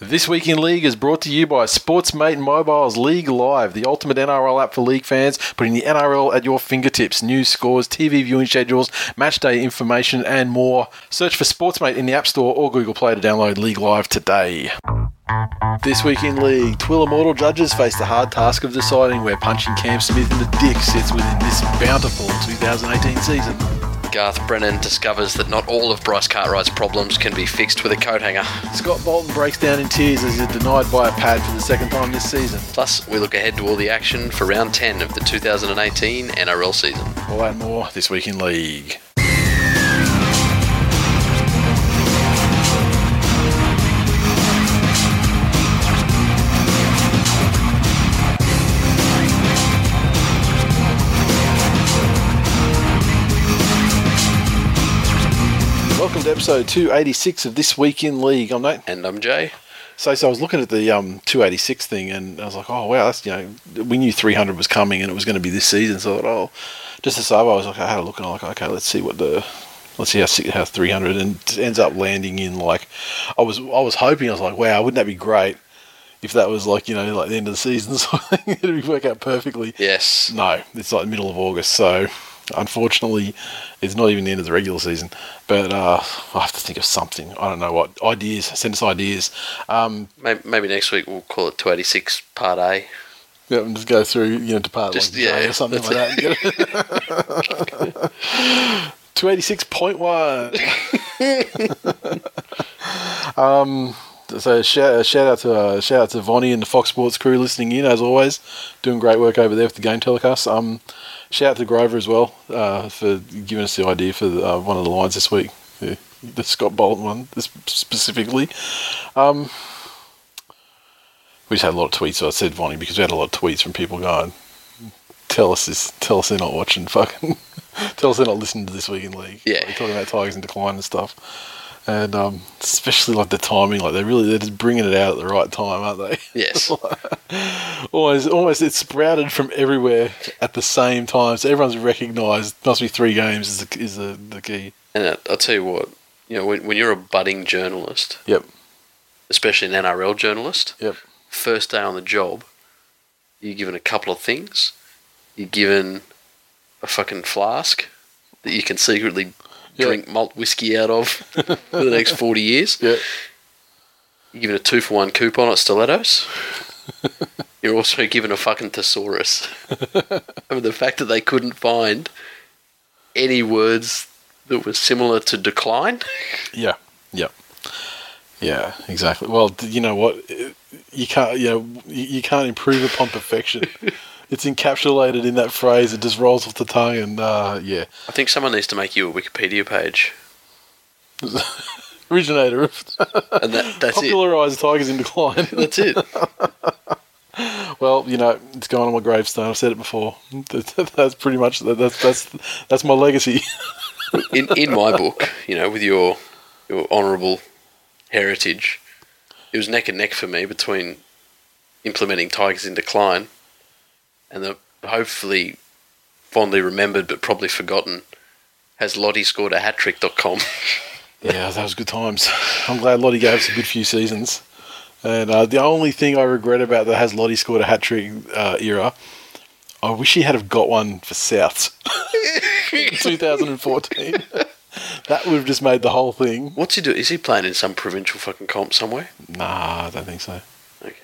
This Week in League is brought to you by Sportsmate Mobile's League Live, the ultimate NRL app for league fans, putting the NRL at your fingertips. News, scores, TV viewing schedules, match day information, and more. Search for Sportsmate in the App Store or Google Play to download League Live today. This Week in League, Twill Immortal judges face the hard task of deciding where punching Cam Smith in the dick sits within this bountiful 2018 season. Garth Brennan discovers that not all of Bryce Cartwright's problems can be fixed with a coat hanger. Scott Bolton breaks down in tears as he's denied by a pad for the second time this season. Plus, we look ahead to all the action for round 10 of the 2018 NRL season. All that and more this week in League. Welcome to episode 286 of This Week in League. I'm Nate. And I'm Jay. So, so I was looking at the um, 286 thing, and I was like, oh wow, that's you know, we knew 300 was coming, and it was going to be this season. So I thought, oh, just to save, I was like, I had a look, and I'm like, okay, let's see what the, let's see how how 300, and ends up landing in like, I was I was hoping, I was like, wow, wouldn't that be great if that was like you know like the end of the season, so it'd work out perfectly. Yes. No, it's like the middle of August, so unfortunately, it's not even the end of the regular season. But uh, I have to think of something. I don't know what ideas. Send us ideas. Um, Maybe, maybe next week we'll call it 286 Part A. Yeah, and just go through, you know, depart Just- like yeah, or something like that. Two eighty six point one. um. So shout, shout out to uh, shout out to Vonnie and the Fox Sports crew listening in as always, doing great work over there with the game telecast. Um, shout out to Grover as well uh, for giving us the idea for uh, one of the lines this week, the, the Scott Bolton one specifically. Um, we just had a lot of tweets. So I said Vonnie because we had a lot of tweets from people going, "Tell us this. Tell us they're not watching. Fucking. tell us they're not listening to this week in league. Yeah. Like, talking about Tigers in decline and stuff." And um, especially like the timing, like they really they're just bringing it out at the right time, aren't they? Yes. almost, almost it's sprouted from everywhere at the same time, so everyone's recognised. Must be three games is the, is the, the key. And I- I'll tell you what, you know, when, when you're a budding journalist, Yep, especially an NRL journalist, yep, first day on the job, you're given a couple of things. You're given a fucking flask that you can secretly Yeah. drink malt whiskey out of for the next 40 years. You're given a two for one coupon at Stilettos. You're also given a fucking thesaurus. I mean, the fact that they couldn't find any words that were similar to decline. Yeah, yeah, yeah, exactly. Well, you know what? You can't, you know, you can't improve upon perfection. It's encapsulated in that phrase. It just rolls off the tongue, and uh, yeah, I think someone needs to make you a Wikipedia page. originator of And that, that's it. Tigers in decline. That's it. well, you know, it's going on my gravestone. I've said it before. That's pretty much that's that's that's my legacy. In in my book, you know, with your your honourable heritage, it was neck and neck for me between implementing Tigers in Decline and the hopefully fondly remembered but probably forgotten has Lote scored a hat trick.com. Yeah, that was good times. I'm glad Lote gave us a good few seasons. And uh, the only thing I regret about the has Lote scored a hat trick uh, era, I wish he had have got one for Souths in 2014. that would have just made the whole thing. What's he do? Is he playing in some provincial fucking comp somewhere? Nah, I don't think so. Okay.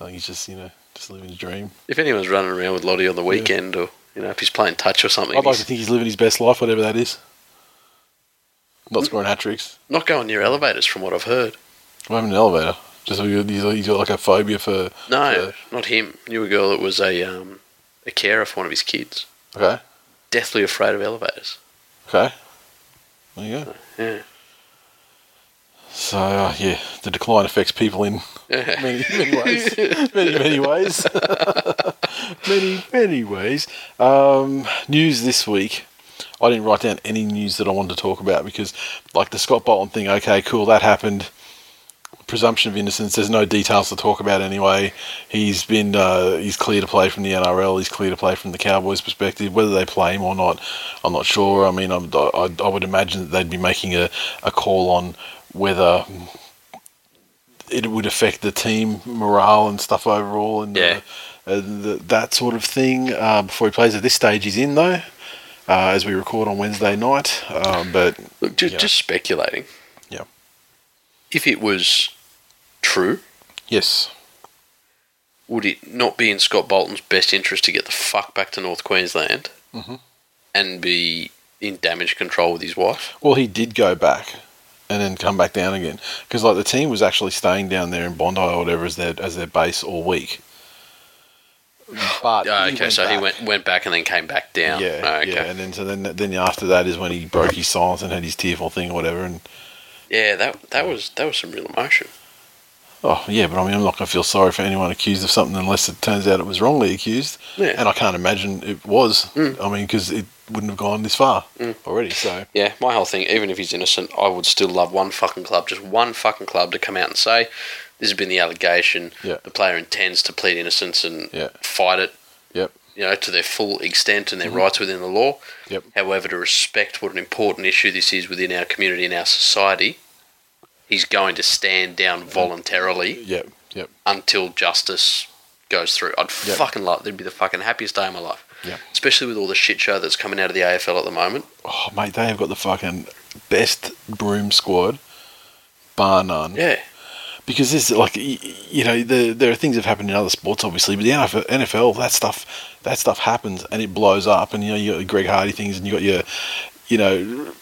I think he's just you know just living his dream. If anyone's running around with Lote on the weekend or, you know, if he's playing touch or something, I'd like to think he's living his best life, whatever that is. Not scoring hat tricks. not going near elevators from what I've heard. I'm in an elevator. Just he's, got like a phobia for. No, not him. Knew a girl that was a um, a carer for one of his kids. Okay. Deathly afraid of elevators. Okay. There you go. Yeah. So uh, yeah, the decline affects people in Yeah. many many ways, many many ways, many many ways. Um, news this week. I didn't write down any news that I wanted to talk about because, like the Scott Bolton thing, okay, cool, that happened. Presumption of innocence. There's no details to talk about anyway. He's been uh, he's clear to play from the NRL. He's clear to play from the Cowboys' perspective. Whether they play him or not, I'm not sure. I mean, I'm, I, I would imagine that they'd be making a, a call on whether it would affect the team morale and stuff overall, and Yeah. uh, uh, the, that sort of thing. Uh, before he plays, at this stage, he's in though, uh, as we record on Wednesday night. Um, but Look, just, Yeah. just speculating. Yeah. If it was true, yes, would it not be in Scott Bolton's best interest to get the fuck back to North Queensland Mhm. and be in damage control with his wife? well, he did go back and then come back down again because like the team was actually staying down there in Bondi or whatever as their as their base all week. But he okay, so he went went back and then came back down. Yeah, Oh, okay. yeah, and then so then then after that is when he broke his silence and had his tearful thing or whatever, and Yeah, that that was that was some real emotion. Oh yeah, but I mean, I'm not going to feel sorry for anyone accused of something unless it turns out it was wrongly accused. Yeah. And I can't imagine it was. Mm. I mean, because it wouldn't have gone this far mm. already. So Yeah, my whole thing, even if he's innocent, I would still love one fucking club, just one fucking club to come out and say, this has been the allegation. Yeah. The player intends to plead innocence and Yeah. fight it, yep, you know, to their full extent and their mm-hmm. rights within the law. Yep. However, to respect what an important issue this is within our community and our society, he's going to stand down mm. voluntarily yep, yep, until justice goes through. I'd Yep. fucking love. That'd be the fucking happiest day of my life. Yep. Especially with all the shit show that's coming out of the AFL at the moment. Oh mate, they have got the fucking best broom squad, bar none. Yeah. Because this, like, you know, the, there are things that have happened in other sports, obviously, but the NFL, NFL, that stuff, that stuff happens and it blows up, and you know, you got your Greg Hardy things, and you got your, you know,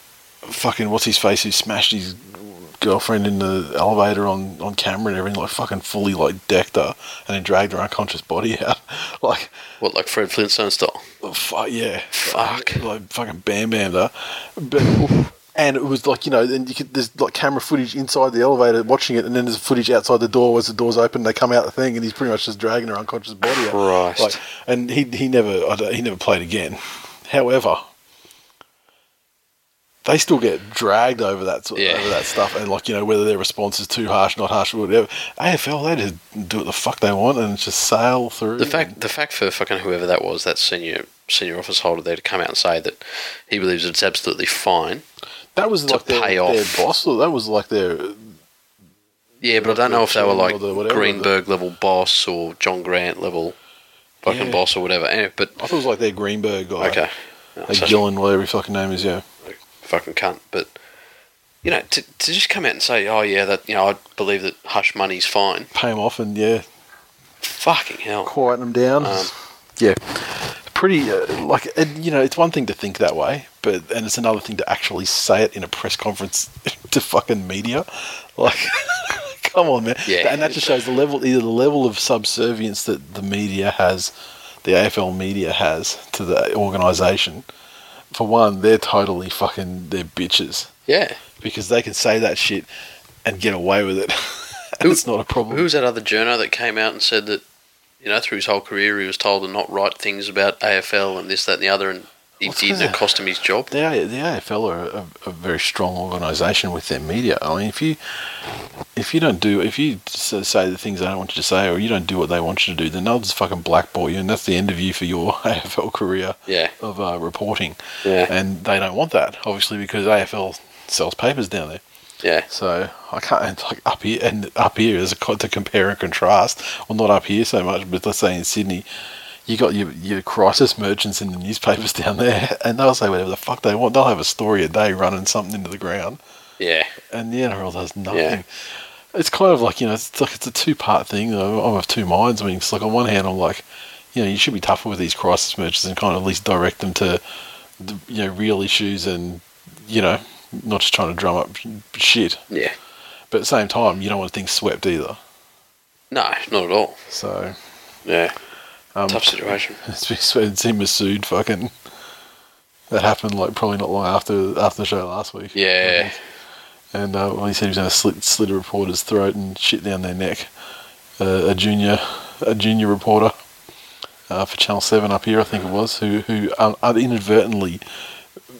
fucking what's his face who smashed his girlfriend in the elevator on on camera and everything, like fucking fully like decked her and then dragged her unconscious body out, like, What, like Fred Flintstone style? Uh, fuck yeah, Fuck. like fucking bam bammed her, but. And it was like you know, then you could, there's like camera footage inside the elevator watching it, and then there's footage outside the door as the doors open. They come out the thing, and he's pretty much just dragging her unconscious body out. Christ. Like, and he he never I don't- he never played again. However, they still get dragged over that sort Yeah. over that stuff, and like you know whether their response is too harsh, not harsh, whatever. AFL they just do what the fuck they want and just sail through. The fact, the fact for fucking whoever that was, that senior senior office holder there to come out and say that he believes it's absolutely fine. that was to like their, pay their boss. Or that was like their Yeah, but I don't know if they were like the whatever, Greenberg level boss or John Grant level fucking Yeah. boss or whatever. Anyway, but I thought it was like their Greenberg guy. okay, Like Gillon, whatever his fucking name is, yeah. Fucking cunt. But you know, to to just come out and say, oh yeah, that you know, I believe that hush money's fine. Pay him off and, yeah, Fucking hell. quieten them down. Um, yeah. Pretty, uh, like, and, you know, it's one thing to think that way, but, and it's another thing to actually say it in a press conference to fucking media. Like, come on, man. Yeah. And that just shows the level, either the level of subservience that the media has, the AFL media has to the organisation. For one, they're totally fucking, they're bitches. Yeah. because they can say that shit and get away with it. Who- it's not a problem. Who was that other journo that came out and said that, you know, through his whole career he was told to not write things about AFL and this, that, and the other, and it What's did. It cost him his job. the, the AFL are a, a very strong organisation with their media. I mean, if you if you don't do if you say the things they don't want you to say, or you don't do what they want you to do, then they'll just fucking blackball you, and that's the end of you for your AFL career Yeah. of uh, reporting. Yeah. And they don't want that, obviously, because AFL sells papers down there. Yeah. So I can't and like up here and up here is a to compare and contrast. Well, not up here so much, but let's say in Sydney, you got your your crisis merchants in the newspapers down there, and they'll say whatever the fuck they want. They'll have a story a day running something into the ground, Yeah. and the NRL does nothing. Yeah. It's kind of like you know, it's like it's a two part thing. I'm of two minds. I mean, it's like on one hand, I'm like, you know, you should be tougher with these crisis merchants and kind of at least direct them to, the, you know, real issues and you know, not just trying to drum up shit. Yeah. But at the same time, you don't want things swept either. No, not at all. So Yeah. Um, Tough situation. it's been it's been Massoud fucking. That happened like probably not long after after the show last week. Yeah. and uh, well, he said he was going to slit, slit a reporter's throat and shit down their neck. Uh, a junior, a junior reporter uh, for Channel Seven up here, I think it was, who who um, inadvertently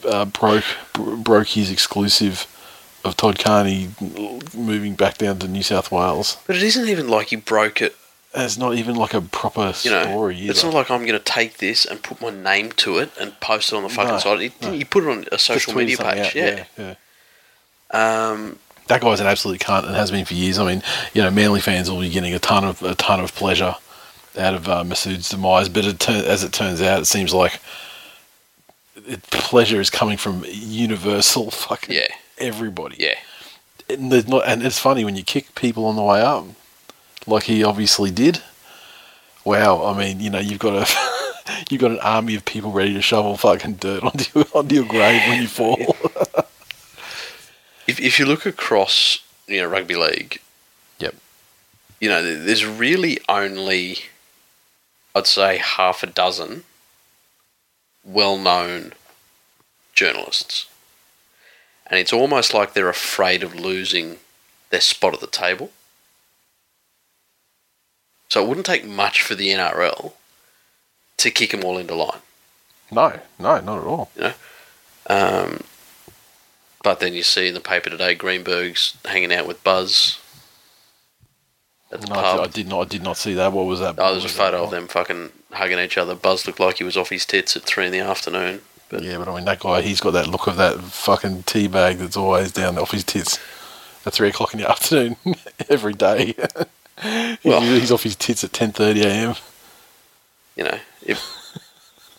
uh, broke br- broke his exclusive of Todd Carney moving back down to New South Wales. But it isn't even like he broke it. It's not even like a proper You know, story. it's not like I'm going to take this and put my name to it and post it on the fucking No, site. It, no. You put it on a social media page. out, Yeah. yeah. Um, that guy's an absolute cunt and has been for years. I mean, you know, Manly fans will be getting a ton of a ton of pleasure out of uh, Massoud's demise, but it turn, as it turns out, it seems like it, pleasure is coming from universal fucking Yeah. everybody. yeah. and not, and it's funny when you kick people on the way up, like he obviously did. Wow, I mean, you know, you've got a you've got an army of people ready to shovel fucking dirt onto your, onto your grave when you fall. If, if you look across, you know, rugby league, Yep. you know, there's really only, I'd say, half a dozen well-known journalists, and it's almost like they're afraid of losing their spot at the table. So it wouldn't take much for the NRL to kick them all into line. no, no, not at all. You Um, but then you see in the paper today, Greenberg's hanging out with Buzz at the No, I, pub. I did not. I did not see that. What was that? Oh, there's a photo of them fucking hugging each other. Buzz looked like he was off his tits at three in the afternoon. But Yeah, but I mean, that guy, he's got that look of that fucking tea bag that's always down off his tits at three o'clock in the afternoon every day. Well- he's off his tits at ten thirty a.m. you know, if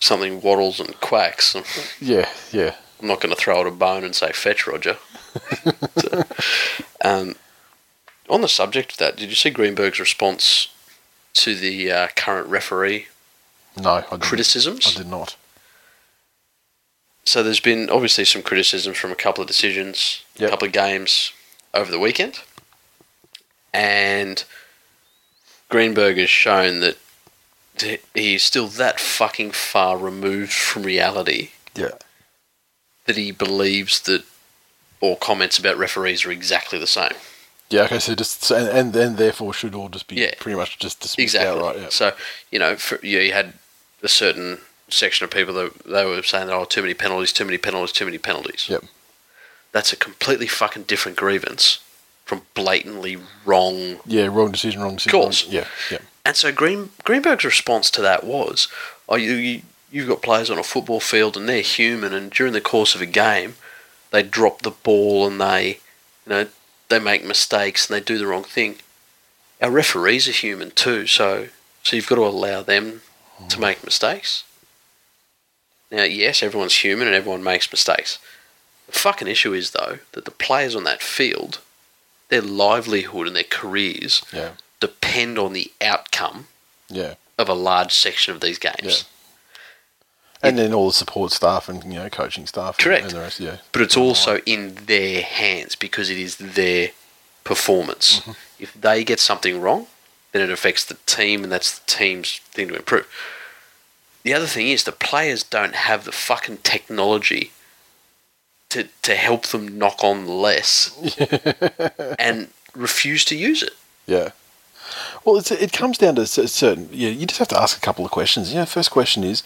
something waddles and quacks, I'm Yeah, yeah. I'm not going to throw it a bone and say fetch Roger. So, um, on the subject of that, did you see Greenberg's response to the uh, current referee No, I criticisms? I did not. So there's been obviously some criticisms from a couple of decisions, a couple of games over the weekend, and Greenberg has shown that th- he's still that fucking far removed from reality Yeah. that he believes that all comments about referees are exactly the same. Yeah. Okay. So just so, and, and then therefore should all just be Yeah. pretty much just dismissed Exactly. outright. Yeah. So you know, for, yeah, you had a certain section of people that they were saying, that "Oh, too many penalties, too many penalties, too many penalties." Yep. That's a completely fucking different grievance from blatantly wrong. Yeah. Wrong decision. Wrong decision. Calls. wrong- Yeah. Yeah. And so Green Greenberg's response to that was, "Oh, you, you you've got players on a football field and they're human, and during the course of a game, they drop the ball and they, you know, they make mistakes and they do the wrong thing. Our referees are human too, so so you've got to allow them to hmm. make mistakes. Now, yes, everyone's human and everyone makes mistakes. The fucking issue is though that the players on that field, their livelihood and their careers Yeah. depend on the outcome Yeah. of a large section of these games. And then all the support staff and you know coaching staff. Correct. And the rest. Yeah. But it's also in their hands because it is their performance. Mm-hmm. If they get something wrong, then it affects the team, and that's the team's thing to improve. The other thing is the players don't have the fucking technology to to help them knock on less, and refuse to use it. Yeah. Well, it's, it comes down to a certain. Yeah, you just have to ask a couple of questions. You know, first question is,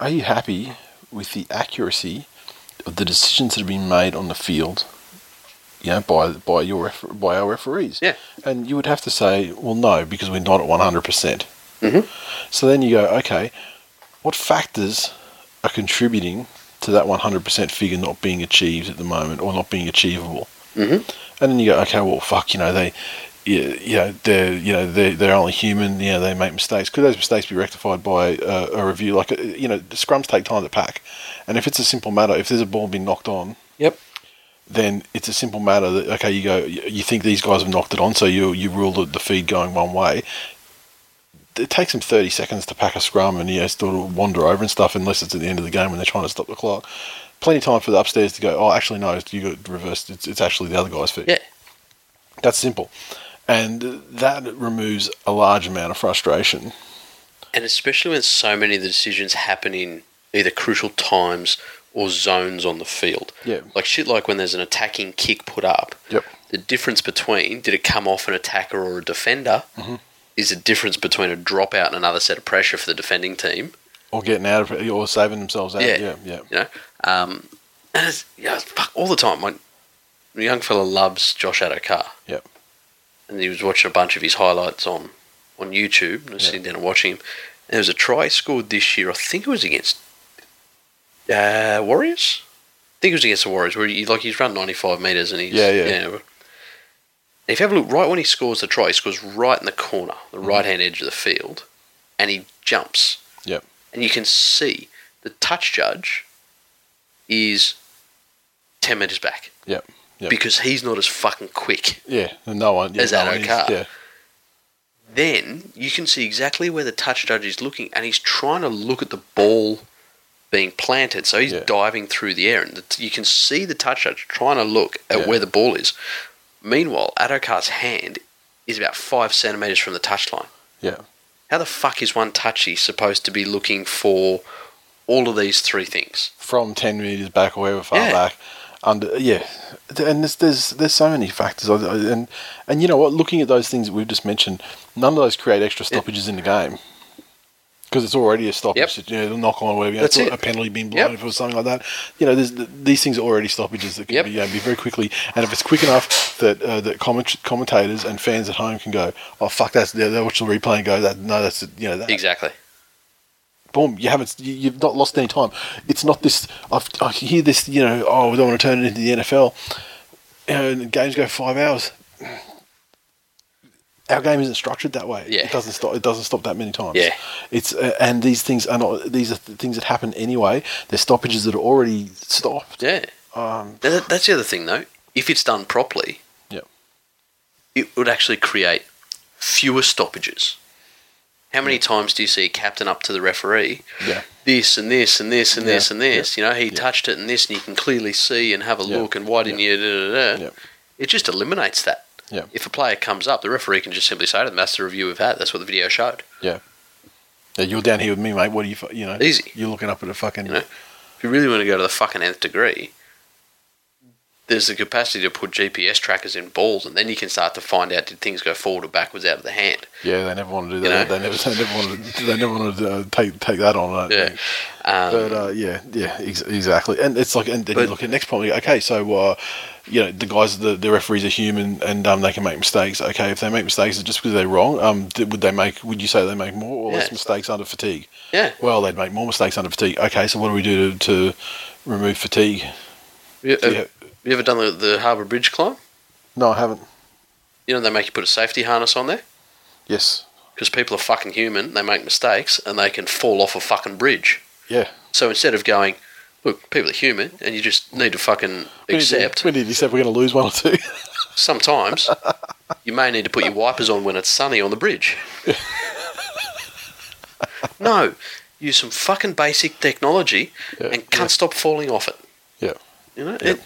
are you happy with the accuracy of the decisions that have been made on the field? You know, by by your refer- by our referees. Yeah. And you would have to say, well, no, because we're not at one hundred percent. Mhm. So then you go, okay, what factors are contributing to that one hundred percent figure not being achieved at the moment or not being achievable? Mhm. And then you go, okay, well, fuck, you know, they, you, know, they're, you know, they're, they're only human. You know, they make mistakes. Could those mistakes be rectified by uh, a review? Like, uh, you know, the scrums take time to pack, and if it's a simple matter, if there's a ball being knocked on, Yep. then it's a simple matter that okay, you go, you you think these guys have knocked it on, so you you rule the, the feed going one way. It takes them thirty seconds to pack a scrum and you know, sort of wander over and stuff, unless it's at the end of the game when they're trying to stop the clock. Plenty of time for the upstairs to go. Oh, actually, no, you got reversed. It's, it's actually the other guy's feed. Yeah. That's simple. And that removes a large amount of frustration. And especially when so many of the decisions happen in either crucial times or zones on the field. Yeah. Like shit like when there's an attacking kick put up. Yep. The difference between did it come off an attacker or a defender Mm-hmm. Is a difference between a dropout and another set of pressure for the defending team. Or getting out of it, or saving themselves out. Yeah. Yeah, yeah. You know? Um, and it's, yeah, it's fuck, all the time. My, my young fella loves Josh Addo-Carr. Yep. And he was watching a bunch of his highlights on, on YouTube. And I was sitting down and watching him. And there was a try scored this year. I think it was against uh, Warriors. I think it was against the Warriors, where he like he's run ninety five meters and he's Yeah, yeah. but- If you have a look, right when he scores the try, he scores right in the corner, the Mm-hmm. right hand edge of the field, and he jumps Yep. and you can see the touch judge is 10 metres back Yep. Yep. because he's not as fucking quick. Yeah. and No one. Yeah, As no Addo one is- Carr. Yeah. Then you can see exactly where the touch judge is looking and he's trying to look at the ball being planted. So he's Yeah. diving through the air and you can see the touch judge trying to look at Yeah. where the ball is. Meanwhile, Addo-Carr's hand is about five centimetres from the touchline. Yeah. How the fuck is one touchy supposed to be looking for all of these three things? From ten meters back or however far Yeah. back. Under yeah, and there's there's there's so many factors, and and you know what? Looking at those things that we've just mentioned, none of those create extra stoppages in the game because it's already a stoppage. Yep. You know, the knock on where we That's it. a penalty being blown Yep. it something like that. You know, there's these things are already stoppages that can Yep. be, you know, be very quickly, and if it's quick enough that uh, that comment- commentators and fans at home can go, oh fuck, that's they watch the replay and go, that no, that's you know that Exactly. boom, you haven't, you- you've not lost any time. It's not this. I've, I hear this, you know, oh, we don't want to turn it into the NFL. You know, and games go five hours. Our game isn't structured that way. Yeah. It doesn't stop. It doesn't stop that many times. Yeah. It's uh, and these things are not. These are th- things that happen anyway. They're stoppages that are already stopped. Yeah. Um, that- that's the other thing, though. If it's done properly, yeah. it would actually create fewer stoppages. How many times do you see a captain up to the referee? Yeah. This and this and this and Yeah, this and this. You know, he yeah. touched it and this, and you can clearly see and have a Yeah, look. And why didn't you? Da, da, da. Yeah. It just eliminates that. Yeah. If a player comes up, the referee can just simply say to them, "That's the review we've had. That's what the video showed." Yeah. Yeah, you're down here with me, mate. What do you, you know? Easy. You're looking up at a fucking. You know, if you really want to go to the fucking nth degree, there's the capacity to put GPS trackers in balls, and then you can start to find out did things go forward or backwards out of the hand. Yeah, they never want to do You that. know? They never, they never want to. They never want to uh, take take that on. Yeah. Um, But uh, yeah, yeah, ex- exactly. And it's like, and then But- you look at the next problem. Okay, so uh, you know the guys, the, the referees are human, and um, they can make mistakes. Okay, if they make mistakes, it's just because they're wrong. Um, th- would they make? Would you say they make more or less mistakes under fatigue? yeah. Well, they'd make more mistakes under fatigue. Okay, so what do we do to, to remove fatigue? You, have- you ever done the, the Harbour Bridge climb? no, I haven't. You know, they make you put a safety harness on there Yes. because people are fucking human. They make mistakes and they can fall off a fucking bridge. Yeah. So instead of going, look, people are human and you just need to fucking We need to- accept, We need to accept we're going to lose one or two. sometimes you may need to put your wipers on when it's sunny on the bridge. no, use some fucking basic technology Yeah, and can't yeah. stop falling off it. yeah. You know, it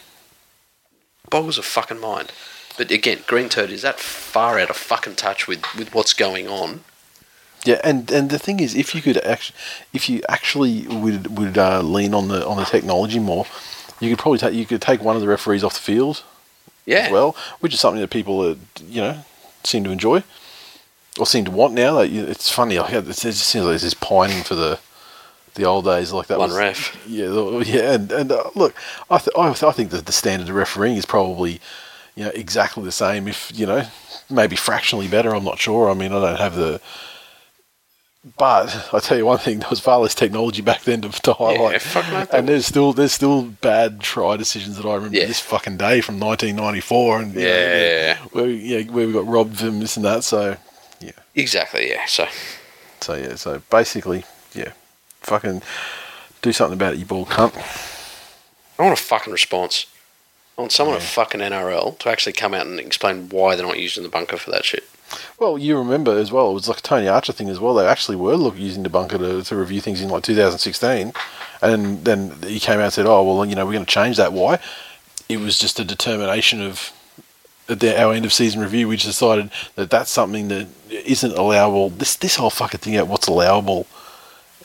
boggles a fucking mind. But again, Green Turd is that far out of fucking touch with, with what's going on. Yeah, and, and the thing is, if you could actually, if you actually would would uh, lean on the on the technology more, you could probably take you could take one of the referees off the field Yeah. as well, which is something that people uh, you know seem to enjoy or seem to want now. Like, it's funny, it just seems like there's this pining for the the old days like that. One was, ref. Yeah, yeah, and and uh, look, I th- I, th- I think that the standard of refereeing is probably you know exactly the same, if you know maybe fractionally better. I'm not sure. I mean, I don't have the. But I tell you one thing: there was far less technology back then to, to highlight, fuck no, and there's still there's still bad try decisions that I remember Yeah. this fucking day from 1994, and yeah, know, Yeah. where we, yeah, where we got robbed from this and that. So yeah, Exactly, yeah. So, so yeah, so basically, yeah, fucking do something about it, you bald cunt. I want a fucking response. I want someone at fucking NRL to actually come out and explain why they're not using the bunker for that shit. Well, you remember as well, it was like a Tony Archer thing as well. They actually were look, using the bunker to, to review things in like 2016. And then he came out and said, oh, well, you know, we're going to change that. Why? It was just a determination of at the, our end of season review, we just decided that that's something that isn't allowable. This, this whole fucking thing about what's allowable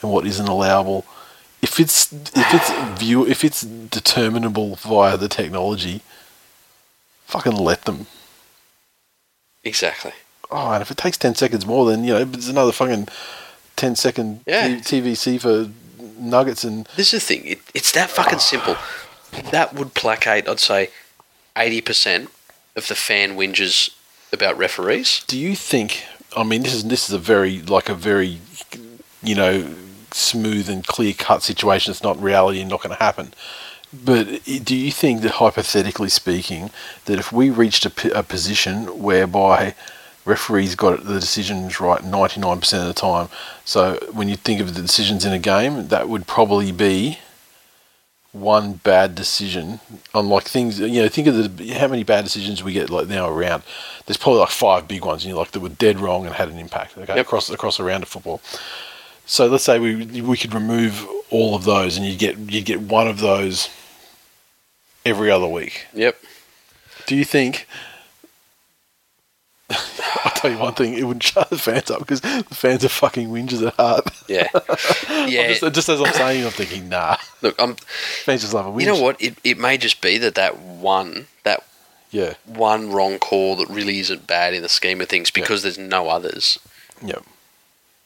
and what isn't allowable if it's if it's view if it's determinable via the technology, fucking let them. Exactly. Oh, and if it takes ten seconds more, then you know it's another fucking 10 second Yeah. T- TVC for Nuggets and This is the thing. It, it's that fucking simple. That would placate, I'd say, eighty percent of the fan whinges about referees. do you think? I mean, this is this is a very like a very you know smooth and clear cut situation. It's not reality and not going to happen. But do you think that hypothetically speaking, that if we reached a, p- a position whereby referees got the decisions right 99% of the time, so when you think of the decisions in a game, that would probably be one bad decision on like things you know think of the how many bad decisions we get like now around there's probably like five big ones you know like that were dead wrong and had an impact okay Yep. across across a round of football so let's say we we could remove all of those and you get you get one of those every other week Yep. do you think I'll tell you one thing, it wouldn't shut the fans up because the fans are fucking whingers at heart. Yeah. Yeah. Just, just as I'm saying, I'm thinking, nah. Look, I'm. Fans just love a whinge. You know what? It, it may just be that that one that Yeah, one wrong call that really isn't bad in the scheme of things because there's no others. yeah.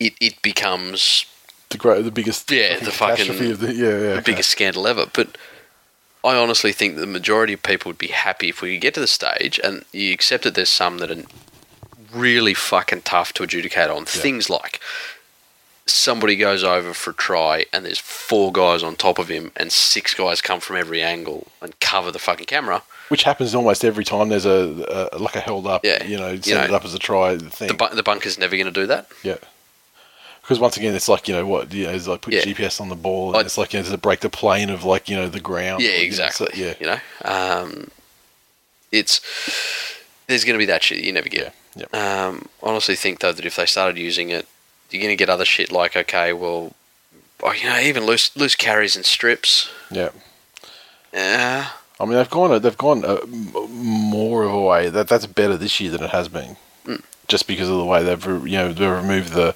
It it becomes The great, the biggest, Yeah, the fucking- of the yeah, yeah. the okay. biggest scandal ever. But I honestly think that the majority of people would be happy if we could get to the stage and you accept that there's some that are really fucking tough to adjudicate on. Things like somebody goes over for a try and there's four guys on top of him and six guys come from every angle and cover the fucking camera. Which happens almost every time there's a, a like a held up. Yeah, you know, you set it up as a try thing. The, bu- the bunker's never going to do that. yeah. Because once again, it's like you know what you know, it's like put Yeah. GPS on the ball, it's like you know, does it break the plane of like you know the ground? Yeah, exactly. so- yeah, You know, um, it's there's going to be that shit you never get. yeah. Um, honestly, think though that if they started using it, you're going to get other shit like okay, well, oh, you know, even loose loose carries and strips. yeah. Yeah, I mean, they've gone they've gone uh, more of a way that that's better this year than it has been, Mm. just because of the way they've re- you know they've removed the.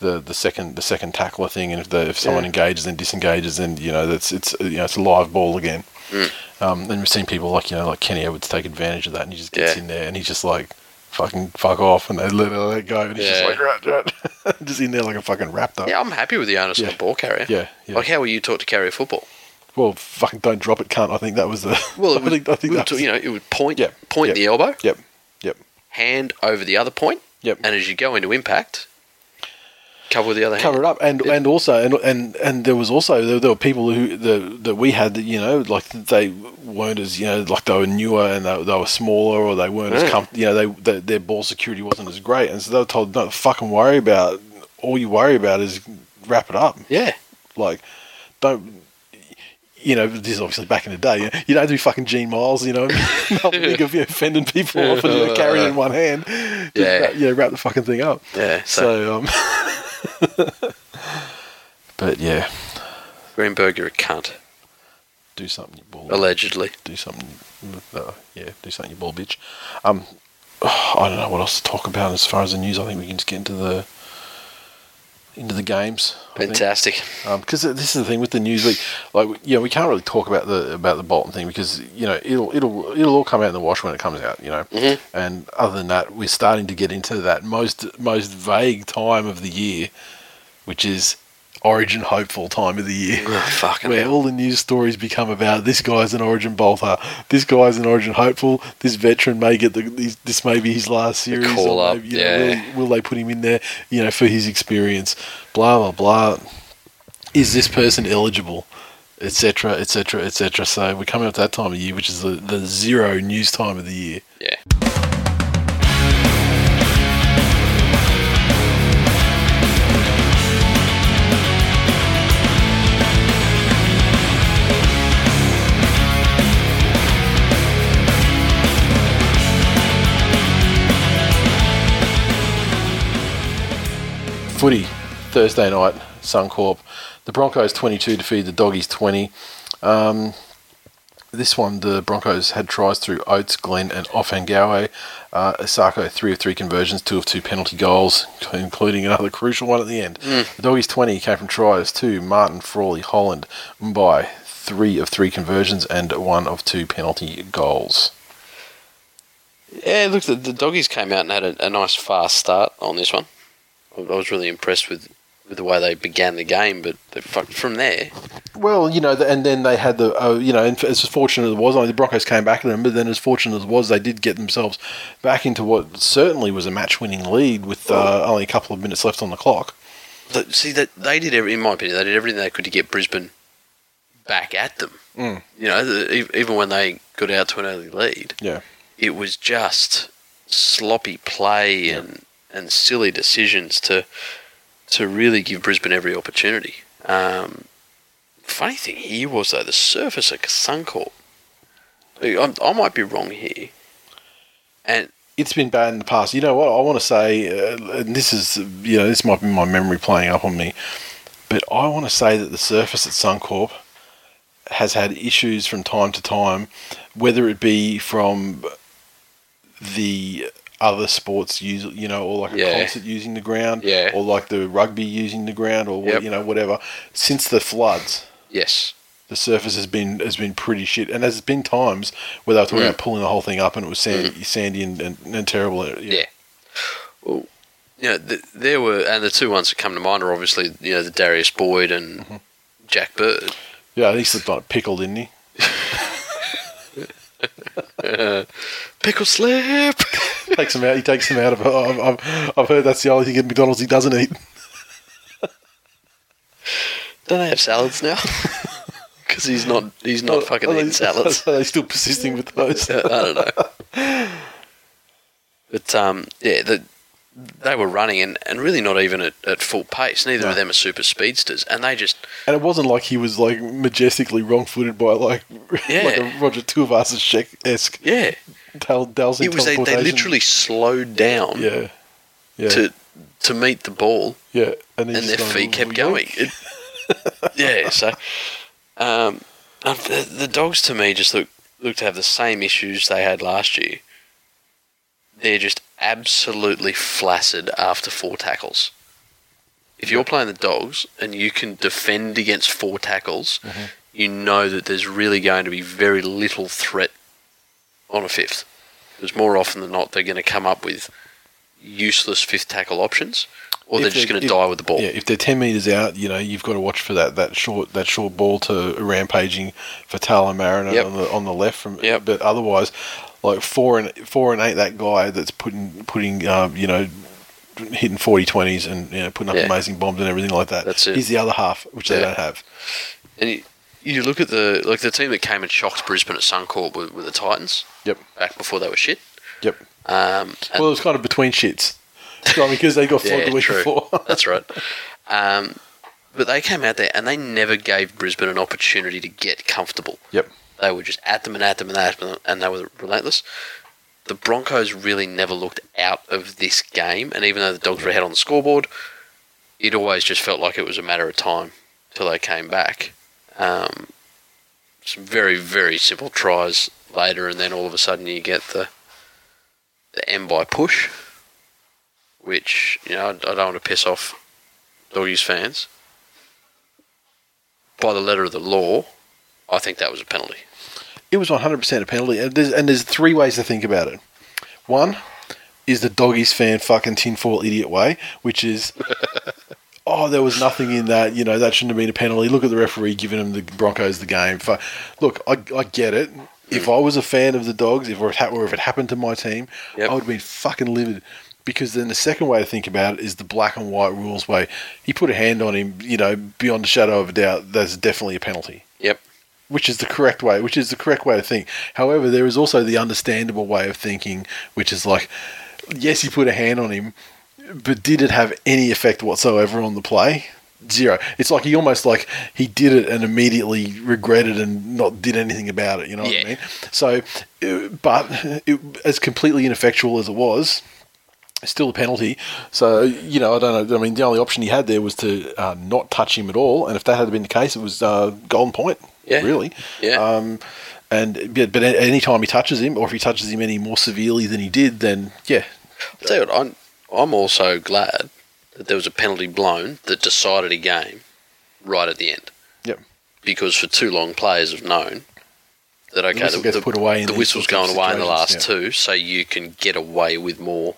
The, the second the second tackler thing and if the, if someone Yeah. engages and disengages then you know that's it's you know it's a live ball again Mm. um, and we've seen people like you know like Kenny Edwards take advantage of that and he just gets Yeah. in there and he's just like fucking fuck off and they let let go and he's just like right, right. just in there like a fucking raptor yeah, I'm happy with the onus Yeah. of the ball carrier. yeah, yeah. Like, how were you taught to carry a football? well fucking don't drop it cunt I think that was the Well, it I think, I think would, was, you know, it would point Yep, point yep. the elbow, yep yep hand over the other point, yep and as you go into impact, cover the other hand. cover it up and and also and and and there was also there, there were people who the that we had that you know like they weren't as you know like they were newer and they, they were smaller or they weren't as Yeah. com- you know they, they their ball security wasn't as great and so they were told don't fucking worry about all you worry about is wrap it up Yeah, like don't you know, this is obviously back in the day. You, know, you don't have to be fucking Gene Miles, you know, not big of you know, fending people off and you know, carrying in one hand. Just Yeah. know, wrap the fucking thing up. yeah. So, So, um, but yeah, Greenberg, you're a cunt. do something, you ball. Allegedly. Do something, uh, yeah, do something, you ball bitch. Um, I don't know what else to talk about as far as the news. I think we can just get into the into the games. Fantastic. because this is the thing with the news week, like you know, we can't really talk about the about the Bolton thing because you know it'll it'll it'll all come out in the wash when it comes out, you know. Mhm. And other than that, we're starting to get into that most most vague time of the year, which is Origin hopeful time of the year. Oh, Where hell. all the news stories become about this guy's an Origin bolter, this guy's an Origin hopeful, this veteran may get the this, this may be his last series. call or up, maybe, you know, yeah. will, will they put him in there, you know, for his experience? Blah blah blah. Is this person eligible? Etc. Etc. Etc. So we're coming up to that time of year, which is the, the zero news time of the year. Yeah. Footy, Thursday night, Suncorp. The Broncos 22 defeated the Doggies 20. Um, This one, the Broncos had tries through Oates, Glenn, and Ofahengaue. Uh, Isaako, three of three conversions, two of two penalty goals, including another crucial one at the end. The Doggies 20 came from tries to Martin, Frawley, Holland, Mbye, three of three conversions, and one of two penalty goals. Yeah, look, the, the doggies came out and had a, a nice fast start on this one. I, was really impressed with, with the way they began the game, but they, fuck- from there, Well, you know, and then they had the, uh, you know, and as fortunate as it was, I mean, the Broncos came back at them, but then as fortunate as it was, they did get themselves back into what certainly was a match-winning lead with uh, only a couple of minutes left on the clock. see that they did, every, in my opinion, they did everything they could to get Brisbane back at them. Mm. You know, the, even when they got out to an early lead, Yeah. it was just sloppy play and, and silly decisions to to really give Brisbane every opportunity. Um, funny thing here was though the surface at Suncorp. I, I might be wrong here, and It's been bad in the past. You know what? I want to say, uh, and this is, you know, this might be my memory playing up on me, but I want to say that the surface at Suncorp has had issues from time to time, whether it be from the other sports use you know or like a Yeah. concert using the ground Yeah. or like the rugby using the ground or Yep. you know whatever since the floods yes, the surface has been has been pretty shit and there's been times where they were talking Mm. about pulling the whole thing up and it was sandy, sandy and, and, and terrible yeah. Well, you know, th- there were, and the two ones that come to mind are obviously you know the Darius Boyd and Mm-hmm. Jack Bird. yeah he slipped on a pickle didn't he Pickle slip. takes him out he takes him out of I've, I've, I've heard that's the only thing at McDonald's he doesn't eat Don't they have salads now? Because he's not he's not fucking eating salads. are they still persisting with those I don't know. But um, yeah, the, they were running and, and really not even at, at full pace. Neither No. of them are super speedsters, and they just And it wasn't like he was like majestically wrong-footed by like Yeah. like a Roger Tuivasa esque yeah. Dal- Dowsing It was they, they literally slowed down yeah yeah to to meet the ball, yeah and, and their feet kept going. It, yeah, so um, and the, the dogs to me just look look to have the same issues they had last year. They're just absolutely flaccid after four tackles. If you're playing the dogs and you can defend against four tackles, Mm-hmm. you know that there's really going to be very little threat on a fifth. Because more often than not, they're going to come up with useless fifth tackle options, or If they're just going to die with the ball. Yeah, if they're ten meters out, you know you've got to watch for that, that short that short ball to rampaging Faitala-Mariner Yep. on the on the left from. Yep. But otherwise, like four and four and eight, that guy that's putting putting um, you know hitting 40 20s and you know putting up Yeah. amazing bombs and everything like that. That's it. He's the other half, which they don't have. And you, you look at the like the team that came and shocked Brisbane at Suncorp with, with the Titans Yep. back before they were shit. Yep. Um, Well, it was kind of between shits. I because they got flogged yeah, the week true. before. That's right. Um, but they came out there and they never gave Brisbane an opportunity to get comfortable. Yep. They were just at them and at them and at them, and they were relentless. The Broncos really never looked out of this game, and even though the Dogs were ahead on the scoreboard, it always just felt like it was a matter of time till they came back. Um, some very very simple tries later, and then all of a sudden you get the the Mbye push, which you know I, don't want to piss off Doggies fans. By the letter of the law, I think that was a penalty. It was 100% a penalty. And there's, and there's three ways to think about it. One is the doggies fan fucking tinfoil idiot way, which is, oh, there was nothing in that. You know, that shouldn't have been a penalty. Look at the referee giving them the Broncos the game. Look, I, I get it. If I was a fan of the dogs, if it, ha- or if it happened to my team, Yep. I would have been fucking livid. Because then the second way to think about it is the black and white rules way. He put a hand on him, you know, beyond a shadow of a doubt, that's definitely a penalty Yep. Which is the correct way, which is the correct way to think. However, there is also the understandable way of thinking, which is like, yes, you put a hand on him, but did it have any effect whatsoever on the play? Zero. It's like he almost like he did it and immediately regretted and not did anything about it. You know what Yeah. I mean? So, uh, but it, as completely ineffectual as it was, still a penalty. So you know, I don't know. I mean, the only option he had there was to uh, not touch him at all, and if that had been the case, it was uh, golden point. Yeah. Really. Yeah. Um, And but, but any time he touches him, or if he touches him any more severely than he did, then yeah, I'll tell you what, I'm, I'm also glad that there was a penalty blown that decided a game right at the end. Yep. Because for too long, players have known that okay, whistle gets put away in the whistle's going away in the last situations, two, so you can get away with more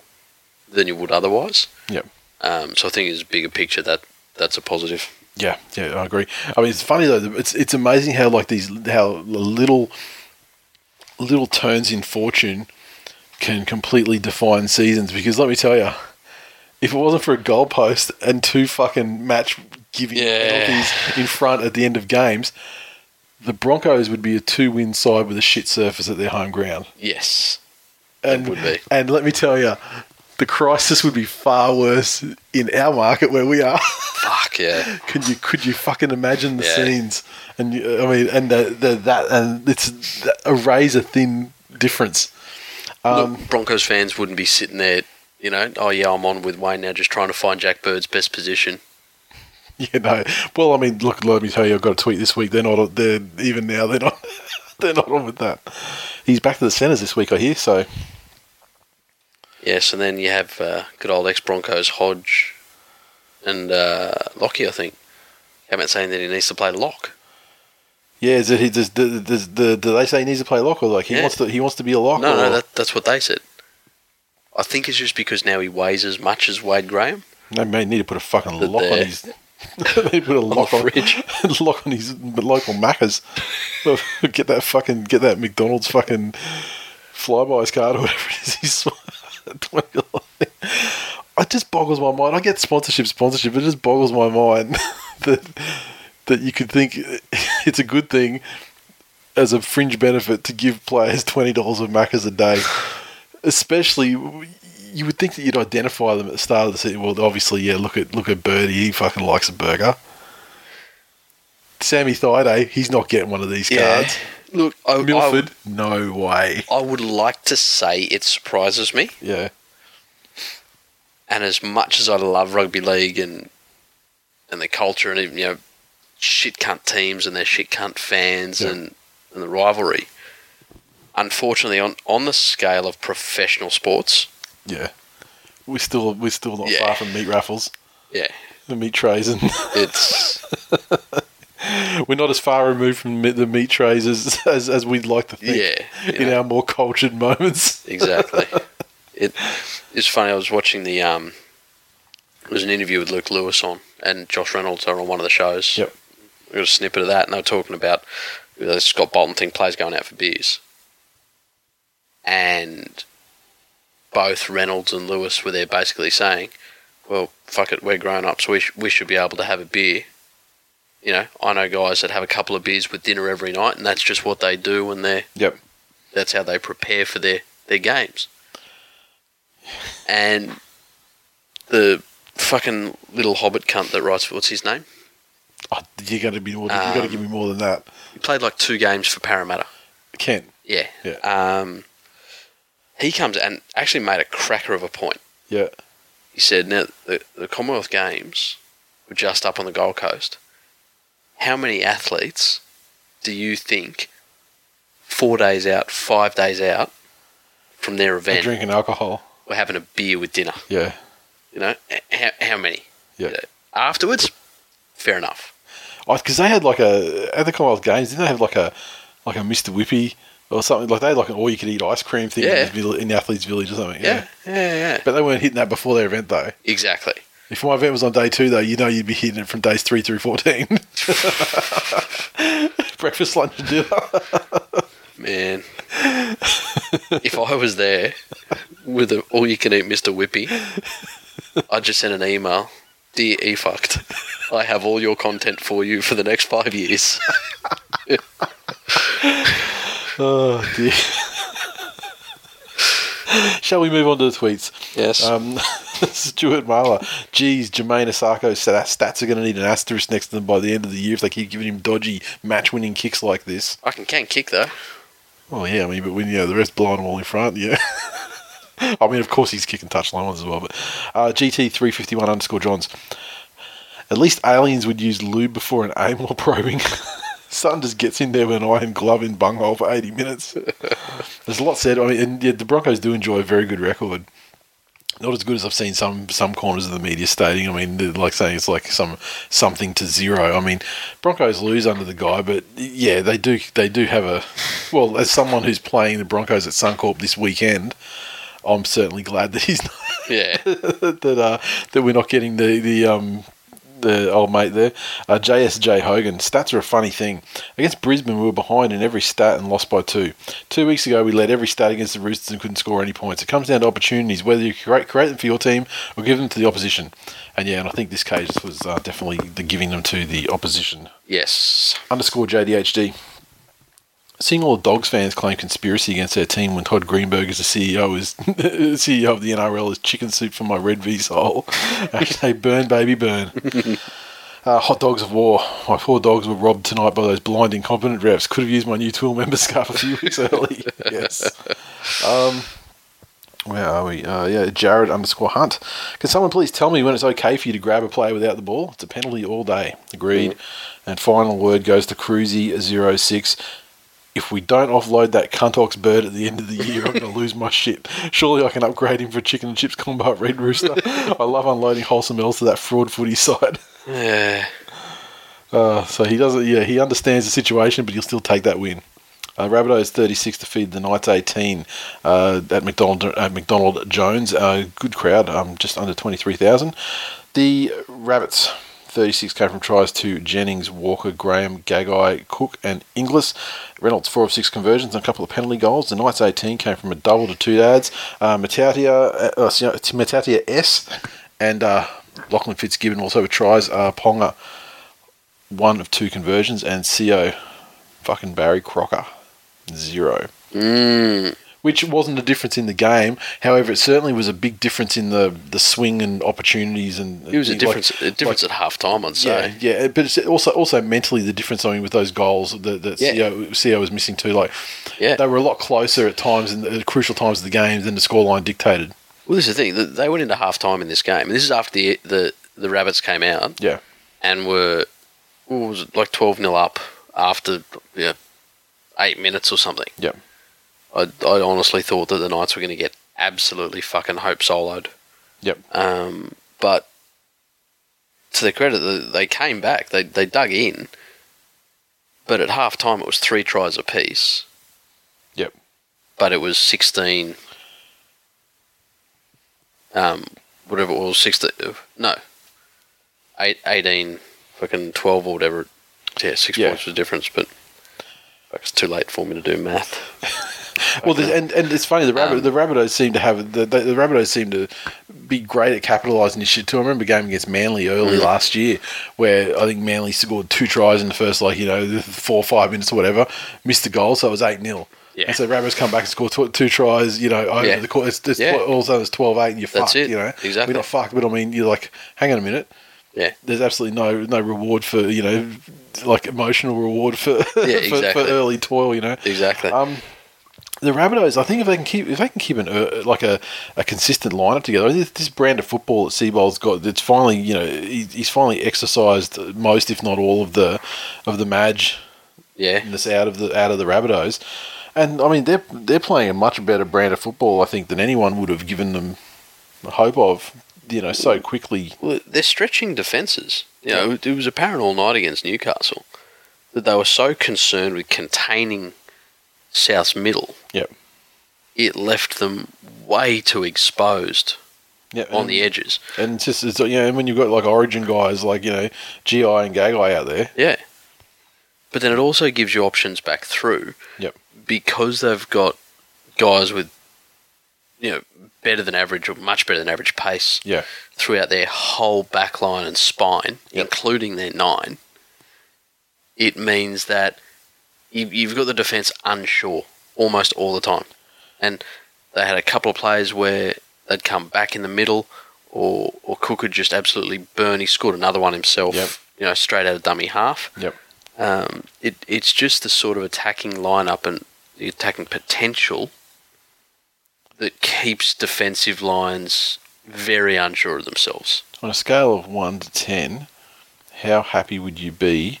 than you would otherwise. Yep. Um, so I think it's a bigger picture that that's a positive. Yeah, yeah, I agree. I mean, it's funny though. It's it's amazing how like these how little little turns in fortune can completely define seasons. Because let me tell you, if it wasn't for a goalpost and two fucking match giving Yeah. penalties in front at the end of games, the Broncos would be a two win side with a shit surface at their home ground. Yes. And would be. and let me tell you, the crisis would be far worse in our market where we are. Fuck yeah. could you could you fucking imagine the Yeah. scenes? And you, I mean, and the, the that and it's a razor thin difference. Um, Look, Broncos fans wouldn't be sitting there, you know, oh yeah, I'm on with Wayne now, just trying to find Jack Bird's best position. You know, well, I mean, look, let me tell you, I've got a tweet this week. They're not. They're even now. They're not. they're not on with that. He's back to the centres this week, I hear. So Yes, and then you have uh, good old ex Broncos Hodge and uh, Lockie, I think. Out saying that he needs to play lock. yeah, is it? He does. Does, does, do they say he needs to play lock or like he Yeah. wants to? He wants to be a lock. No, or, no, that, that's what they said. I think it's just because now he weighs as much as Wade Graham. They may need to put a fucking That lock on his. they put a lock on, fridge. lock on his local Macca's. get that fucking get that McDonald's fucking Flybuys card or whatever it is. He's. It just boggles my mind. I get sponsorship, sponsorship. It just boggles my mind that that you could think it's a good thing as a fringe benefit to give players twenty dollars of macas a day, especially you would think that you'd identify them at the start of the season. Well, obviously, yeah. Look at look at Birdie. He fucking likes a burger. Sammy Thaiday, he's not getting one of these cards. Look, I, Milford, no way. I, I would like to say it surprises me. Yeah, And as much as I love rugby league and and the culture and even, you know shit cunt teams and their shit cunt fans Yeah. and, and the rivalry, unfortunately on, on the scale of professional sports, yeah. We're still we're still not Yeah. far from meat raffles, yeah, the meat trays, and it's we're not as far removed from the meat trays as as, as we'd like to think. Yeah, in know. our more cultured moments. exactly. it it's funny. I was watching the um, there was an interview with Luke Lewis on, and Josh Reynolds are on one of the shows. Yep. We got a snippet of that, and they were talking about the Scott Bolton thing, players going out for beers, and both Reynolds and Lewis were there basically saying, "Well, fuck it, we're grown ups. We sh- we should be able to have a beer." You know, I know guys that have a couple of beers with dinner every night, and that's just what they do when they're Yep. that's how they prepare for their, their games. And the fucking little hobbit cunt that writes what's his name? Oh, you got to be more. you got to Um, give me more than that. He played like two games for Parramatta. Kent. Yeah. Yeah. Um, he comes and actually made a cracker of a point. Yeah. He said, "Now the, the Commonwealth Games were just up on the Gold Coast. How many athletes do you think four days out, five days out from their They're event drinking alcohol. were having a beer with dinner? Yeah. You know, how, how many? Yeah. You know, afterwards, fair enough. Oh, because they had like a at the Commonwealth Games, didn't they have like a like a Mr. Whippy or something like they had like an all you could eat ice cream thing Yeah. in, the in the athletes' village or something. Yeah, yeah, yeah. But they weren't hitting that before their event though. Exactly. If my event was on day two though, you know you'd be hitting it from days three through fourteen. Breakfast, lunch, and dinner. Man, if I was there with a all you can eat Mr. Whippy, I'd just send an email. Dear E fucked, I have all your content for you for the next five years. oh dear. Shall we move on to the tweets? Yes. Um, Stuart Marler. Geez, Jamayne Isaako said that stats are going to need an asterisk next to them by the end of the year if they keep giving him dodgy match winning kicks like this. I can can kick though. Well, yeah, I mean, but when you know the rest blind them all in front, yeah. I mean, of course he's kicking touchline ones as well, but uh, GT three fifty one underscore Johns. At least aliens would use lube before an aim while probing. Sutton just gets in there with an iron glove in bunghole for 80 minutes. There's a lot said. I mean, and yeah, the Broncos do enjoy a very good record. Not as good as I've seen some some corners of the media stating. I mean, like saying it's like some something to zero. I mean, Broncos lose under the guy, but yeah, they do they do have a. Well, as someone who's playing the Broncos at Suncorp this weekend, I'm certainly glad that he's not, Yeah. that uh, that we're not getting the the um the old mate there. Uh, JSJ Hogan. Stats are a funny thing. Against Brisbane, we were behind in every stat and lost by two. Two weeks ago, we led every stat against the Roosters and couldn't score any points. It comes down to opportunities, whether you create, create them for your team or give them to the opposition. And yeah, and I think this case was uh, definitely the giving them to the opposition. Yes. Underscore JDHD. Seeing all the Dogs fans claim conspiracy against their team when Todd Greenberg is the CEO is CEO of the NRL is chicken soup for my red V soul. Actually, burn baby burn. Uh, hot dogs of war. My four dogs were robbed tonight by those blind, incompetent refs. Could have used my new tool member scarf a few weeks early. yes. Um, where are we? Uh, yeah, Jared underscore Hunt. Can someone please tell me when it's okay for you to grab a player without the ball? It's a penalty all day. Agreed. And final word goes to Cruzy06. If we don't offload that cuntox bird at the end of the year, I'm going to lose my shit. Surely I can upgrade him for chicken and chips combo at Red Rooster. I love unloading wholesome L's to that fraud footy side. Yeah. Uh, so he doesn't. Yeah, he understands the situation, but he'll still take that win. Uh, Rabbitohs 36 to feed the Knights 18 uh, at McDonald at McDonald Jones. Uh, good crowd, um, just under 23,000. The Rabbits 36 came from tries to Jennings, Walker, Graham, Gagai, Cook, and Inglis. Reynolds four of six conversions and a couple of penalty goals. The Knights 18 came from a double to two dads. Uh, Mata'utia, uh, uh, Matatia S and uh, Lachlan Fitzgibbon also tries. Uh, Ponga one of two conversions and Co fucking Barry Crocker zero. Mm. Which wasn't a difference in the game. However, it certainly was a big difference in the, the swing and opportunities and It was a like- difference. a difference like- at half time, I'd yeah, say. yeah, but it's also also mentally the difference. I mean, with those goals that, that Yeah. CO, CO was missing too, like Yeah. they were a lot closer at times in the crucial times of the game than the scoreline dictated. Well, this is the thing. They went into half time in this game, and this is after the the, the Rabbits came out Yeah, and were was it, like twelve 0 up after yeah, eight minutes or something. yeah, I, I honestly thought that the Knights were going to get absolutely fucking hope soloed. yep, Um, but to their credit, they came back. They they dug in. But at half time, it was three tries apiece. yep. But it was sixteen. Um, whatever it was, sixteen. No, eight, 18, fucking twelve or whatever. Yeah, six Yeah. points was the difference, but it's too late for me to do math. Well, the, and and it's funny the rabbit Um, the Rabbitohs seem to have the, the, the Rabbitohs seem to be great at capitalising this shit too. I remember a game against Manly early Mm. last year where I think Manly scored two tries in the first like you know four or five minutes or whatever, missed the goal, so it was eight 0 Yeah. And so Rabbitohs come back and score tw- two tries, you know, over Yeah. the course. It's, it's Yeah. tw- all of a sudden it's 12-8 and you're That's fucked, it. you know. Exactly. We're not fucked, but I mean, you're like, hang on a minute. Yeah. There's absolutely no no reward for you know, like emotional reward for for, exactly. for early toil, you know. Exactly. Um, the Rabbitohs, I think if they can keep if they can keep an uh, like a, a consistent lineup together, this, this brand of football that Seibold's got, it's finally you know he, he's finally exercised most, if not all, of the of the Madge yeah. this out of the out of the Rabbitohs, and I mean they're they're playing a much better brand of football, I think, than anyone would have given them hope of. You know, so quickly. Well, they're stretching defences. You know, it was apparent all night against Newcastle that they were so concerned with containing South's middle, Yep. it left them way too exposed Yeah, on and- the edges. And it's just, it's, you know, and when you've got like Origin guys like, you know, GI and Gagai out there. Yeah. But then it also gives you options back through. Yep. Because they've got guys with, you know, better than average or much better than average pace Yeah. throughout their whole back line and spine, Yep. including their nine, it means that you- you've got the defence unsure almost all the time. And they had a couple of plays where they'd come back in the middle, or or Cook would just absolutely burn. He scored another one himself, Yep. you know, straight out of dummy half. Yep. Um, it, it's just the sort of attacking lineup and the attacking potential that keeps defensive lines very unsure of themselves. On a scale of 1 to 10, how happy would you be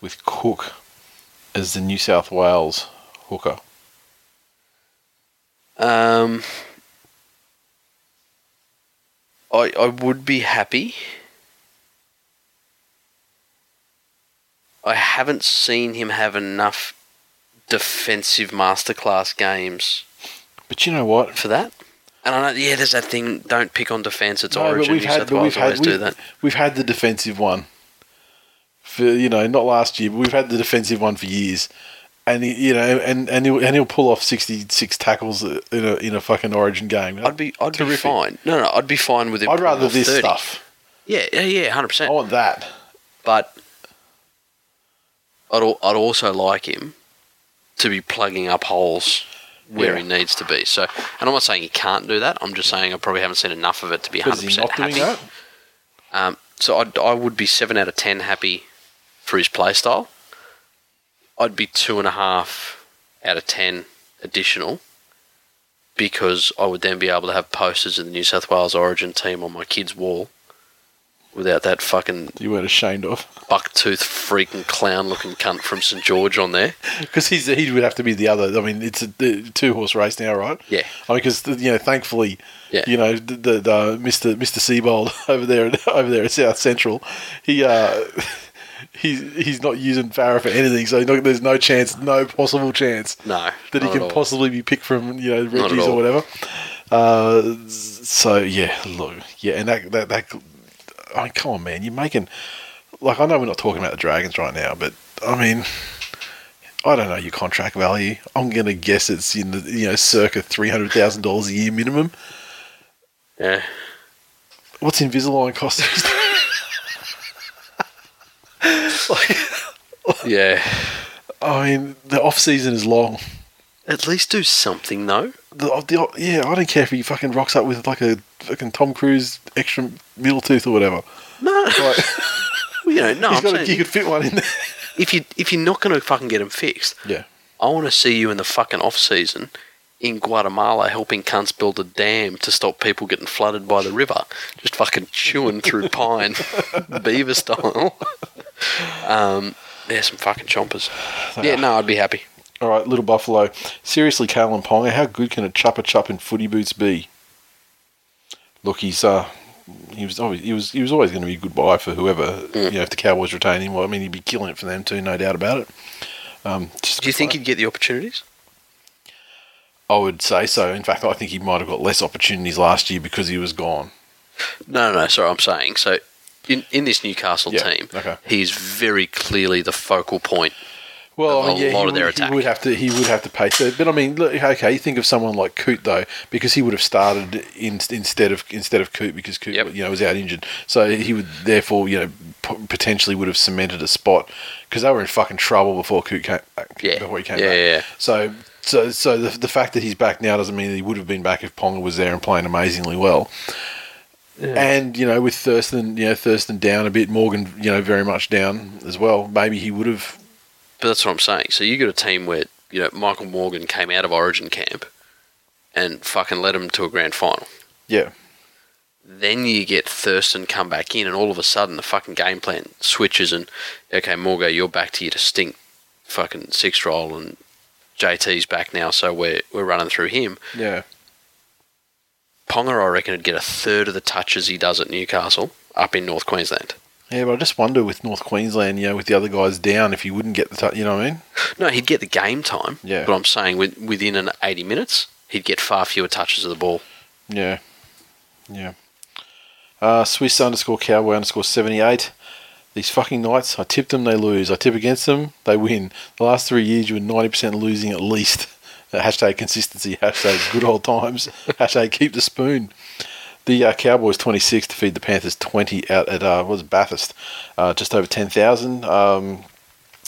with Cook as the New South Wales hooker? Um, I I would be happy. I haven't seen him have enough defensive masterclass games But you know what? for that. And I know, yeah, there's that thing. Don't pick on defence. It's No, but Origin. we've New had, South but Wales we've had, always do we've, that. we've had the defensive one for you know not last year, but we've had the defensive one for years, and he, you know, and and he'll and he'll pull off sixty six tackles in a in a fucking Origin game. I'd be, I'd be fine. No, no, I'd be fine with him. I'd rather this 30. stuff. Yeah, yeah, yeah, hundred percent. I want that. But I'd, I'd also like him to be plugging up holes where Yeah. he needs to be. So, and I'm not saying he can't do that. I'm just saying I probably haven't seen enough of it to be 100 percent happy. that? Um, so I'd, I would be seven out of ten happy for his play style. I'd be two and a half out of ten additional because I would then be able to have posters of the New South Wales Origin team on my kid's wall without that fucking You weren't ashamed of bucktooth freaking clown looking cunt from St George on there. because he's he would have to be the other. I mean, it's a, two horse race now, right? Yeah. I mean, because you know, thankfully, Yeah. you know, the, the, the Mr. Mr. Seibold over there over there at South Central, he uh, he's he's not using Farah for anything, so no, there's no chance, no possible chance No, that he can possibly be picked from you know Reggie's or whatever. Uh, so yeah, look, yeah, and that that that. I mean, come on, man, you're making like I know we're not talking about the Dragons right now, but I mean. I don't know your contract value. I'm gonna guess it's in the you know circa three hundred thousand dollars a year minimum. Yeah, What's Invisalign cost? like, yeah. I mean, the off season is long. At least do something though. The, uh, the, uh, yeah, I don't care if he fucking rocks up with like a fucking Tom Cruise extra middle tooth or whatever. No, Like, you know, no. he's got a, you could fit one in there. if you if you're not going to fucking get him fixed, Yeah, I want to see you in the fucking off season in Guatemala helping cunts build a dam to stop people getting flooded by the river, just fucking chewing through pine, beaver style. Um, yeah, some fucking chompers. Yeah, no, I'd be happy. All right, little Buffalo. Seriously, Kalyn Ponga, how good can a chopper chup in footy boots be? Look, he's uh, he was always he was he was always going to be a good buy for whoever you know if the Cowboys retain him. Well, I mean, he'd be killing it for them too, no doubt about it. Um, Do you think player. he'd get the opportunities? I would say so. In fact, I think he might have got less opportunities last year because he was gone. No, no, no. Sorry, I'm saying so. In in this Newcastle Yeah, team, okay. he's very clearly the focal point. Well, Of I mean, a yeah, lot he, of their would- he would have to. He would have to pay. So, but I mean, look, okay. You think of someone like Coote though, because he would have started in, instead of instead of Coote because Coote, Yep. you know, was out injured. So he would therefore, you know, p- potentially would have cemented a spot because they were in fucking trouble before Coote came. Uh, yeah. before he came Yeah, back. yeah, yeah. So, so, so the, the fact that he's back now doesn't mean that he would have been back if Ponga was there and playing amazingly well. And you know, with Thurston, you know, Thurston down a bit, Morgan, you know, very much down as well. Maybe he would have But that's what I'm saying. So you got a team where you know Michael Morgan came out of Origin camp and fucking led them to a grand final. Yeah. Then you get Thurston come back in, and all of a sudden the fucking game plan switches, and okay, Morgo, you're back to your distinct fucking six roll, and JT's back now, so we're we're running through him. Yeah. Ponga, I reckon, would get a third of the touches he does at Newcastle up in North Queensland. Yeah, but I just wonder with North Queensland, you know, with the other guys down, if he wouldn't get the, t- you know what I mean? No, he'd get the game time. Yeah. But I'm saying with, within an 80 minutes, he'd get far fewer touches of the ball. Yeah, yeah. Uh, Swiss underscore cowboy underscore seventy eight. These fucking Knights, I tip them, they lose. I tip against them, they win. The last three years, you were ninety percent losing at least. Hashtag consistency. Hashtag good old times. hashtag keep the spoon. The uh, Cowboys 26 to feed the Panthers 20 out at uh, what was Bathurst, uh, just over 10,000 um,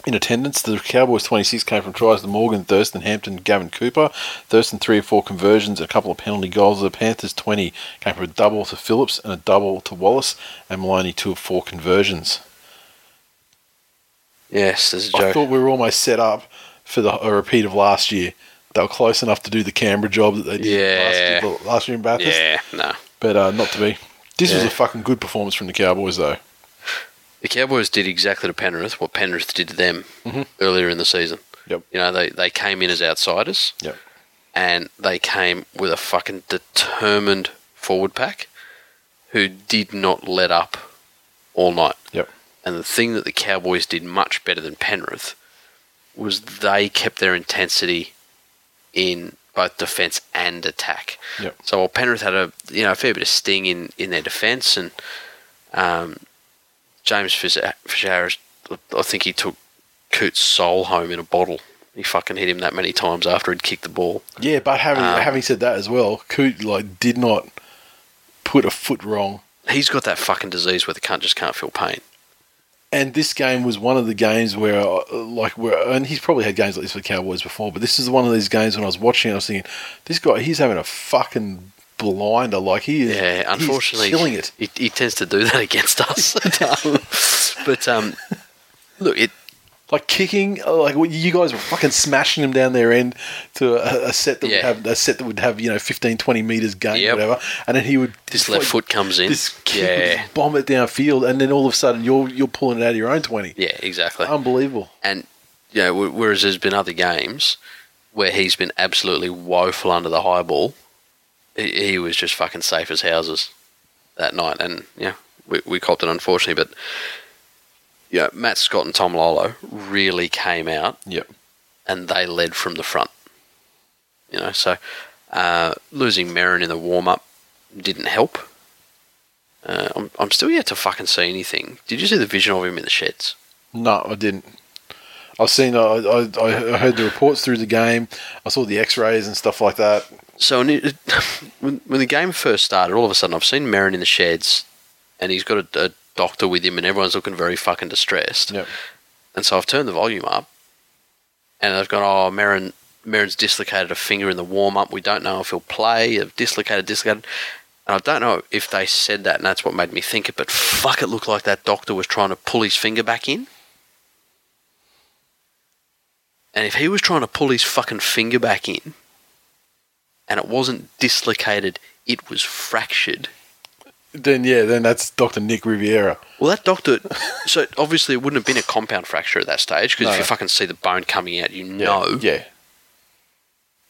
in attendance. The Cowboys 26 came from tries to Morgan, Thurston, Hampton, Gavin Cooper. Thurston three or four conversions, a couple of penalty goals. The Panthers 20 came from a double to Phillips and a double to Wallace, and Maloney two of four conversions. Yes, there's a joke. I thought we were almost set up for the, a repeat of last year. They were close enough to do the Canberra job that they did Yeah. last, year, last year in Bathurst, yeah, no. but uh, not to be. This was a fucking good performance from the Cowboys, though. The Cowboys did exactly to Penrith what Penrith did to them earlier in the season. Yep. You know, they, they came in as outsiders Yep. and they came with a fucking determined forward pack who did not let up all night. Yep. And the thing that the Cowboys did much better than Penrith was they kept their intensity in both defence and attack. Yep. So while Penrith had a you know a fair bit of sting in, in their defence, and um, James Fisher, I think he took Coote's soul home in a bottle. He fucking hit him that many times after he'd kicked the ball. Yeah, but having Um, having said that as well, Coote like did not put a foot wrong. He's got that fucking disease where the cunt just can't feel pain. And this game was one of the games where, uh, like, where, and he's probably had games like this with Cowboys before, but this is one of these games when I was watching, it, I was thinking, this guy, he's having a fucking blinder. Like he is, Yeah, he's unfortunately, killing it. He, he tends to do that against us. but um, look, it Like kicking, like you guys were fucking smashing him down their end to a, a set that would have a set that would have you know 15, 20 meters gain, Yep. whatever, and then he would this like, left foot comes in. this yeah, bomb it downfield, and then all of a sudden you're you're pulling it out of your own twenty. yeah, exactly. Unbelievable. And you know, whereas there's been other games where he's been absolutely woeful under the high ball, he, he was just fucking safe as houses that night. And yeah, we, we copped it unfortunately, but yeah, Matt Scott and Taumalolo really came out Yep. and they led from the front. You know, so uh, losing Merrin in the warm up didn't help. Uh, I'm, I'm still yet to fucking see anything. Did you see the vision of him in the sheds? No, I didn't. I've seen. I, I, I heard the reports through the game. I saw the X-rays and stuff like that. So when, when the game first started, all of a sudden I've seen Merrin in the sheds, and he's got a, a doctor with him, and everyone's looking very fucking distressed. Yep. And so I've turned the volume up, and they've gone, "Oh, Merrin, Merrin's dislocated a finger in the warm up. We don't know if he'll play. They've dislocated, dislocated." And I don't know if they said that, and that's what made me think it. But fuck, it looked like that doctor was trying to pull his finger back in. And if he was trying to pull his fucking finger back in, and it wasn't dislocated, it was fractured. Then yeah, then that's Doctor Nick Riviera. Well, that doctor. so obviously, it wouldn't have been a compound fracture at that stage because No, if you fucking see the bone coming out, you know. Yeah.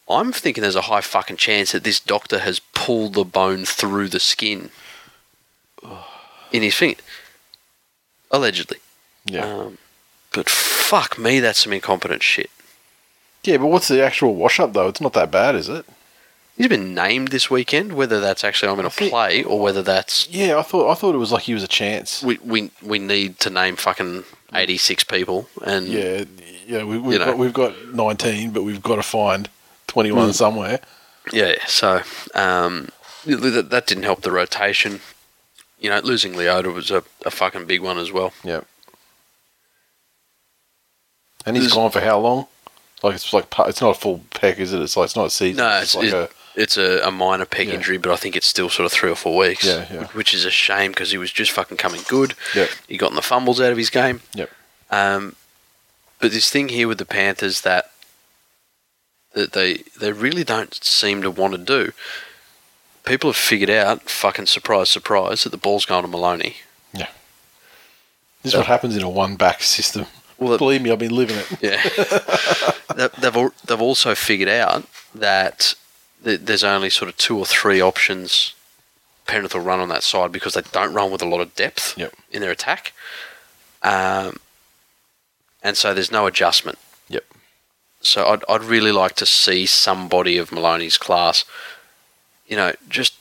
I'm thinking there's a high fucking chance that this doctor has pulled the bone through the skin in his finger, allegedly. Yeah. Um, but fuck me, that's some incompetent shit. yeah, but what's the actual wash up though? It's not that bad, is it? He's been named this weekend. Whether that's actually I'm going to play or whether that's Yeah, I thought I thought it was like he was a chance. we we we need to name fucking 86 people and Yeah, yeah, we, we've You know. got we've got nineteen, but we've got to find twenty one Mm. somewhere. Yeah, so um, that, that didn't help the rotation. You know, losing Leota was a, a fucking big one as well. Yeah. And he's There's- gone for how long? Like it's like pa- it's not a full pack, is it? It's like it's not a season. No, it's, it's, like a it's a, a minor peg Yeah. injury, but I think it's still sort of three or four weeks. Yeah, yeah. Which is a shame because he was just fucking coming good. Yep. He got in the fumbles out of his game. Yep. Um, but this thing here with the Panthers that that they they really don't seem to want to do. People have figured out, fucking surprise, surprise, that the ball's going to Maloney. Yeah. This is what happens in a one back system. Well, Believe me, I've been living it. Yeah. They- they've they've also figured out that th- there's only sort of two or three options Penrith will run on that side because they don't run with a lot of depth Yep. in their attack. Um, and so there's no adjustment. Yep. So I'd, I'd really like to see somebody of Maloney's class, you know, just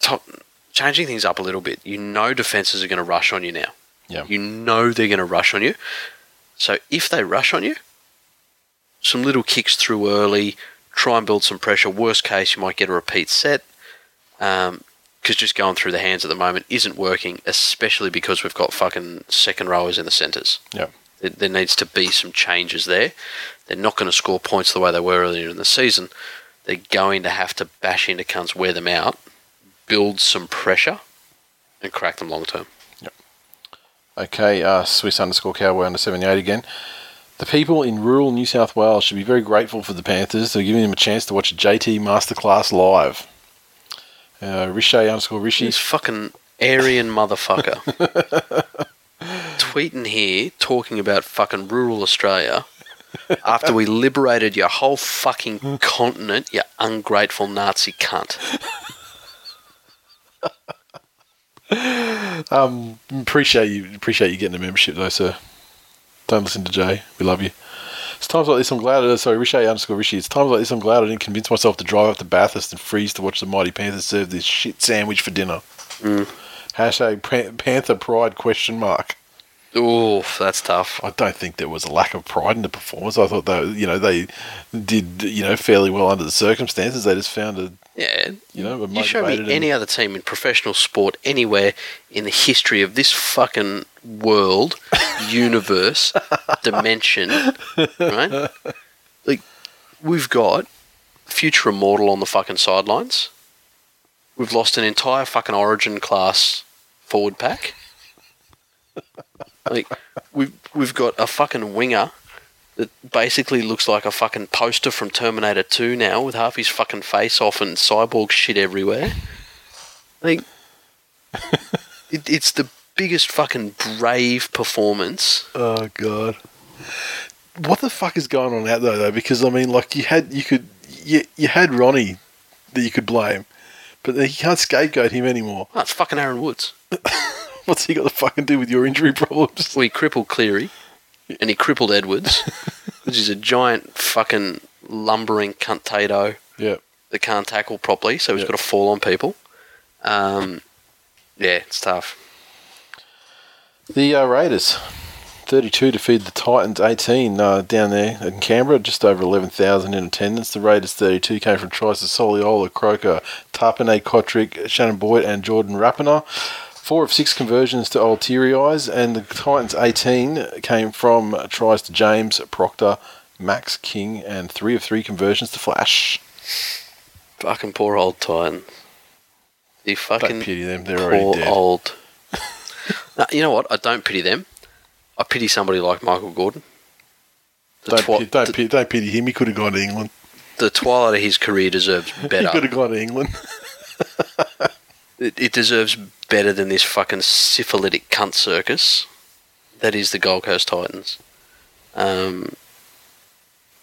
top, changing things up a little bit. You know defences are going to rush on you now. Yeah. You know they're going to rush on you. So if they rush on you, some little kicks through early, try and build some pressure. Worst case, you might get a repeat set. Because just going through the hands at the moment isn't working, especially because we've got fucking second rowers in the centres. There, there needs to be some changes there. They're not going to score points the way they were earlier in the season. They're going to have to bash into cunts, wear them out, build some pressure, and crack them long term. Okay, uh, Swiss underscore cowboy under 78 again. The people in rural New South Wales should be very grateful for the Panthers for giving them a chance to watch a JT Masterclass live. Uh, Riche underscore Rishi. This fucking Aryan motherfucker tweeting here talking about fucking rural Australia after we liberated your whole fucking continent, you ungrateful Nazi cunt. Um, appreciate you appreciate you getting a membership though, sir. Don't listen to Jay. We love you. It's times like this I'm glad. Uh, sorry, Rishi underscore Rishi. It's times like this I'm glad I didn't convince myself to drive up to Bathurst and freeze to watch the Mighty Panthers serve this shit sandwich for dinner. Mm. Hashtag Pan- Panther Pride question mark. Oof, that's tough. I don't think there was a lack of pride in the performance. I thought they, you know, they did, you know, fairly well under the circumstances. They just found a, Yeah. you know, You show me and- any other team in professional sport anywhere in the history of this fucking world, universe, dimension, right? Like, we've got future immortal on the fucking sidelines. We've lost an entire fucking origin class forward pack. Like, we've, we've got a fucking winger that basically looks like a fucking poster from Terminator 2 now with half his fucking face off and cyborg shit everywhere. Like, it, it's the biggest fucking brave performance. Oh god. What the fuck is going on out there though? Because I mean, like you had you could you, you had Ronnie that you could blame, but then you can't scapegoat him anymore. Oh, fucking Aaron Woods. What's he got to fucking do with your injury problems? He crippled Cleary and he crippled Edwards, which is a giant fucking lumbering cunt tato Yeah. that can't tackle properly, so he's Yeah. got to fall on people. Um, yeah, it's tough. The uh, Raiders, 32 to feed the Titans 18 uh, down there in Canberra, just over 11,000 in attendance. The Raiders 32 came from tries to Soliola, Croker, Tapine, Cotric, Shannon Boyd, and Jordan Rapana. Four of six conversions to Eyes, and the Titans 18 came from tries to James, Proctor, Max King, and three of three conversions to Flash. Fucking poor old Titan. Don't fucking pity them, they're poor already dead. old. no, you know what? I don't pity them. I pity somebody like Michael Gordon. The, Don't, twi- pity, don't, the, pity, don't pity him, he could have gone to England. the twilight of his career deserves better. He could have gone to England. it, it deserves better than this fucking syphilitic cunt circus that is the Gold Coast Titans. Um,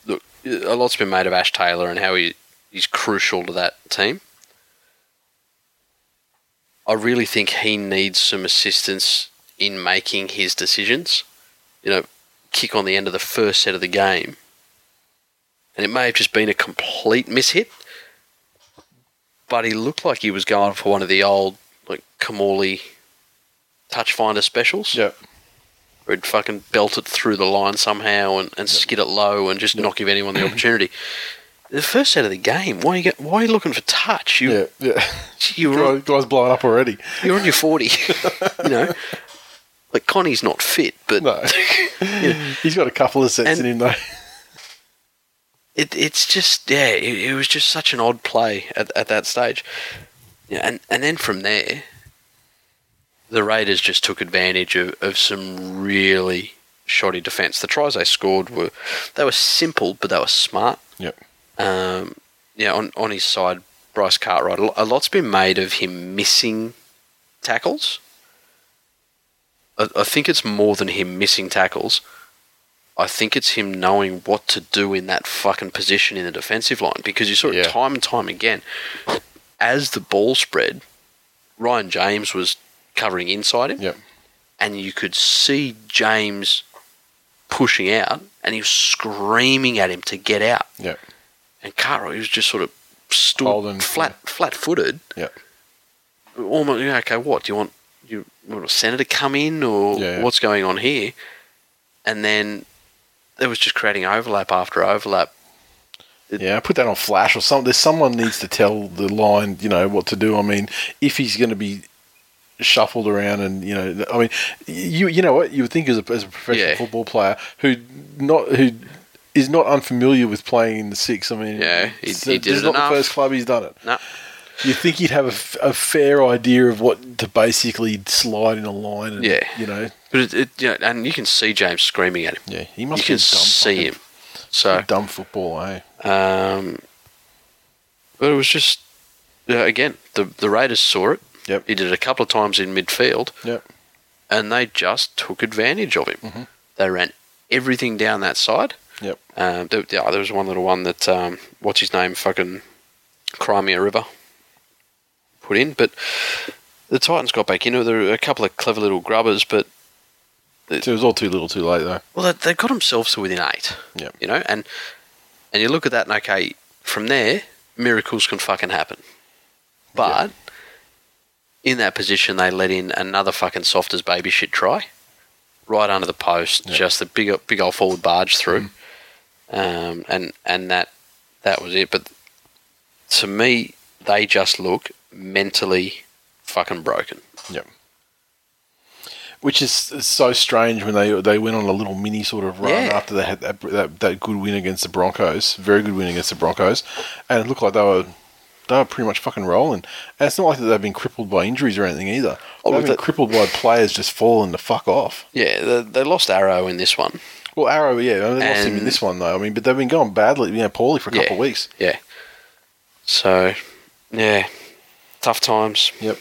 look, a lot's been made of Ash Taylor and how he, he's crucial to that team. I really think he needs some assistance in making his decisions. You know, kick on the end of the first set of the game. And it may have just been a complete mishit, but he looked like he was going for one of the old, like, Kamali touch finder specials. Yep. Where he'd fucking belt it through the line somehow and, and skid it low and just not give anyone the opportunity. The first set of the game, why are you, get, why are you looking for touch? You, Yeah, yeah. you Guys, blowing up already. you're on your 40. you know? Like, Connie's not fit, but No. He's got a couple of sets And- in him though. it, it's just yeah, it, it was just such an odd play at, at that stage. Yeah, and and then from there, the Raiders just took advantage of, of some really shoddy defence. The tries they scored were they were simple, but they were smart. Yep. Um, yeah, on on his side, Bryce Cartwright. A lot's been made of him missing tackles. I, I think it's more than him missing tackles. I think it's him knowing what to do in that fucking position in the defensive line because you saw it Yeah. time and time again. As the ball spread, Ryan James was covering inside him, Yep. and you could see James pushing out, and he was screaming at him to get out. Yep. And Caro, he was just sort of stood Holding, flat, flat-footed. Yep. Almost, yeah, okay. What do you want? You want a centre to come in, or Yeah, yeah. what's going on here? And then there was just creating overlap after overlap. Yeah, put that on flash or something. There's someone needs to tell the line, you know, what to do. I mean, if he's going to be shuffled around, and you know, I mean, you you know what you would think as a, as a professional Yeah. football player who not who is not unfamiliar with playing in the six. I mean, Yeah, he- he did it not enough. the first club he's done it. No, You think he'd have a, f- a fair idea of what to basically slide in a line, and, Yeah. you know, but it, it you know, and you can see James screaming at him. yeah, he You must be can see him. So dumb football, eh? Um, but it was just uh, again the the Raiders saw it. Yep. He did it a couple of times in midfield. Yep. and they just took advantage of him. They ran everything down that side. Yep. Um, there, yeah, there was one little one that um, what's his name, fucking Crimea River, put in, but the Titans got back into it. There were a couple of clever little grubbers, but It was all too little, too late though. well, they, they got themselves to within eight. Yeah. You know, and and you look at that, and okay, from there, miracles can fucking happen. But in that position, they let in another fucking soft as baby shit try, right under the post, Yeah. just a big big old forward barge through, um, and and that that was it. But to me, they just look mentally fucking broken. Yep. Which is so strange when they they went on a little mini sort of run Yeah. after they had that, that that good win against the Broncos, very good win against the Broncos, and it looked like they were they were pretty much fucking rolling. And it's not like that they've been crippled by injuries or anything either. Oh, they've been that- crippled by players just falling the fuck off. Yeah, they, they lost Arrow in this one. Well, Arrow, yeah, they lost him in this one though. I mean, but they've been going badly, you know, poorly for a couple Yeah. of weeks. Yeah. So, yeah, tough times. Yep.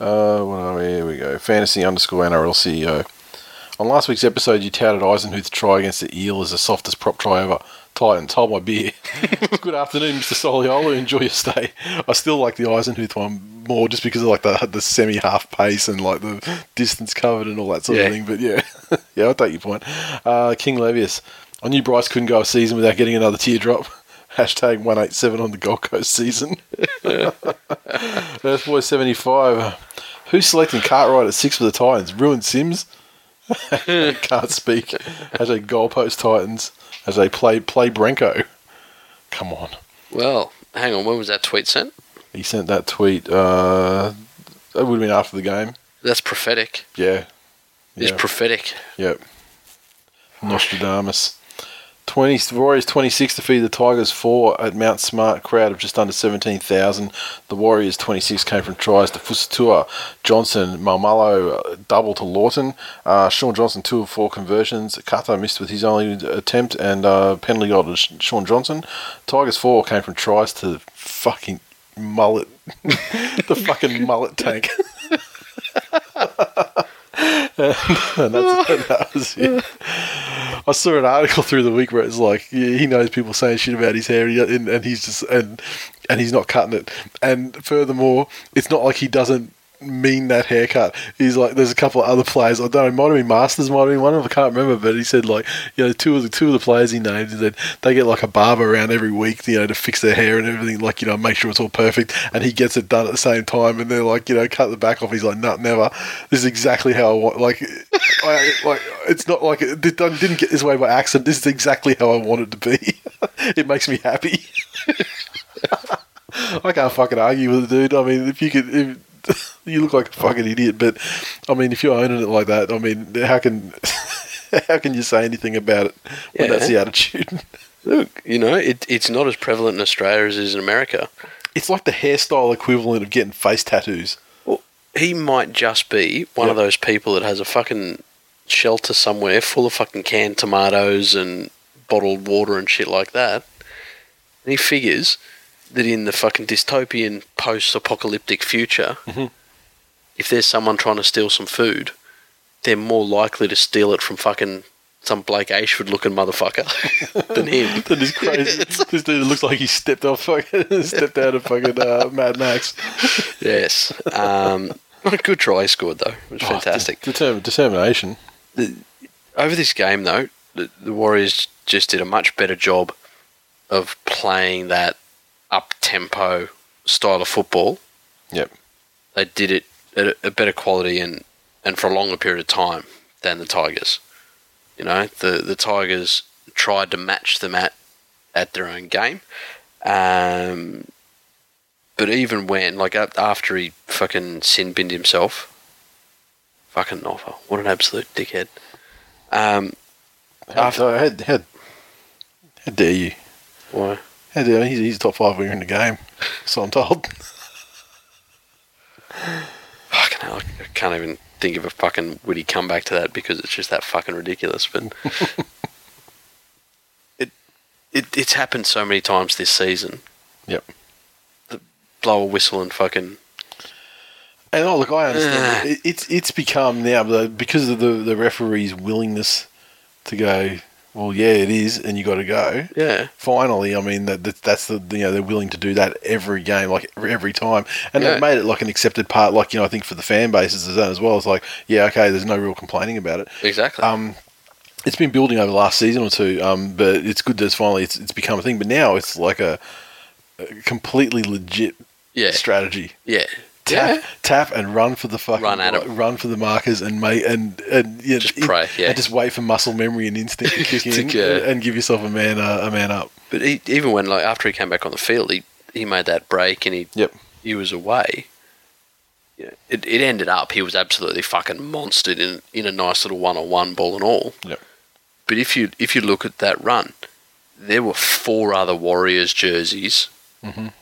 Uh, what are we? Here we go. Fantasy underscore NRL CEO. On last week's episode, you touted Eisenhuth's try against the Eel as the softest prop try ever. Titans, hold my beer. Good afternoon, Mr. Soliola. Enjoy your stay. I still like the Eisenhuth one more just because of like the the semi half pace and like the distance covered and all that sort Yeah. of thing. But yeah, yeah, I'll take your point. Uh, King Levius. I knew Bryce couldn't go a season without getting another teardrop. Hashtag 187 on the Gold Coast season. Earth Boy 75. Who's selecting Cartwright at six for the Titans? Ruined Sims? Can't speak. As a goalpost Titans. As they play play Brenko. Come on. Well, hang on, when was that tweet sent? He sent that tweet. Uh, that would have been after the game. That's prophetic. Yeah. It's Yeah. prophetic. Yep. Nostradamus. 20, Warriors 26 defeated the Tigers 4 at Mount Smart, crowd of just under 17,000. The Warriors 26 came from tries to Fusitu'a, Johnson, Maumalo, uh, double to Lawton. Uh, Sean Johnson, 2 of 4 conversions. Kato missed with his only attempt and uh, penalty goal to Sean Johnson. Tigers 4 came from tries to fucking mullet. the fucking mullet tank. and that's, and that was it. I saw an article through the week where it's like he knows people saying shit about his hair, and, and, he's just and and he's not cutting it. And furthermore, it's not like he doesn't mean that haircut. He's like, there's a couple of other players. I don't know. Might have been Masters, might have been one of them. I can't remember, but he said like, you know, two of the two of the players he named, said they get like a barber around every week, you know, to fix their hair and everything, like you know, make sure it's all perfect. And he gets it done at the same time, and they're like, you know, cut the back off. He's like, no, never. This is exactly how I want. Like, I, like it's not like it didn't get this way by accident. This is exactly how I want it to be. it makes me happy. I can't fucking argue with the dude. I mean, if you could, if, you look like a fucking idiot. But I mean, if you're owning it like that, I mean, how can how can you say anything about it when Yeah. that's the attitude? Look, you know, it, it's not as prevalent in Australia as it is in America. It's like the hairstyle equivalent of getting face tattoos. Well, he might just be one of those people that has a fucking shelter somewhere full of fucking canned tomatoes and bottled water and shit like that. And he figures that in the fucking dystopian post apocalyptic future, Mhm. if there's someone trying to steal some food, they're more likely to steal it from fucking some Blake Ashford looking motherfucker than him. That is crazy. this dude looks like he stepped off fucking stepped out of fucking uh, Mad Max. yes. Um, good try scored, though. It was fantastic. Oh, determ- determination. over this game though, the, the Warriors just did a much better job of playing that up tempo style of football. Yep. They did it at a, better quality and, and for a longer period of time than the Tigers. You know, the the Tigers tried to match them at at their own game. Um, but even when, like after he fucking sin binned himself, fucking offer, what an absolute dickhead. Um, How, After- how, how, how dare you? why? He's, he's top five winger in the game. So I'm told. Fucking hell, I can't even think of a fucking witty comeback to that because it's just that fucking ridiculous. But it, it it's happened so many times this season. Yep. blow a whistle and fucking And oh, look, I understand. it, it's it's become now the, because of the the referee's willingness to go. Well, yeah, it is, and you got to go. Yeah. Finally, I mean that, that that's the you know they're willing to do that every game, like every, every time, and Yeah. they've made it like an accepted part. Like you know, I think for the fan bases as as well. It's like, yeah, okay, there's no real complaining about it. Exactly. Um, it's been building over the last season or two, um, but it's good that it's finally it's, it's become a thing. But now it's like a, a completely legit yeah. strategy. yeah. Tap, Yeah. tap, and run for the fucking Run at 'em. run for the markers, and make and and yeah, Just pray, yeah. and just wait for muscle memory and instinct to kick To in, and give yourself a man uh, a man up. But he, even when like after he came back on the field, he he made that break and he Yep. he was away. Yeah, it, it ended up he was absolutely fucking monstered in in a nice little one on one ball and all. Yep. But if you if you look at that run, there were four other Warriors jerseys Mhm.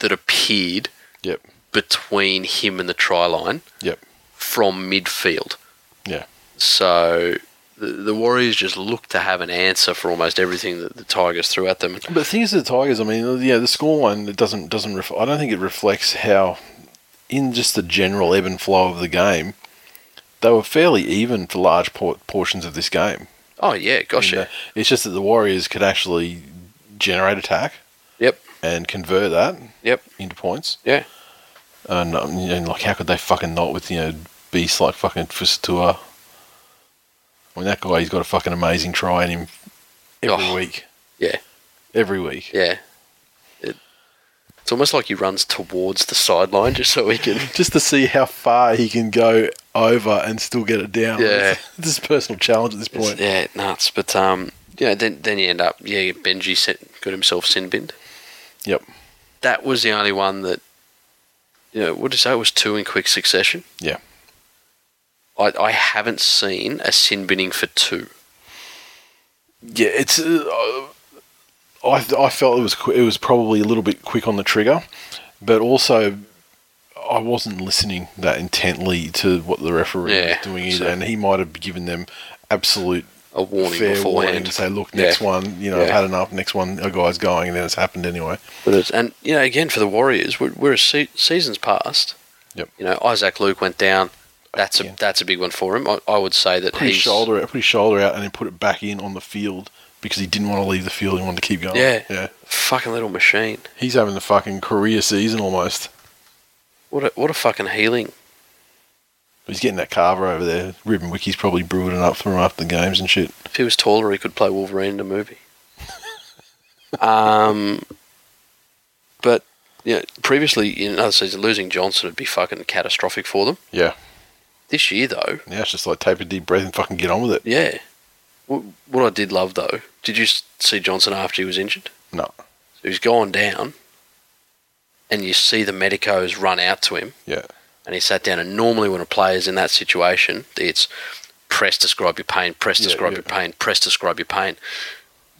that appeared Yep. Between him and the try line Yep. from midfield. Yeah. So the, the Warriors just look to have an answer for almost everything that the Tigers threw at them. But the thing is, the Tigers. I mean, yeah, the scoreline it doesn't doesn't. Ref- I don't think it reflects how, in just the general ebb and flow of the game, they were fairly even for large por- portions of this game. Oh yeah, gosh And, yeah. uh, it's just that the Warriors could actually generate attack. Yep. And convert that. Yep. Into points. Yeah. And, um, you know, like, how could they fucking not with you know beasts like fucking Fusitu'a? I mean, that guy, he's got a fucking amazing try in him every Oh. week. Yeah. Every week. Yeah. It, it's almost like he runs towards the sideline just so he can. Just to see how far he can go over and still get it down. Yeah. This is personal challenge at this point. yeah, nuts. But um, you know, then then you end up yeah, Benji sent, got himself sin binned. Yep. That was the only one that. You know, what did you say? It was two in quick succession. Yeah. I, I haven't seen a sin binning for two. Yeah, it's. Uh, I I felt it was qu- it was probably a little bit quick on the trigger, but also I wasn't listening that intently to what the referee Yeah, was doing either, so- and he might have given them absolute A warning fair warning beforehand. to say, look, next Yeah. one, you know, I've had enough. Next one, a guy's going, and then it's happened anyway. But it's, and you know, again for the Warriors, we're, we're a se- seasons past. Yep. You know, Isaac Luke went down. That's a Yeah. that's a big one for him. I, I would say that Put his shoulder out, put his shoulder out, and then put it back in on the field because he didn't want to leave the field. He wanted to keep going. Yeah. yeah. fucking little machine. He's having the fucking career season almost. What a what a fucking healing. He's getting that kava over there. Ruben Wiki's probably brewing it up for him after the games and shit. If he was taller, he could play Wolverine in a movie. um, but yeah, previously in another season, losing Johnson would be fucking catastrophic for them. Yeah. This year, though, Now it's just like take a deep breath and fucking get on with it. yeah. What, what I did love though, did you see Johnson after he was injured? No. So he's gone down, and you see the medicos run out to him, Yeah. And he sat down. And normally, when a player's in that situation, it's press describe your pain, press describe yeah. your pain, press describe your pain.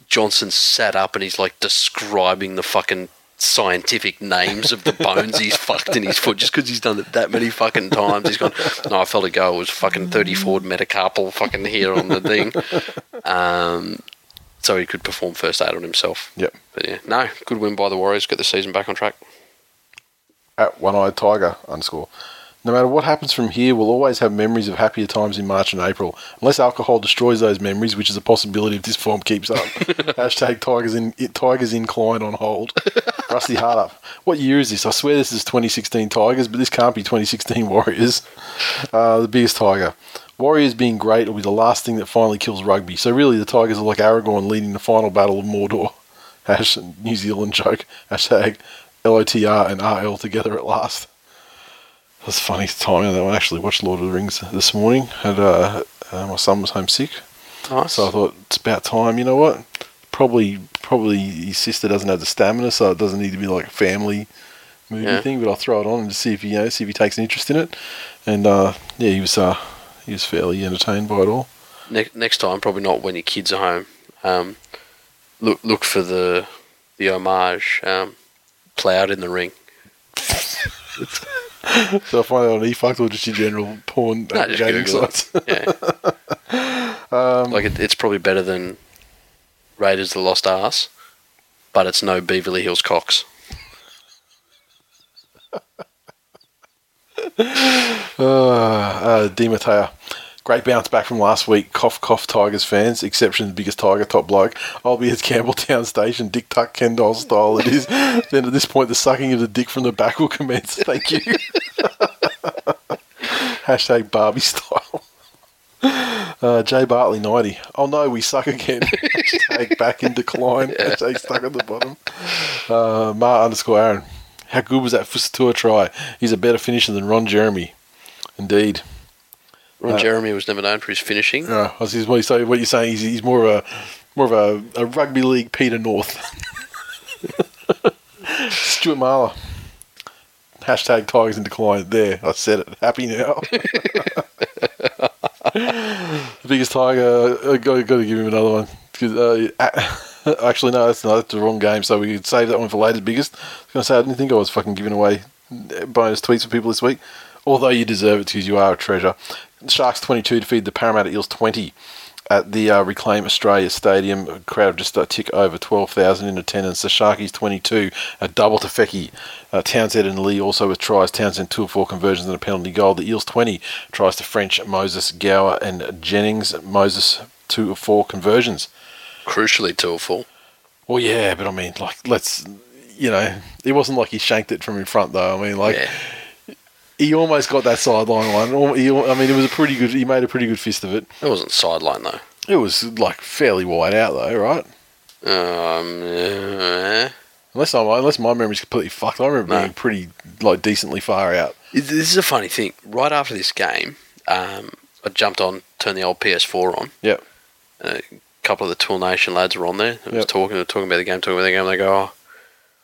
Johnson sat up and he's like describing the fucking scientific names of the bones he's fucked in his foot just because he's done it that many fucking times. He's gone, no, I felt a go. It was fucking 34 metacarpal fucking here on the thing. Um, so he could perform first aid on himself. Yep. But yeah, no, good win by the Warriors. Get the season back on track. At one eyed tiger underscore. No matter what happens from here, we'll always have memories of happier times in March and April. Unless alcohol destroys those memories, which is a possibility if this form keeps up. Hashtag Tigers in Tigers inclined on hold. Rusty hard up. What year is this? I swear this is 2016 Tigers, but this can't be 2016 Warriors. Uh, the biggest Tiger. Warriors being great will be the last thing that finally kills rugby. So really, the Tigers are like Aragorn leading the final battle of Mordor. Hash New Zealand joke. Hashtag LOTR and RL together at last. That's funniest timing that one. I actually watched Lord of the Rings this morning. Had uh, uh, my son was homesick, Nice. so I thought it's about time. You know what? Probably, probably his sister doesn't have the stamina, so it doesn't need to be like a family movie Yeah. thing. But I'll throw it on and just see if he, you know, see if he takes an interest in it. And uh, yeah, he was uh, he was fairly entertained by it all. Ne- next time, probably not when your kids are home. Um, look look for the the homage um, in the ring. So I find out on eFucked or just your general porn No, just aggregating Google it. sites. Yeah, Um, like it, it's probably better than Raiders of the Lost Arse, but it's no Beverly Hills Cox. Uh, uh, Di Matteo. Great bounce back from last week. Cough, cough, Tigers fans. Exception, biggest Tiger top bloke. I'll be at Campbelltown Station, Dick Tuck Kendall style. It is. then at this point, the sucking of the dick from the back will commence. Thank you. Hashtag Barbie style. Uh, Jay Bartley 90. Oh no, we suck again. Hashtag back in decline. Hashtag stuck at the bottom. Uh, Mar underscore Aaron. How good was that Fusitu'a try? He's a better finisher than Ron Jeremy. Indeed. Ron Uh, Jeremy was never known for his finishing. Uh, I see what you say. What you're saying is he's more of a more of a, a rugby league Peter North. Stuart Marler. Hashtag Tigers in decline. There, I said it. Happy now. the biggest tiger. I got, got to give him another one. uh, actually, no, that's not that's the wrong game. So we could save that one for later. Biggest. I was going to say I didn't think I was fucking giving away bonus tweets for people this week. Although you deserve it because you are a treasure. Sharks 22 defeated the Parramatta Eels 20 at the uh, Reclaim Australia Stadium. A crowd of just a tick over 12,000 in attendance. The Sharkies 22, a double to Feki. Uh, Townsend and Lee also with tries. Townsend 2 or 4 conversions and a penalty goal. The Eels 20 tries to French, Moses, Gower and Jennings. Moses 2 or 4 conversions. Crucially, two or four. Well, yeah, but I mean, like, let's, you know, it wasn't like he shanked it from in front, though. I mean, like, yeah. He almost got that sideline one. He I mean, it was a pretty good, he made a pretty good fist of it. It wasn't sideline though. It was, like, fairly wide out, though, right? Um, uh, Unless I'm, unless my memory's completely fucked, I remember No. being pretty like decently far out. this is a funny thing. Right after this game, um, I jumped on, turned the old PS4 on. Yep. A couple of the Tool Nation lads were on there. I was Yep. talking, talking about the game, talking about the game. And they go, "Oh,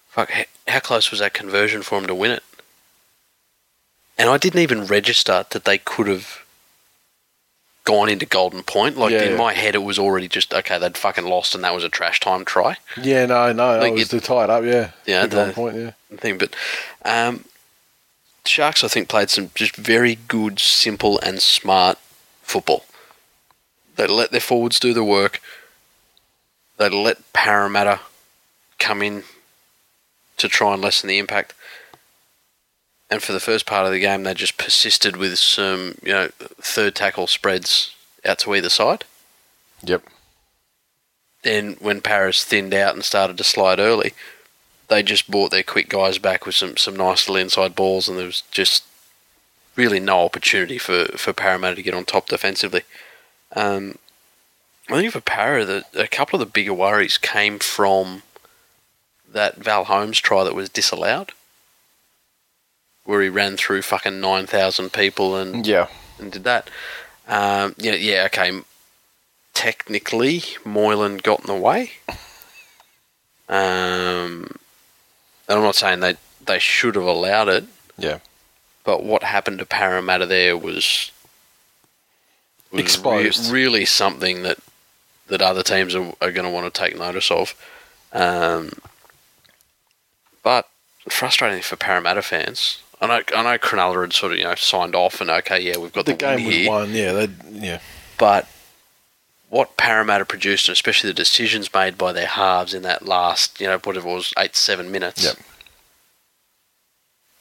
fuck! How close was that conversion for him to win it?" And I didn't even register that they could have gone into Golden Point. Like Yeah, in yeah. my head, it was already just okay. They'd fucking lost, and that was a trash time try. Yeah, no, no, Like I was it- to tie it up. Yeah, Yeah, the- point. Yeah, thing. But um, Sharks, I think, played some just very good, simple, and smart football. They let their forwards do the work. They let Parramatta come in to try and lessen the impact. And for the first part of the game, they just persisted with some, you know, third tackle spreads out to either side. yep, Then when Paris thinned out and started to slide early, they just brought their quick guys back with some, some nice little inside balls, and there was just really no opportunity for, for Parramatta to get on top defensively. Um, I think for Para, the, a couple of the bigger worries came from that Val Holmes try that was disallowed, where he ran through fucking 9,000 people and yeah, and did that. Um, yeah, yeah, okay. Technically, Moylan got in the way. Um, and I'm not saying they they should have allowed it, yeah. but what happened to Parramatta there was, was re- really something that that other teams are, are going to want to take notice of. Um, but frustrating for Parramatta fans. I know, I know Cronulla had sort of you know signed off and okay, yeah, we've got The the, game was here, won. Yeah, they, yeah, but what Parramatta produced, and especially the decisions made by their halves in that last, you know, whatever it was, eight seven minutes. Yep.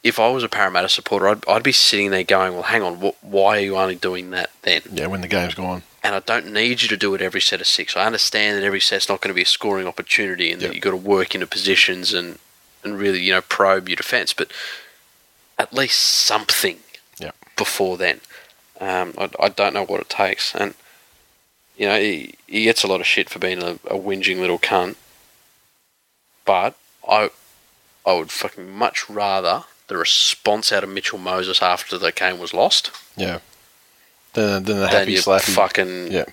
If I was a Parramatta supporter, I'd, I'd be sitting there going, well, hang on, wh- why are you only doing that then? yeah. When the game's gone, And I don't need you to do it every set of six. I understand that every set's not going to be a scoring opportunity and Yep. that you've got to work into positions and, and really, you know, probe your defence, but at least something Yep. before then. Um, I, I don't know what it takes. And, you know, he, he gets a lot of shit for being a, a whinging little cunt. But I, I would fucking much rather the response out of Mitchell Moses after the game was lost yeah. Then, then the than happy slappy. fucking Yeah.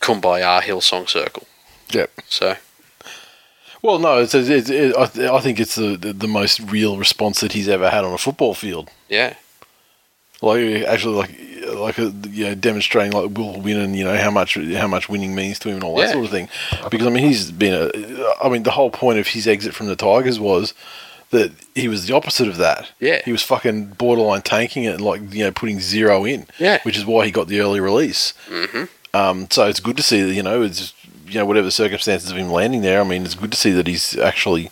Kumbaya Hillsong Circle. Yep. So, Well, no, it's, it's, it, I, th- I think it's the, the the most real response that he's ever had on a football field. yeah. Like actually, like like a, you know, demonstrating like will win and you know how much how much winning means to him and all that Yeah. sort of thing. Because I mean, he's been a. I mean, the whole point of his exit from the Tigers was that he was the opposite of that. Yeah. he was fucking borderline tanking it and like you know putting zero in. Yeah. which is why he got the early release. hmm Um, so it's good to see that you know it's you know whatever the circumstances of him landing there. I mean, it's good to see that he's actually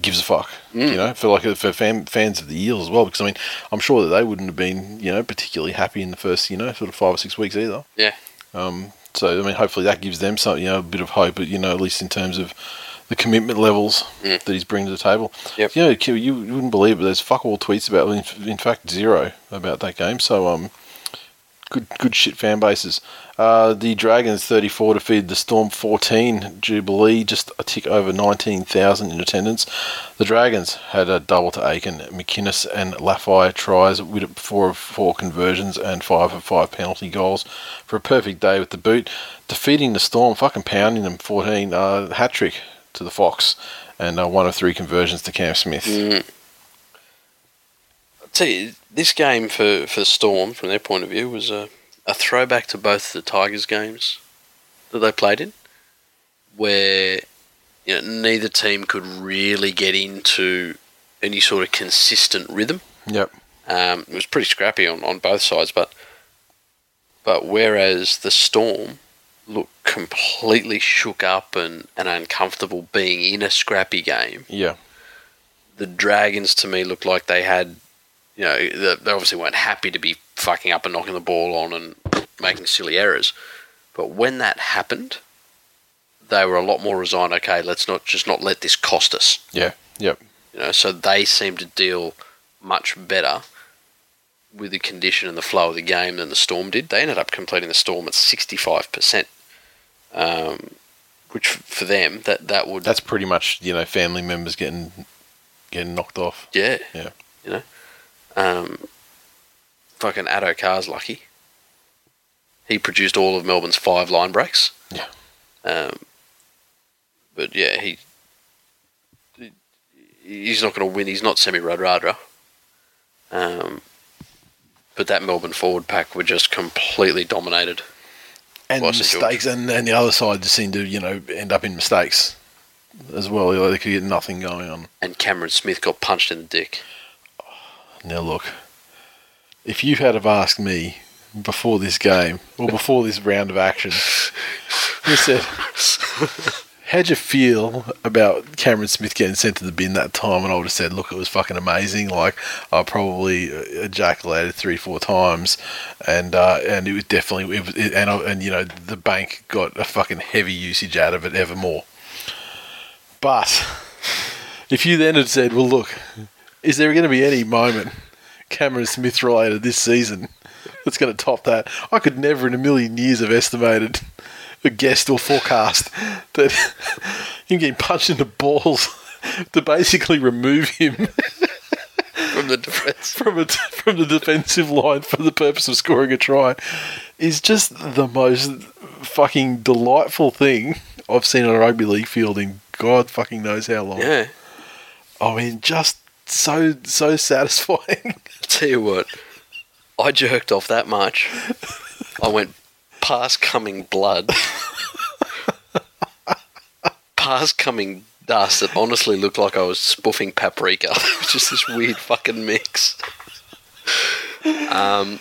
gives a fuck. You know, for like for fan, fans of the Eels as well, because I mean, I'm sure that they wouldn't have been you know particularly happy in the first you know sort of five or six weeks either. Yeah. Um. So I mean, hopefully that gives them some, you know, a bit of hope. But you know, at least in terms of the commitment levels that he's bringing to the table. Yep. You know, you you wouldn't believe it. But there's fuck all tweets about, in, in fact, zero about that game. So um, good good shit fan bases. Uh, the Dragons 34 defeated the Storm 14. Jubilee just a tick over 19,000 in attendance. The Dragons had a double to Aitken, McInnes, and Lafai tries with four of four conversions and five of five penalty goals for a perfect day with the boot. Defeating the Storm, fucking pounding them 14. Uh, hat trick to the Fox, and uh, one of three conversions to Cam Smith. Tell you, this game for, for Storm, from their point of view, was a, a throwback to both the Tigers games that they played in, where you know, neither team could really get into any sort of consistent rhythm. Yep. Um, it was pretty scrappy on, on both sides, but but whereas the Storm looked completely shook up and, and uncomfortable being in a scrappy game, Yeah. the Dragons to me looked like they had, you know, they obviously weren't happy to be fucking up and knocking the ball on and making silly errors. But when that happened, they were a lot more resigned. Okay, let's not just not let this cost us. Yeah. Yep. You know, so they seemed to deal much better with the condition and the flow of the game than the Storm did. They ended up completing the Storm at sixty five percent, um, which for them that that would That's pretty much you know family members getting getting knocked off. yeah Yeah. you know, um, fucking Addo Carr's lucky. He produced all of Melbourne's five line breaks. Yeah. Um, but yeah, he he's not going to win. He's not Semi Radradra. Um, but that Melbourne forward pack were just completely dominated. and Well, St. George. mistakes, and, and the other side just seem to you know end up in mistakes as well. Like, they could get nothing going on. And Cameron Smith got punched in the dick. Now look, if you had have asked me before this game or before this round of action, you said, "How'd you feel about Cameron Smith getting sent to the bin that time?" And I would have said, "Look, it was fucking amazing. Like I probably uh, ejaculated three, four times, and uh, and it was definitely it was, it, and and you know the bank got a fucking heavy usage out of it ever more." But if you then had said, "Well, look." Is there going to be any moment Cameron Smith related this season that's going to top that? I could never in a million years have estimated, or guessed, or forecast that him getting punched in the balls to basically remove him From the defence. from a, from the defensive line for the purpose of scoring a try is just the most fucking delightful thing I've seen on a rugby league field in God fucking knows how long. Yeah. I mean, just so so satisfying. Tell you what, I jerked off that much. I went past coming blood, past coming dust that honestly looked like I was spoofing paprika. Just this weird fucking mix. Um,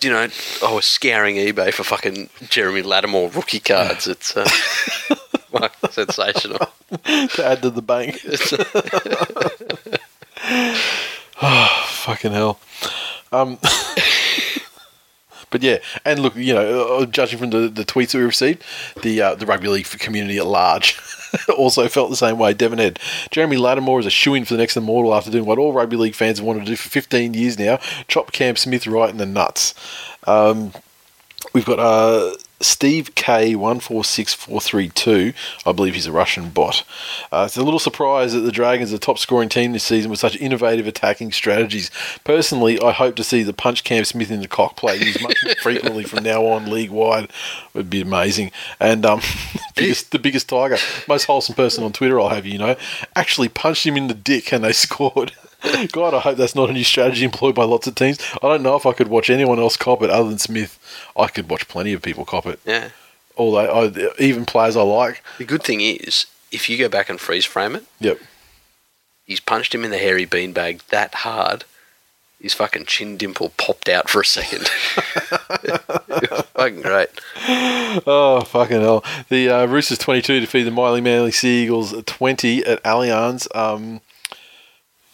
you know, I was scouring eBay for fucking Jeremy Latimore rookie cards. It's uh, sensational. to add to the bank. oh, fucking hell. Um, but yeah, and look, you know, uh, judging from the, the tweets that we received, the uh, the rugby league community at large also felt the same way. Devon Head, Jeremy Latimore is a shoe in for the next immortal after doing what all rugby league fans have wanted to do for 15 years now: chop Cam Smith right in the nuts. Um, We've got uh, Steve K one four six four three two. I believe he's a Russian bot. Uh, it's a little surprise that the Dragons are the top scoring team this season with such innovative attacking strategies. Personally, I hope to see the punch Cam Smith in the cock play used much more frequently from now on league wide. Would be amazing. And um, biggest, the biggest tiger, most wholesome person on Twitter, I'll have you know, actually punched him in the dick and they scored. God, I hope that's not a new strategy employed by lots of teams. I don't know if I could watch anyone else cop it other than Smith. I could watch plenty of people cop it. Yeah. Although, I, even players I like. The good thing is, if you go back and freeze frame it, Yep. he's punched him in the hairy beanbag that hard. his fucking chin dimple popped out for a second. fucking great. Oh fucking hell! The uh, Roosters twenty two defeat the Miley Manly Sea Eagles twenty at Allianz. Um,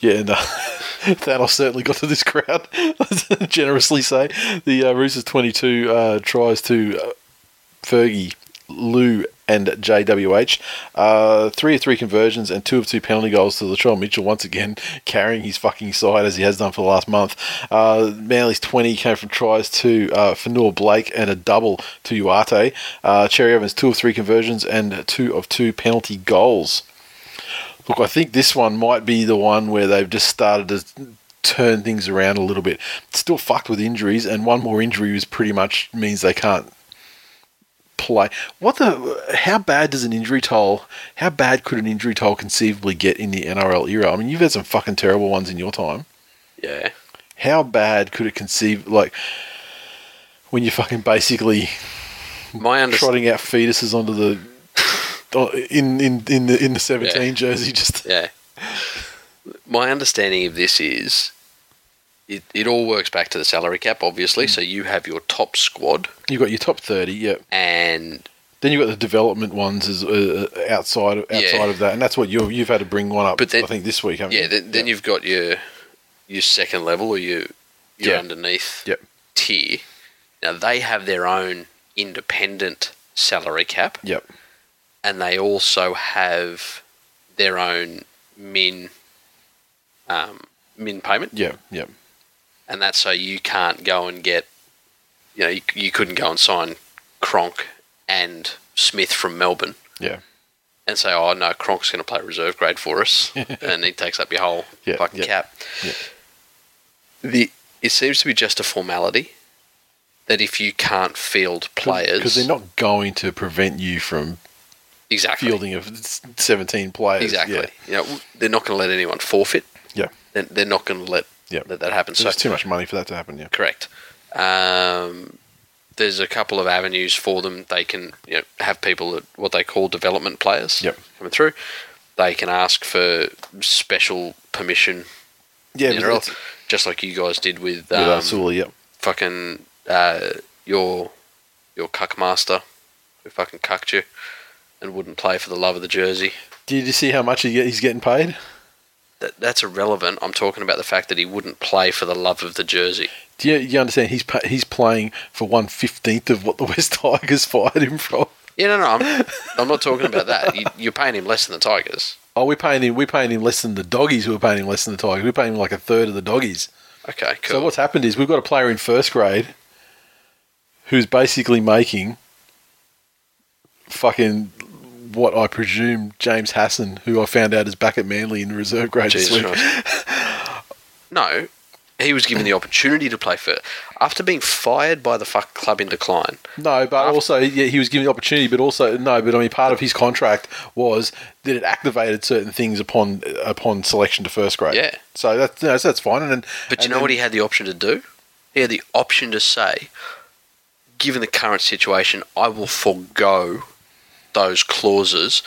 yeah, uh, Thanos certainly got to this crowd. generously say the uh, Roosters twenty two uh, tries to uh, Fergie, Lou, and JWH. Uh, three of three conversions and two of two penalty goals to Latrell Mitchell once again carrying his fucking side as he has done for the last month. Uh, Manly's 20 came from tries to uh, Fonua Blake and a double to Uate. Uh, Cherry Evans, two of three conversions and two of two penalty goals. Look, I think this one might be the one where they've just started to turn things around a little bit. Still fucked with injuries, and one more injury is pretty much means they can't play. What the? How bad does an injury toll? How bad could an injury toll conceivably get in the NRL era? I mean, you've had some fucking terrible ones in your time. Yeah. How bad could it conceive like when you're fucking basically My understanding. trotting out fetuses onto the in in in the in the 17 Yeah. jersey? Just Yeah. My understanding of this is it, it all works back to the salary cap, obviously. So you have your top squad, You've got your top 30, yeah. and Then you've got the development ones as uh, outside of, outside Yeah. of that, and that's what you you've had to bring one up. But then- I think this week, haven't yeah, you? then, then you've got your your second level or your your Yeah. underneath Yep. tier. Now they have their own independent salary cap, Yep. And they also have their own min um, min payment. Yeah. Yep. and that's so you can't go and get, you know, you, you couldn't go and sign Cronk and Smith from Melbourne Yeah. and say, oh no, Cronk's going to play reserve grade for us, and he takes up your whole Yeah, fucking yeah, cap. yeah. The it seems to be just a formality that if you can't field players, because they're not going to prevent you from exactly fielding of 17 players. exactly, Yeah. you know, they're not going to let anyone forfeit. Yeah. They're, they're not going to let Yeah. let that happen. So So too much money for that to happen. Yeah. Correct. Um, there's a couple of avenues for them. They can you know, have people at what they call development players Yep. coming through. They can ask for special permission, Yeah. just like you guys did with, um, yep. fucking uh, your your cuck master who fucking cucked you and wouldn't play for the love of the jersey. Did you see how much he get, he's getting paid? That, that's irrelevant. I'm talking about the fact that he wouldn't play for the love of the jersey. Do you, you understand? He's he's playing for one fifteenth of what the West Tigers fired him from. Yeah, no, no, I'm, I'm not talking about that. You, you're paying him less than the Tigers. Oh, we're paying him. We're paying him less than the doggies. Who are paying him less than the Tigers. We're paying him like a third of the doggies. Okay, cool. So what's happened is we've got a player in first grade who's basically making fucking what I presume James Hasson, who I found out is back at Manly in reserve grade this week. No, he was given the opportunity to play for after being fired by the fuck club in decline. No, but also yeah, he was given the opportunity, but also no, but I mean part of his contract was that it activated certain things upon upon selection to first grade. Yeah. So that's that's, that's fine. And then, But you know then- what he had the option to do? He had the option to say, given the current situation, I will forego those clauses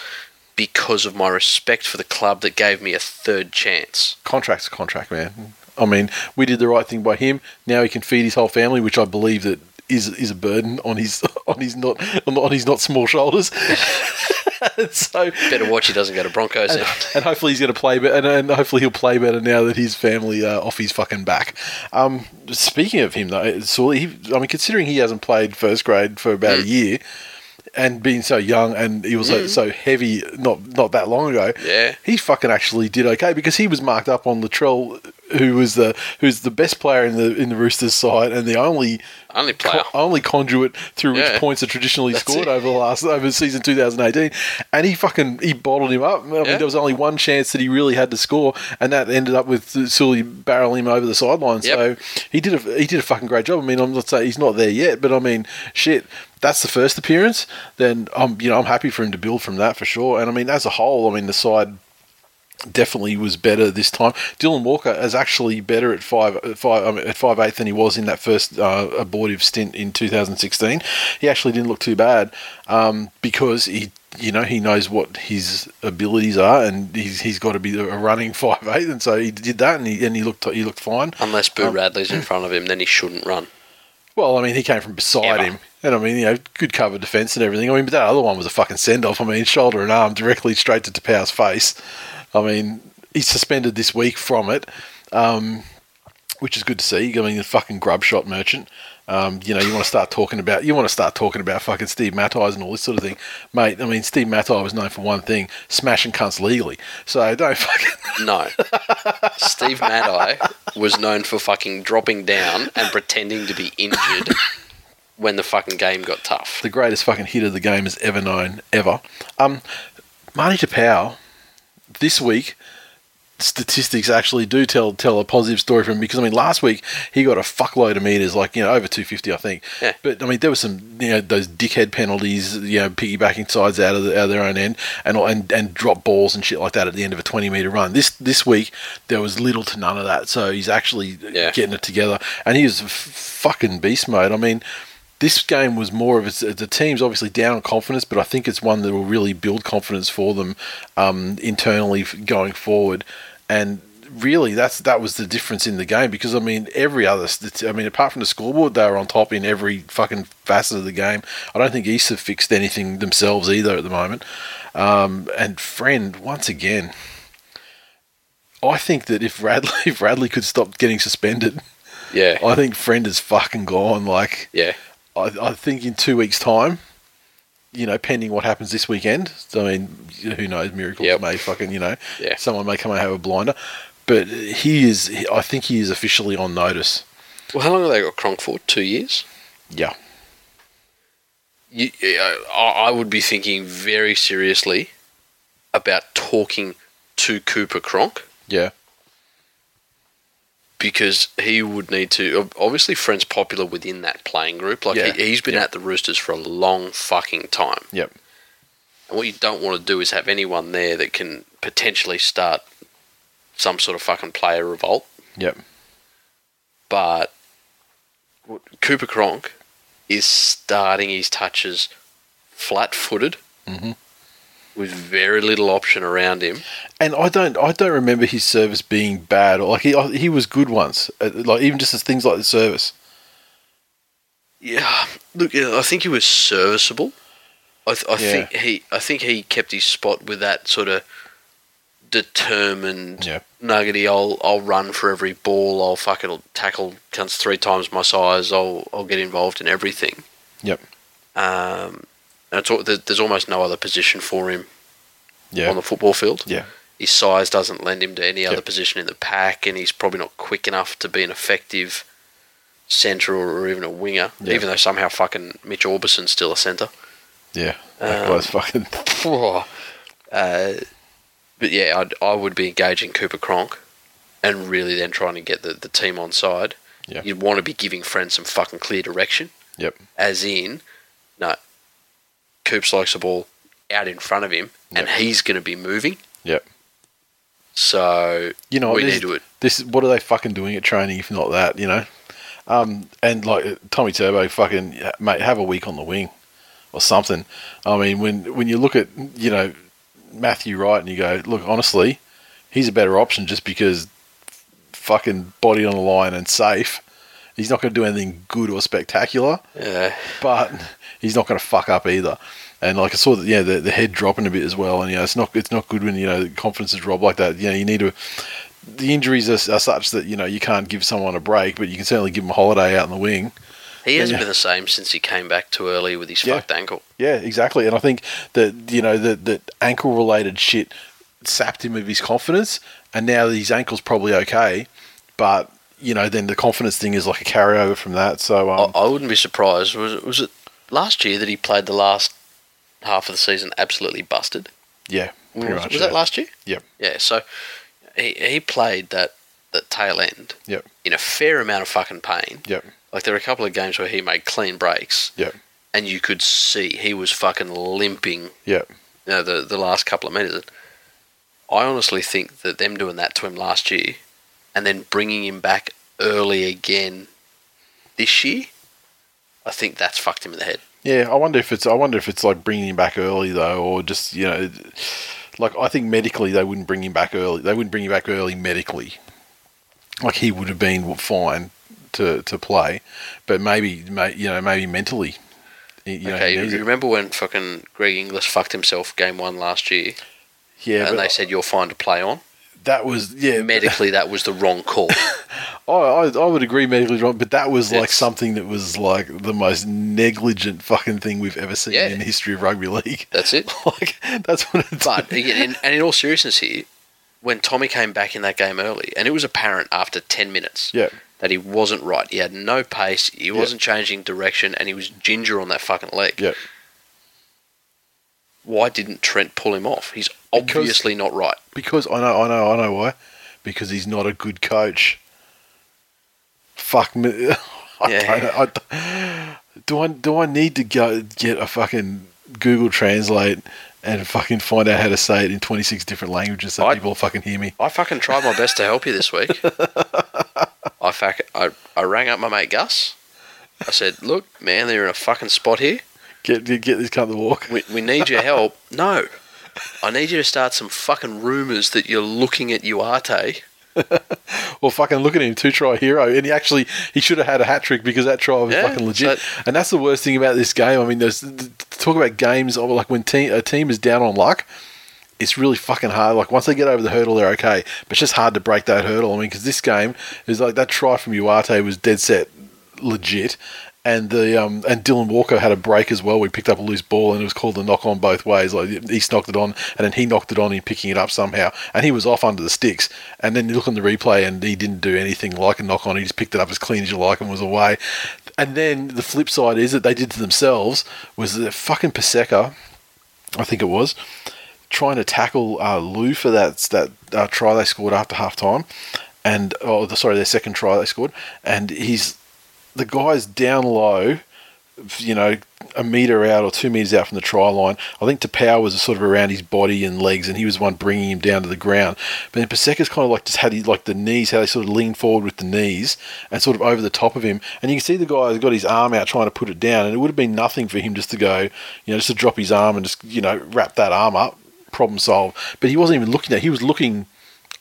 because of my respect for the club that gave me a third chance. contract's a contract, man. I mean, we did the right thing by him. Now he can feed his whole family, which I believe that is is a burden on his on his not on his not small shoulders. so Better watch he doesn't go to Broncos and, and hopefully he's going to play better, and, and hopefully he'll play better now that his family uh, off his fucking back. Um, speaking of him though, Sully, he, I mean, considering he hasn't played first grade for about Mm. a year. And being so young, and he was so, so heavy, not not that long ago. Mm. Yeah. he fucking actually did okay because he was marked up on Latrell, who was the who's the best player in the in the Roosters side, and the only Only player. co- only conduit through Yeah. which points are traditionally That's scored it. over the last over season 2018, and he fucking he bottled him up. I mean, Yeah. there was only one chance that he really had to score, and that ended up with Sully barreling him over the sideline. Yep. So he did a he did a fucking great job. I mean, I'm not saying he's not there yet, but I mean, shit. That's the first appearance. Then I'm, you know, I'm happy for him to build from that for sure. And I mean, as a whole, I mean, the side definitely was better this time. Dylan Walker is actually better at five, at five, I mean, at five eighth than he was in that first uh, abortive stint in 2016. He actually didn't look too bad um, because he, you know, he knows what his abilities are, and he's he's got to be a running five eighth, and so he did that, and he and he looked he looked fine. Unless Boo Radley's in front of him, then he shouldn't run. Well, I mean, he came from beside Ever. him. And I mean, you know, good cover defence and everything. I mean, but that other one was a fucking send off. I mean, shoulder and arm directly straight to Taupau's face. I mean, he's suspended this week from it, um, which is good to see. I mean, the fucking grub shot merchant. Um, you know, you want to start talking about you want to start talking about fucking Steve Matais and all this sort of thing, mate. I mean, Steve Mattys was known for one thing: smashing cunts legally. So don't fucking No. Steve Matai was known for fucking dropping down and pretending to be injured when the fucking game got tough. the greatest fucking hitter the game has ever known, ever. Um, Marty Taupau, this week, statistics actually do tell tell a positive story from him because I mean last week he got a fuckload of meters like you know over 250 I think. Yeah. but I mean there was some you know those dickhead penalties you know piggybacking sides out of, the, out of their own end and and and drop balls and shit like that at the end of a 20 meter run. This this week there was little to none of that. So he's actually Yeah. getting it together. And he was f- fucking beast mode. I mean this game was more of a, the team's obviously down on confidence, but I think it's one that will really build confidence for them um, internally going forward. And really, that's that was the difference in the game because I mean, every other, I mean, apart from the scoreboard, they were on top in every fucking facet of the game. I don't think East have fixed anything themselves either at the moment. Um, and Friend, once again, I think that if Radley, if Radley could stop getting suspended, Yeah. I think Friend is fucking gone. Like. Yeah. I, I think in two weeks' time, you know, pending what happens this weekend. So, I mean, who knows? Miracles Yep. may fucking, you know, Yeah. someone may come and have a blinder. But he is, I think he is officially on notice. Well, how long have they got Cronk for? Two years? Yeah. You, I, I would be thinking very seriously about talking to Cooper Cronk Yeah. Because he would need to. Obviously, Friend's popular within that playing group. Like, Yeah. he, he's been Yeah. at the Roosters for a long fucking time. Yep. And what you don't want to do is have anyone there that can potentially start some sort of fucking player revolt. Yep. But Cooper Cronk is starting his touches flat footed Mhm. With very little option around him. And I don't, I don't remember his service being bad. Or like he, he was good once. uh, Like even just as things like the service. Yeah, look, I think he was serviceable. I, th- I Yeah. think he, I think he kept his spot with that sort of determined Yeah. nuggety. I'll, I'll run for every ball. I'll fucking tackle cunts three times my size. I'll, I'll get involved in everything. Yep. Um, and it's, al- there's almost no other position for him Yeah. on the football field. yeah. His size doesn't lend him to any other Yep. position in the pack, and he's probably not quick enough to be an effective centre or, or even a winger. Yeah. Even though somehow fucking Mitch Aubusson's still a centre. Yeah. That Um, guy's fucking. Uh, but yeah, I'd, I would be engaging Cooper Cronk and really then trying to get the, the team on side. Yeah. You'd want to be giving friends some fucking clear direction. Yep. As in, no, Coops likes the ball out in front of him and Yep. he's going to be moving. Yep. So You know, we this- need to. this what are they fucking doing at training if not that you know um, and like tommy turbo fucking mate have a week on the wing or something i mean when when you look at you know matthew wright and you go look honestly he's a better option just because fucking body on the line and safe he's not going to do anything good or spectacular Yeah. but he's not going to fuck up either. And like I saw that, yeah, the, the head dropping a bit as well. And you know, it's not it's not good when you know the confidence is dropped like that. You know, you need to. The injuries are, are such that you know you can't give someone a break, but you can certainly give them a holiday out in the wing. He hasn't Yeah. been the same since he came back too early with his Yeah. fucked ankle. Yeah, exactly. And I think that you know that that ankle related shit sapped him of his confidence, and now his ankle's probably okay, but you know then the confidence thing is like a carryover from that. So um, I, I wouldn't be surprised. Was it, was it last year that he played the last half of the season absolutely busted? yeah, pretty was much. was yeah. that last year? Yep. Yeah. So he he played that that tail end Yep. in a fair amount of fucking pain. Yep. Like there were a couple of games where he made clean breaks. Yep. And you could see he was fucking limping. Yep. You know, the the last couple of meters. I honestly think that them doing that to him last year and then bringing him back early again this year, I think that's fucked him in the head. Yeah, I wonder if it's I wonder if it's like bringing him back early though, or just you know, like I think medically they wouldn't bring him back early. They wouldn't bring him back early medically. Like he would have been fine to to play, but maybe may, you know maybe mentally. You okay, he you remember when fucking Greg Inglis fucked himself game one last year yeah, and they said you're fine to play on? That was yeah. Medically, that was the wrong call. I, I I would agree medically wrong, but that was like It's- something that was like the most negligent fucking thing we've ever seen Yeah. in the history of rugby league. That's it. like that's what it's. But again, in, and in all seriousness here, when Tommy came back in that game early, and it was apparent after 10 minutes yeah, that he wasn't right. He had no pace, he wasn't changing direction, and he was ginger on that fucking leg. yeah. Why didn't Trent pull him off? He's Because- obviously not right. Because I know, I know, I know why. Because he's not a good coach. Fuck me. I Yeah. don't, I do I do I need to go get a fucking Google Translate and fucking find out how to say it in twenty six different languages so I- people fucking hear me? I fucking tried my best to help you this week. I, fac- I I rang up my mate Gus. I said, "Look, man, they're in a fucking spot here. Get get this cunt to walk. We, we need your help." No, I need you to start some fucking rumours that you're looking at Uate. Well, fucking look at him, two try hero, and he actually he should have had a hat trick because that try was Yeah, fucking legit. so- and that's the worst thing about this game. I mean, there's talk about games of like when team, a team is down on luck. It's really fucking hard. Like once they get over the hurdle, they're okay, but it's just hard to break that hurdle. I mean, because this game is like that try from Uate was dead set legit. And the um, and Dylan Walker had a break as well. We picked up a loose ball and it was called a knock on both ways. Like East knocked it on and then he knocked it on in picking it up somehow. And he was off under the sticks. And then you look on the replay and he didn't do anything like a knock on. He just picked it up as clean as you like and was away. And then the flip side is that they did to themselves was that fucking Paseka, I think it was, trying to tackle uh, Lou for that that uh, try they scored after half time, and oh, the- sorry, their second try they scored, and he's the guy's down low, you know, a meter out or two meters out from the try line. I think Taupau was sort of around his body and legs, and he was one bringing him down to the ground. But then Paseka's kind of like just had his, like the knees, how they sort of lean forward with the knees and sort of over the top of him, and you can see the guy's got his arm out trying to put it down, and it would have been nothing for him just to go, you know, just to drop his arm and just you know wrap that arm up, problem solved. But he wasn't even looking at. He was looking.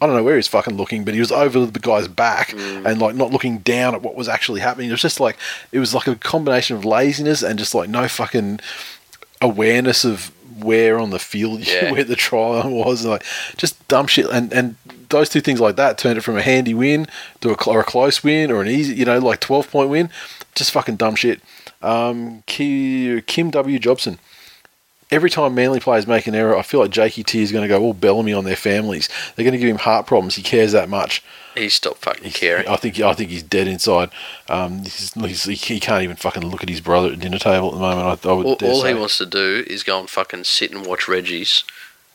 I don't know where he's fucking looking, but he was over the guy's back and like not looking down at what was actually happening. It was just like it was like a combination of laziness and just like no fucking awareness of where on the field Yeah. where the trial was, like just dumb shit. And and those two things like that turned it from a handy win to a, cl- or a close win or an easy, you know, like twelve point win. Just fucking dumb shit. Um, Kim W Jobson every time Manly players make an error, I feel like Jakey T is going to go all Bellamy on their families. They're going to give him heart problems. He cares that much. He stopped fucking caring. I think I think he's dead inside. Um, he's, he's, he can't even fucking look at his brother at dinner table at the moment. I, I would All, all he wants to do is go and fucking sit and watch Reggie's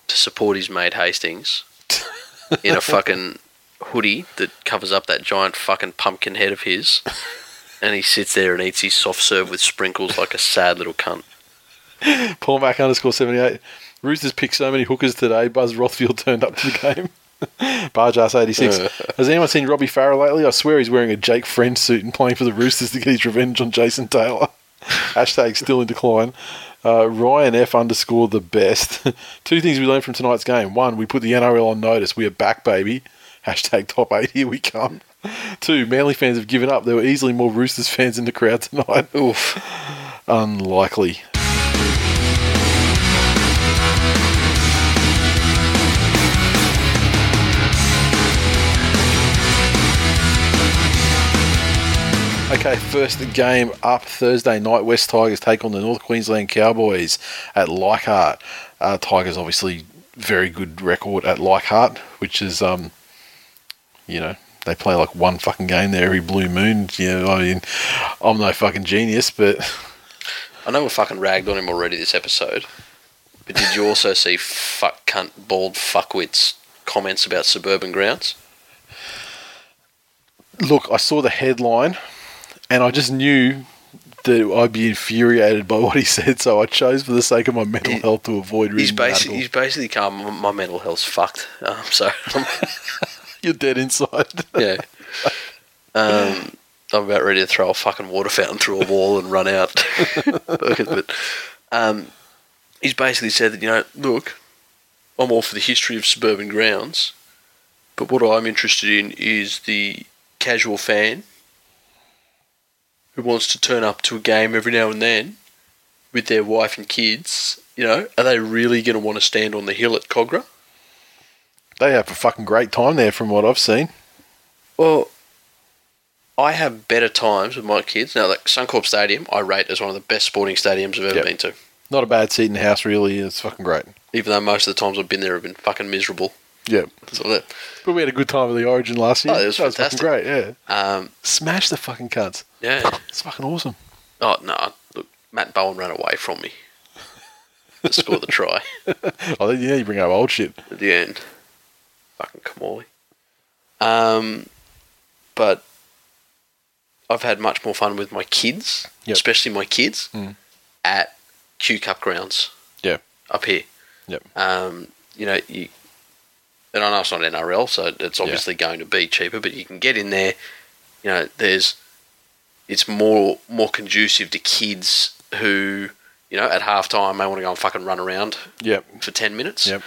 to support his mate Hastings in a fucking hoodie that covers up that giant fucking pumpkin head of his. And he sits there and eats his soft serve with sprinkles like a sad little cunt. Paul Mac underscore seventy eight. Roosters picked so many hookers today. Buzz Rothfield turned up to the game. Barjas eighty six. Has anyone seen Robbie Farah lately? I swear he's wearing a Jake Friend suit and playing for the Roosters to get his revenge on Jason Taylor. Hashtag still in decline. Uh, Ryan F underscore the best. Two things we learned from tonight's game. One, we put the NRL on notice. We are back, baby. Hashtag top eight. Here we come. Two, Manly fans have given up. There were easily more Roosters fans in the crowd tonight. Oof. Unlikely. Okay, first game up Thursday night. West Tigers take on the North Queensland Cowboys at Leichhardt. Uh, Tigers obviously very good record at Leichhardt, which is um, you know, they play like one fucking game there every blue moon. You know, I mean, I'm no fucking genius, but I know we're fucking ragged on him already this episode, but did you also see fuck cunt bald fuckwits comments about suburban grounds? look, I saw the headline, and I just knew that I'd be infuriated by what he said, so I chose for the sake of my mental He- health to avoid reading He's basically he's basically. My, my mental health's fucked. Um, so You're dead inside. yeah, um, I'm about ready to throw a fucking water fountain through a wall and run out. but um, he's basically said that you know, look, I'm all for the history of suburban grounds, but what I'm interested in is the casual fan who wants to turn up to a game every now and then with their wife and kids. You know, are they really going to want to stand on the hill at Kogarah? they have a fucking great time there, from what I've seen. Well, I have better times with my kids. Now, like Suncorp Stadium, I rate as one of the best sporting stadiums I've ever Yep. been to. Not a bad seat in the house, really. It's fucking great. Even though most of the times I've been there have been fucking miserable. Yeah, but we had a good time at the Origin last year. Oh, it was That fantastic. fucking great. Yeah, um, smash the fucking cunts. Yeah. It's fucking awesome. Oh no! Look, Matt Bowen ran away from me to score the try Oh, yeah, you bring up old shit. at the end. Fucking Kamali. Um, but I've had much more fun with my kids, Yep. especially my kids, Mm. at Q Cup grounds. Yeah. up here. Yep. Um, you know, you, and I know it's not NRL, so it's obviously going to be cheaper, but you can get in there. You know, there's it's more more conducive to kids who you know at halftime may want to go and fucking run around Yep. for ten minutes. Yep.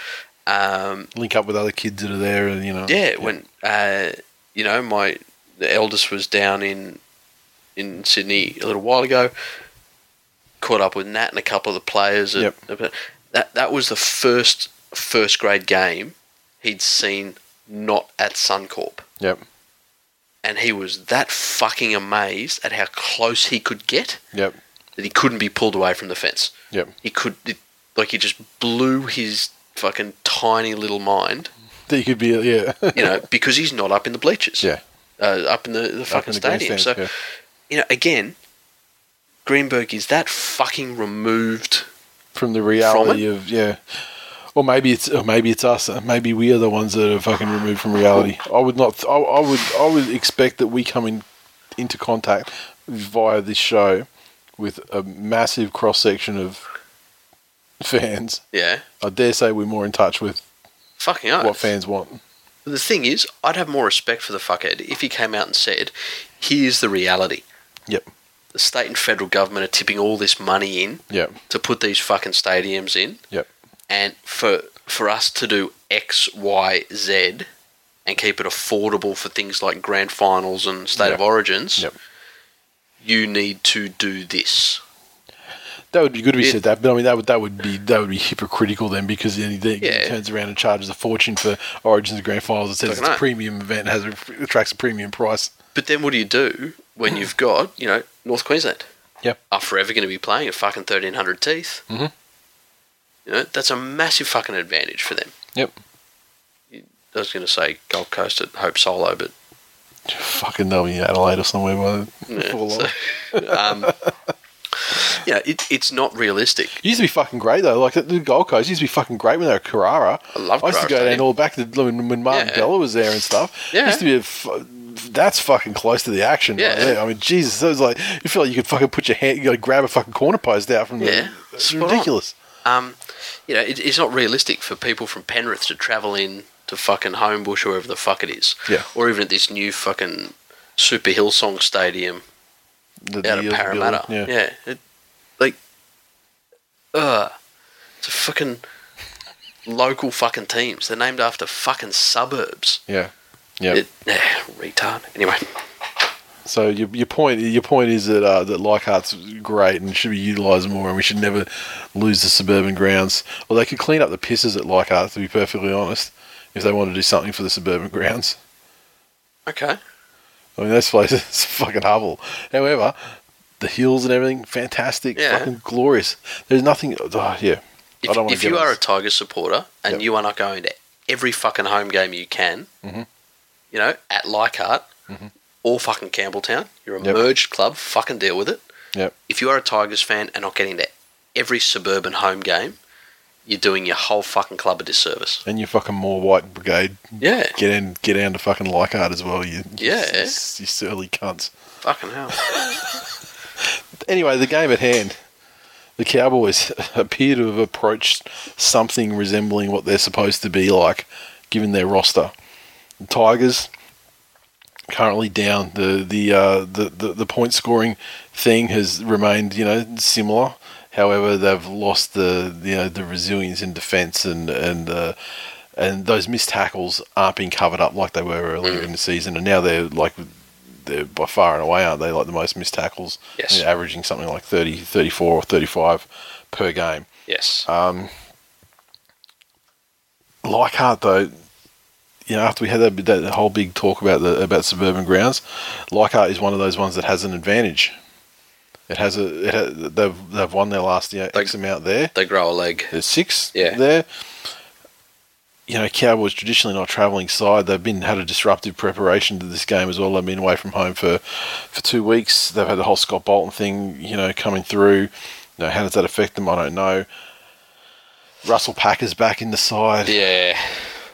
Um, Link up with other kids that are there, and you know. yeah, when uh, you know my the eldest was down in in Sydney a little while ago, caught up with Nat and a couple of the players. At, That that was the first first grade game he'd seen not at Suncorp, Yep. And he was that fucking amazed at how close he could get Yep. that he couldn't be pulled away from the fence. Yep. He could it, like he just blew his fucking tiny little mind, That you could be, yeah. you know, because he's not up in the bleachers. yeah. uh, up in the, the fucking in the stadium. So, yeah. you know, again, Greenberg is that fucking removed. from the reality of yeah. Or maybe it's or maybe it's us. Maybe we are the ones that are fucking removed from reality. I would not. I, I would. I would expect that we come in into contact via this show with a massive cross section of fans. Yeah, I dare say we're more in touch with fucking oath. what fans want. The thing is, I'd have more respect for the fuckhead if he came out and said, "Here's the reality. Yep. The state and federal government are tipping all this money in Yep. to put these fucking stadiums in, Yep. And for for us to do X, Y, Z, And keep it affordable for things like grand finals and state Yep. of origins. Yep. You need to do this. That would be good if It- said that, but I mean that would that would be that would be hypocritical then because then he, Yeah. turns around and charges a fortune for Origins and Grand Finals. It says it's a premium event, has a, attracts a premium price. But then what do you do when you've got, you know, North Queensland? Yep. Are forever going to be playing at fucking 1300 teeth. Mhm. You know, that's a massive fucking advantage for them. Yep. I was going to say Gold Coast at Hope Solo, but Fucking they'll be in Adelaide or somewhere by the yeah, before long. so, um, yeah, it, it's not realistic. It used to be fucking great though. Like the Gold Coast used to be fucking great when they were Carrara. I love I used to go down all back to when, when Martin Yeah. Bella was there and stuff. Yeah. It used to be a fu- that's fucking close to the action. right Yeah. there. I mean, Jesus, it was like you feel like you could fucking put your hand, you got to grab a fucking corner post out from Yeah. It's spot on. ridiculous. Um, you know, it, it's not realistic for people from Penrith to travel in to fucking Homebush or wherever the fuck it is. Yeah. Or even at this new fucking Super Hillsong Stadium The out of Parramatta. building, Yeah. It, like, uh, it's a fucking local fucking teams. They're named after fucking suburbs. yeah, yeah. It, eh, retard. Anyway, So your, your point your point is that uh, that Leichhardt's great and should be utilised more, and we should never lose the suburban grounds. Well, they could clean up the pisses at Leichhardt, to be perfectly honest, if they want to do something for the suburban grounds. okay. I mean, this place is fucking hovel. However, the hills and everything, fantastic, Yeah. fucking glorious. There's nothing. Oh, yeah, If, if you are on a Tigers supporter and Yep. you are not going to every fucking home game you can, Mhm. you know, at Leichhardt or fucking Campbelltown, you're a. Yep. merged club, fucking deal with it. Yep. If you are a Tigers fan and not getting to every suburban home game, you're doing your whole fucking club a disservice. and your fucking more white brigade Yeah. get in, get down to fucking Leichhardt as well. You, Yeah. you, you silly cunts. Fucking hell. anyway, the game at hand. The Cowboys appear to have approached something resembling what they're supposed to be like, given their roster. The Tigers currently down. The the, uh, the the the point scoring thing has remained, you know, similar. However, they've lost the you know the resilience in defence and and uh, and those missed tackles aren't being covered up like they were earlier in the season, and now they're like they're by far and away, aren't they? Like the most missed tackles, Yes. They're averaging something like 30, 34 or thirty five per game. Yes. Um, Leichhardt, though, you know, after we had that, that whole big talk about the about suburban grounds, Leichhardt is one of those ones that has an advantage. It has a it ha they've they've won their last you know, X amount there. they grow a leg. There's six Yeah. there. You know, Cowboys traditionally not travelling side. They've been had a disruptive preparation to this game as well. They've been away from home for for two weeks. They've had the whole Scott Bolton thing, you know, coming through. You know, how does that affect them? I don't know. Russell Packer's back in the side. Yeah,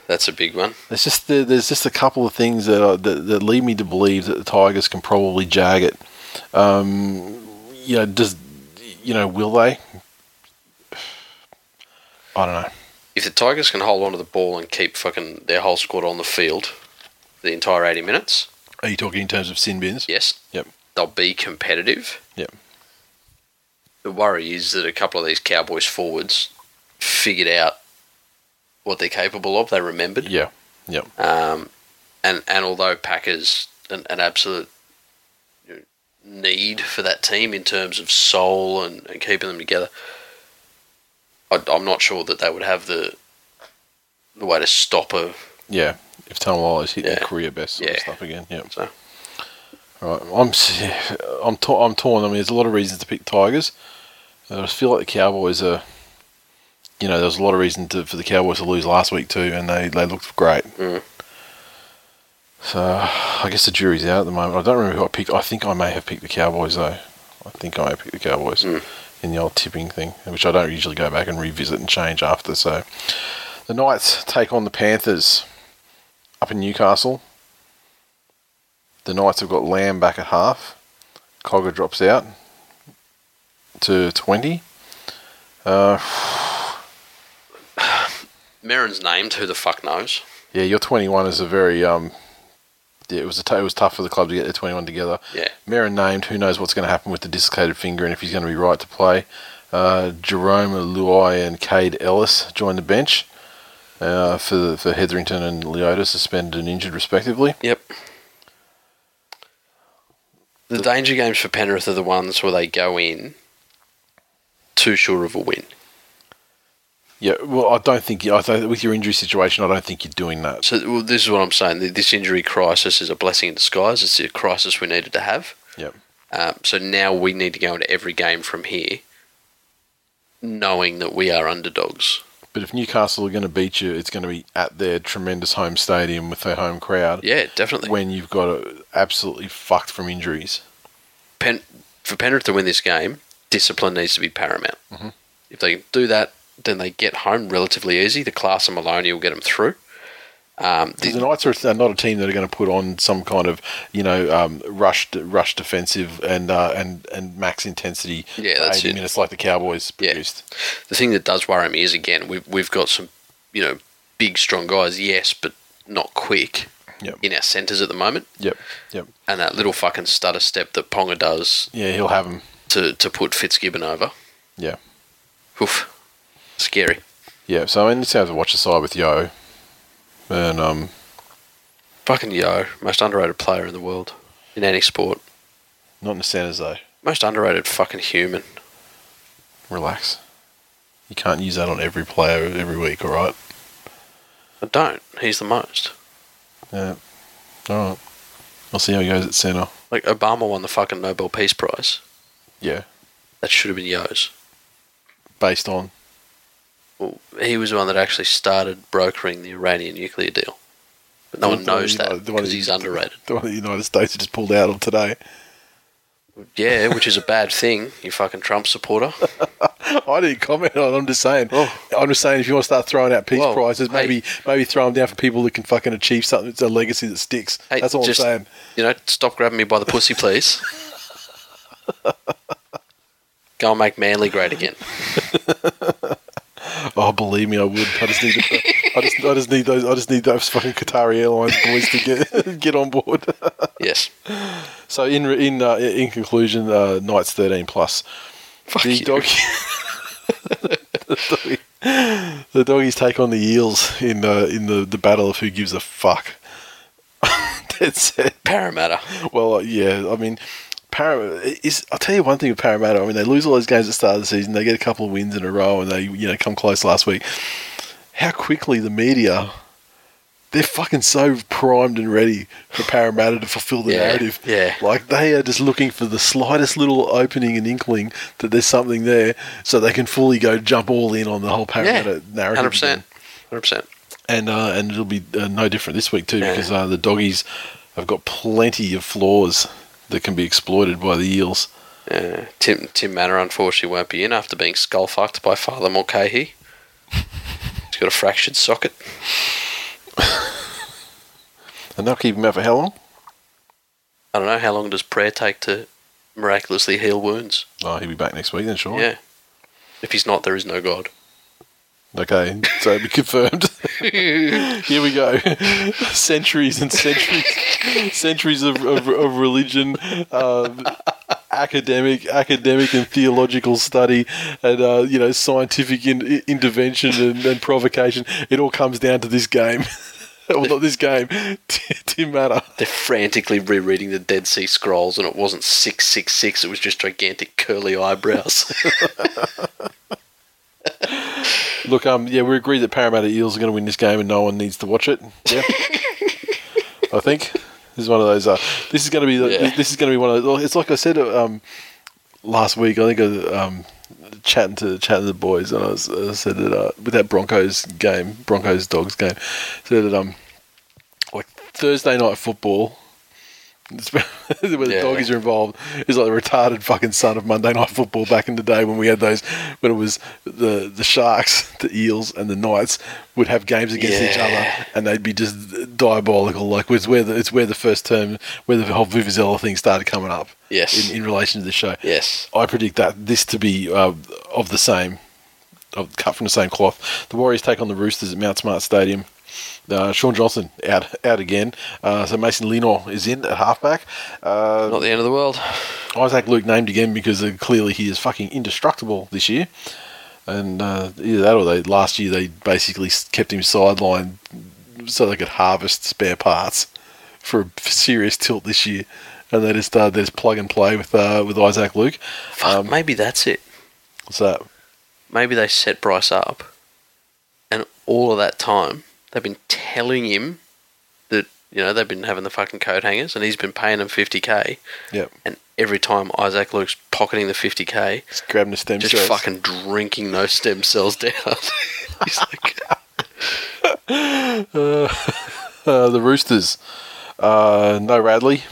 that's a big one. There's just there, there's just a couple of things that, are, that that lead me to believe that the Tigers can probably jag it. Um, you know, does you know will they? I don't know. If the Tigers can hold onto the ball and keep fucking their whole squad on the field the entire 80 minutes, Are you talking in terms of sin bins? yes, Yep. they'll be competitive. Yep. The worry is that a couple of these Cowboys forwards figured out what they're capable of. They remembered. Yeah. Yep. Um, and and although Packers an, an absolute need for that team in terms of soul and, and keeping them together, I, I'm not sure that they would have the the way to stop a. Yeah. If Taumalolo's hit Yeah. their career best sort of Yeah. stuff again. Yep. So Right. I'm I'm I'm torn. I mean, there's a lot of reasons to pick Tigers. I feel like the Cowboys are. You know, there was a lot of reason to, for the Cowboys to lose last week too, and they, they looked great. Mm. So I guess the jury's out at the moment. I don't remember who I picked. I think I may have picked the Cowboys though. I think I may have picked the Cowboys Mm. in the old tipping thing, which I don't usually go back and revisit and change after. So the Knights take on the Panthers up in Newcastle. The Knights have got Lamb back at half. Cogger drops out to 20. Uh, Merrin's named. Who the fuck knows? yeah, your 21 is a very. Um, yeah, it was a t- it was tough for the club to get their 21 together. Yeah. Merrin named. Who knows what's going to happen with the dislocated finger and if he's going to be right to play. Uh, Jarome Luai and Kaide Ellis join the bench uh, for for Hetherington and Leota suspended and injured respectively. Yep. The danger games for Penrith are the ones where they go in too sure of a win. Yeah, well, I don't think I th- with your injury situation, I don't think you're doing that. So well, this is what I'm saying. This injury crisis is a blessing in disguise. It's a crisis we needed to have. Yep. Um, so now we need to go into every game from here, knowing that we are underdogs. But if Newcastle are going to beat you, it's going to be at their tremendous home stadium with their home crowd. Yeah, definitely. When you've got a, absolutely fucked from injuries. Pen, for Penrith to win this game, discipline needs to be paramount. Mm-hmm. If they do that, then they get home relatively easy. The class of Maloney will get them through. Um, The, the- Knights are not a team that are going to put on some kind of you know um, rush rush defensive and uh, and and max intensity. Yeah, that's 80 it. minutes like the Cowboys Yeah. produced. the thing that does worry me is again we've we've got some you know big strong guys, yes, but not quick Yep. in our centres at the moment. Yep. Yep. And that little fucking stutter step that Ponga does Yeah, he'll have him to to put Fitzgibbon over. Yeah. Oof, scary. Yeah. So I mean, let's have to watch the side with Yeo. And um, Fucking Yeo, most underrated player in the world in any sport. not in the centres though. Most underrated fucking human. Relax. You can't use that on every player every week. All right. I don't. He's the most. Yeah. All right. I'll see how he goes at centre. Like Obama won the fucking Nobel Peace Prize. Yeah. That should have been Yeo's. Based on. Well, he was the one that actually started brokering the Iranian nuclear deal. But no The- one the one knows that the one because he's underrated. The one the United States just pulled out of today. Yeah, which is a bad thing, you fucking Trump supporter. I didn't comment on it. I'm just saying. Oh. I'm just saying if you want to start throwing out peace Whoa, prizes, hey. maybe maybe throw them down for people that can fucking achieve something. It's a legacy that sticks. Hey, That's all just- I'm saying. You know, stop grabbing me by the pussy, please. Go and make Manly great again. Oh, believe me, I would. I just need. I just. I just need those. I just need those fucking Qatari Airlines boys to get get on board. Yes. so in in uh, in conclusion, uh, Knights thirteen plus. Fuck the you. dog. the, doggy, the doggies take on the eels in uh, in the, the battle of who gives a fuck. That's it. Parramatta. Well, uh, yeah, I mean, Para is. I'll tell you one thing with Parramatta. I mean, they lose all those games at the start of the season. They get a couple of wins in a row, and they you know come close last week. How quickly the media. They're fucking so primed and ready for Parramatta to fulfill the Yeah, narrative. yeah. Like they are just looking for the slightest little opening and inkling that there's something there, so they can fully go jump all in on the whole Parramatta Yeah. narrative. Hundred again percent. Hundred percent. and uh, and it'll be uh, no different this week too Yeah. because uh, the doggies have got plenty of flaws that can be exploited by the eels. Yeah. Tim Tim Mannah unfortunately won't be in after being skull fucked by Father Mulcahy. He's got a fractured socket. And they'll keep him out for how long? I don't know how long does prayer take to miraculously heal wounds. Oh, he'll be back next week then, sure. Yeah. If he's not, there is no God. Okay, so it'll be confirmed. Here we go. centuries and centuries, centuries of, of, of religion, um, academic, academic and theological study, and uh, you know scientific in, intervention and, and provocation. It all comes down to this game. well, not this game. Matter. They're frantically rereading the Dead Sea Scrolls, and it wasn't six six six. It was just gigantic curly eyebrows. Look, um, yeah, we agree that Parramatta Eels are going to win this game, and no one needs to watch it. Yeah, I think this is one of those. Uh, this is going to be. The, Yeah. This is going to be one of. Those, it's like I said um, last week. I think I um, chatting to chatting to the boys, and I, was, I said that uh, with that Broncos game, Broncos Dogs game, said that um, like Thursday night football. Where the Yeah. doggies are involved is like the retarded fucking son of Monday Night Football back in the day when we had those when it was the the Sharks, the Eels, and the Knights would have games against each other and they'd be just diabolical. Like it's where the, it's where the first term where the whole Vivizela thing started coming up. Yes. In, in relation to the show. yes. I predict that this to be uh, of the same, of cut from the same cloth. The Warriors take on the Roosters at Mount Smart Stadium. Uh, Shaun Johnson out out again. Uh, so Mason Lino is in at halfback. Uh, Not the end of the world. Issac Luke named again because uh, clearly he is fucking indestructible this year. And uh, either that or they last year they basically kept him sidelined so they could harvest spare parts for a serious tilt this year. And they just uh, they just plug and play with uh, with Issac Luke. Fuck, Um, maybe that's it. What's that? Maybe they set Bryce up, and all of that time they've been telling him that you know they've been having the fucking coat hangers, and he's been paying them fifty k. Yep. And every time Issac Luke's pocketing the fifty k, Just grabbing the stem just cells. fucking drinking those stem cells down. he's like, Uh, the Roosters, uh, no Radley,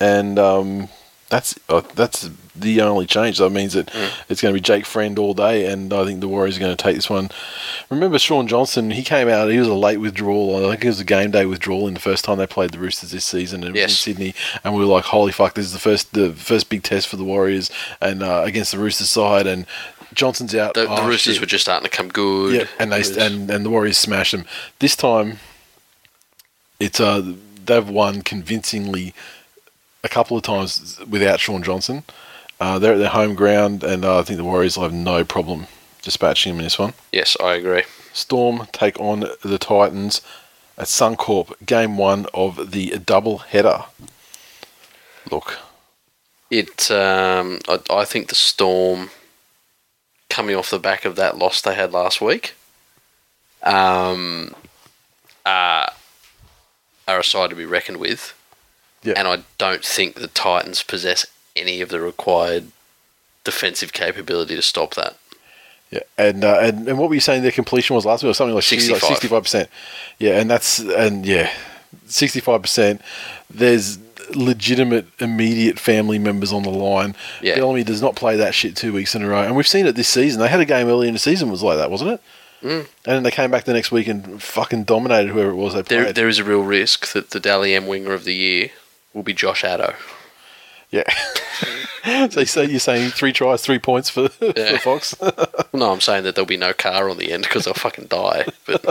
and um, that's uh, that's the only change. That means that it's going to be Jake Friend all day, and I think the Warriors are going to take this one. Remember Shaun Johnson? He came out. He was a late withdrawal. I think it was a game day withdrawal in the first time they played the Roosters this season, was Yes. in Sydney. And we were like, "Holy fuck! This is the first the first big test for the Warriors, and uh, against the Roosters side." And Johnson's out. the, the Oh, Roosters shit. were just starting to come good. Yeah, and they and, and the Warriors smashed them. This time, it's uh they've won convincingly a couple of times without Shaun Johnson. Uh, they're at their home ground, and uh, I think the Warriors will have no problem dispatching them in this one. yes, I agree. Storm take on the Titans at Suncorp, game one of the double header. Look, It, um, I, I think the Storm, coming off the back of that loss they had last week, um, uh, are a side to be reckoned with. Yeah. And I don't think the Titans possess any of the required defensive capability to stop that. Yeah, and uh, and and what were you saying their completion was last week? Or something like sixty-five percent. Yeah, and that's and yeah, sixty five percent. There's legitimate immediate family members on the line. Yeah. Bellamy does not play that shit two weeks in a row, and we've seen it this season. They had a game early in the season was like that, wasn't it? Mm. And then they came back the next week and fucking dominated whoever it was they There, played. there is a real risk that the Dally M winger of the year will be Josh Addo. Yeah. so you say you're saying three tries, three points for, Yeah. for Fox. No, I'm saying that there'll be no car on the end because they'll fucking die. But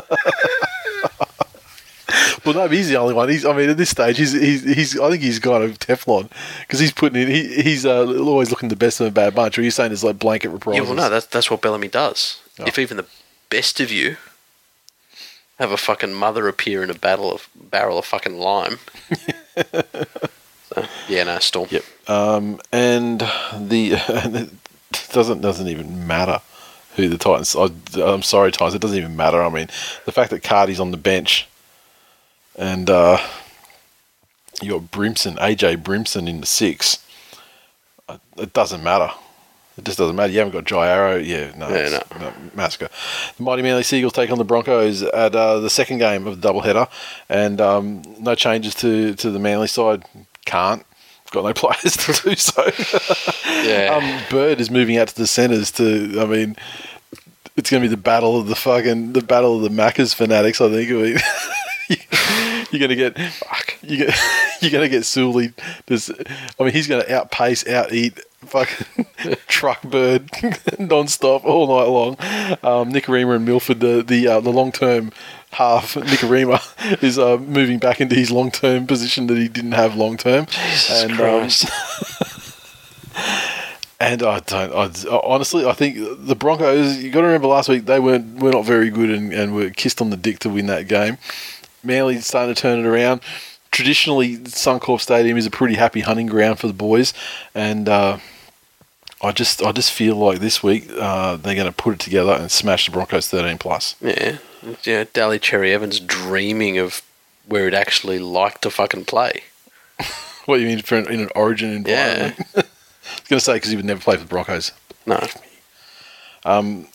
well, no, he's the only one. He's, I mean, at this stage, he's, he's, he's I think he's kind of Teflon because he's putting in. He, he's uh, always looking the best of a bad bunch. Or you're saying it's like blanket yeah, well, no, that's that's what Bellamy does. Oh. If even the best of you have a fucking mother appear in a battle of barrel of fucking lime. So, yeah, no, Storm. Yep. Um, and the and it doesn't doesn't even matter who the Titans. I, I'm sorry, Titans. It doesn't even matter. I mean, the fact that Cardi's on the bench, and uh, you got Brimson, AJ Brimson in the six. uh, It doesn't matter. It just doesn't matter. You haven't got Jai Arrow. Yeah, no, Yeah, it's- no, massacre. The Mighty Manly Seagulls take on the Broncos at uh, the second game of the doubleheader, and um, no changes to, to the Manly side. Can't. Got no players to do so. Yeah. um, Bird is moving out to the centres to. I mean, it's going to be the battle of the fucking the battle of the Maccas fanatics. I think. I mean, you're going to get fuck. You get you're going to get Sully. I mean, he's going to outpace, out eat fucking truck bird non-stop all night long. Um, Nikorima and Milford, the the uh, the long term half Nikorima is uh, moving back into his long term position that he didn't have long term. Jesus And, um, Christ. And I don't. I, honestly, I think the Broncos. You got to remember last week they weren't were not very good and, and were kissed on the dick to win that game. Manly's starting to turn it around. Traditionally, Suncorp Stadium is a pretty happy hunting ground for the boys, and uh, I just I just feel like this week uh, they're going to put it together and smash the Broncos thirteen plus. yeah. Yeah, Daly Cherry Evans dreaming of where he'd actually like to fucking play. What do you mean for an, in an Origin environment? Yeah. I was going to say because he would never play for the Broncos. No. We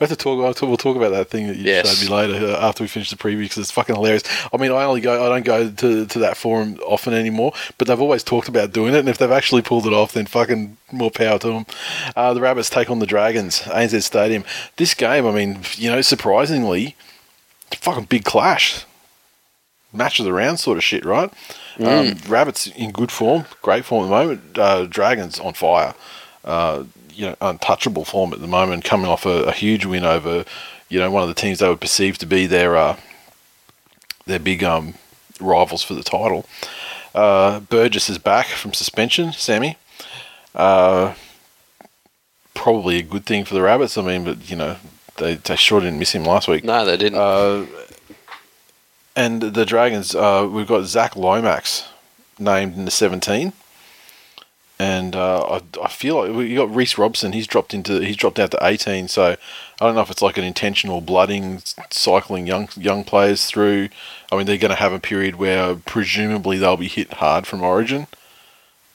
have to talk. I'll talk we'll talk about that thing that you Yes. showed me later uh, after we finish the preview because it's fucking hilarious. I mean, I only go. I don't go to, to that forum often anymore, but they've always talked about doing it, and if they've actually pulled it off, then fucking more power to them. Uh, the Rabbits take on the Dragons, ANZ Stadium. This game, I mean, you know, surprisingly, fucking big clash, match of the round sort of shit, right? Um, Rabbits in good form, great form at the moment. Uh, Dragons on fire uh, you know untouchable form at the moment, coming off a, a huge win over you know one of the teams they would perceive to be their uh, their big um, rivals for the title. Uh, Burgess is back from suspension. Sammy, uh, probably a good thing for the Rabbits. I mean, but you know they they sure didn't miss him last week. No, they didn't. Uh, and the Dragons, uh, we've got Zac Lomax named in the 17. And uh, I, I feel like we got Reece Robson. He's dropped into he's dropped out to 18. So I don't know if it's like an intentional blooding, cycling young young players through. I mean, they're going to have a period where presumably they'll be hit hard from Origin.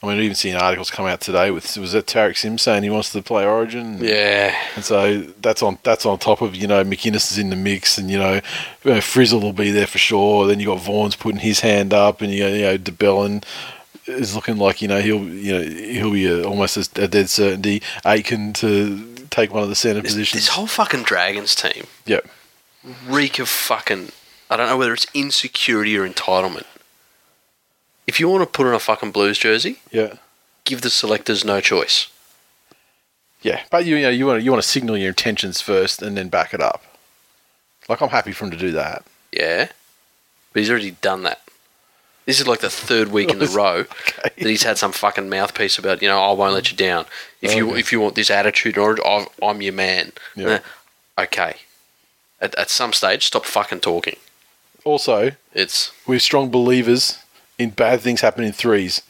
I mean, I've even seen articles come out today with was that Tariq Sims saying he wants to play Origin. yeah. And so that's on that's on top of you know McInnes is in the mix, and you know, you know Frizell will be there for sure. Then you got Vaughan's putting his hand up, and you know, you know de Belin is looking like you know he'll you know he'll be a, almost a, a dead certainty. Aitken to take one of the centre positions. this whole fucking Dragons team yep. reek of fucking. I don't know whether it's insecurity or entitlement. If you want to put on a fucking Blues jersey, Yeah. give the selectors no choice. Yeah, but you, you know you want to, you want to signal your intentions first and then back it up. Like I'm happy for him to do that. Yeah, but he's already done that. This is like the third week in a row that he's had some fucking mouthpiece about you know I won't let you down. If you if you want this attitude or I'm, I'm your man. Yeah. Okay. At, at some stage, stop fucking talking. Also, It's we're strong believers in bad things happen in threes.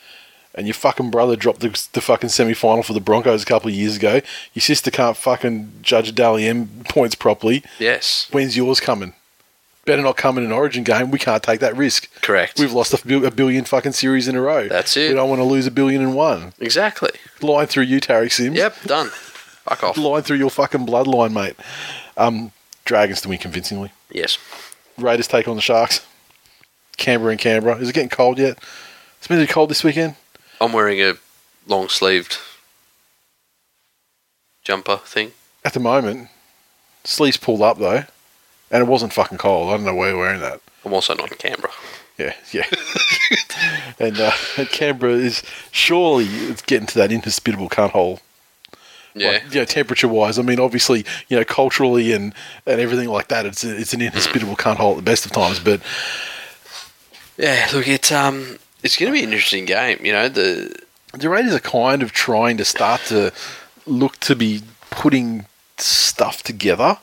And your fucking brother dropped the, the fucking semi final for the Broncos a couple of years ago. Your sister can't fucking judge Dally M points properly. yes, When's yours coming? Better not come in an Origin game. We can't take that risk. correct. We've lost a, billion fucking series in a row. That's it. We don't want to lose a billion and one. exactly. Line through you, Tariq Sims. Yep, done. Fuck off. Line through your fucking bloodline, mate. Um, Dragons to win convincingly. Yes. Raiders take on the Sharks. Canberra and Canberra. Is it getting cold yet? It's been cold this weekend. I'm wearing a long sleeved jumper thing. At the moment, sleeves pulled up though, and it wasn't fucking cold. I don't know why you're wearing that. I'm also not in Canberra. Yeah, yeah. and, uh, Canberra is surely it's getting to that inhospitable cunt hole. Yeah. Like, you know, temperature wise. I mean, obviously, you know, culturally and, and everything like that, it's a, it's an inhospitable cunt hole at the best of times. But yeah, look, it's um, it's going to be an interesting game. You know, the the Raiders are kind of trying to start to look to be putting stuff together.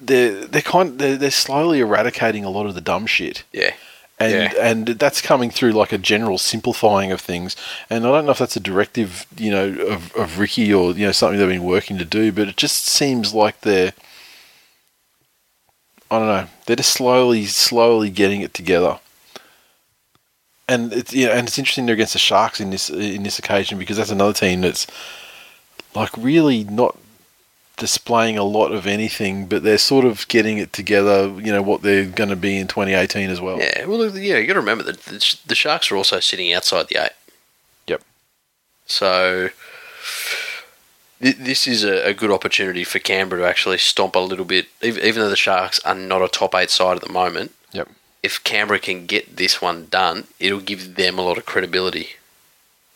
They're they're kind they're, they're slowly eradicating a lot of the dumb shit. yeah, and Yeah. and that's coming through like a general simplifying of things. And I don't know if that's a directive, you know, of, of Ricky or you know something they've been working to do, but it just seems like they're, I don't know, they're just slowly, slowly getting it together. And it's you know, and it's interesting they're against the Sharks in this in this occasion because that's another team that's like really not displaying a lot of anything, but they're sort of getting it together. You know what they're going to be in 2018 as well. yeah. Well, yeah, you got to remember that the, the Sharks are also sitting outside the eight. Yep. So th- this is a, a good opportunity for Canberra to actually stomp a little bit, even, even though the Sharks are not a top eight side at the moment. Yep. If Canberra can get this one done, it'll give them a lot of credibility.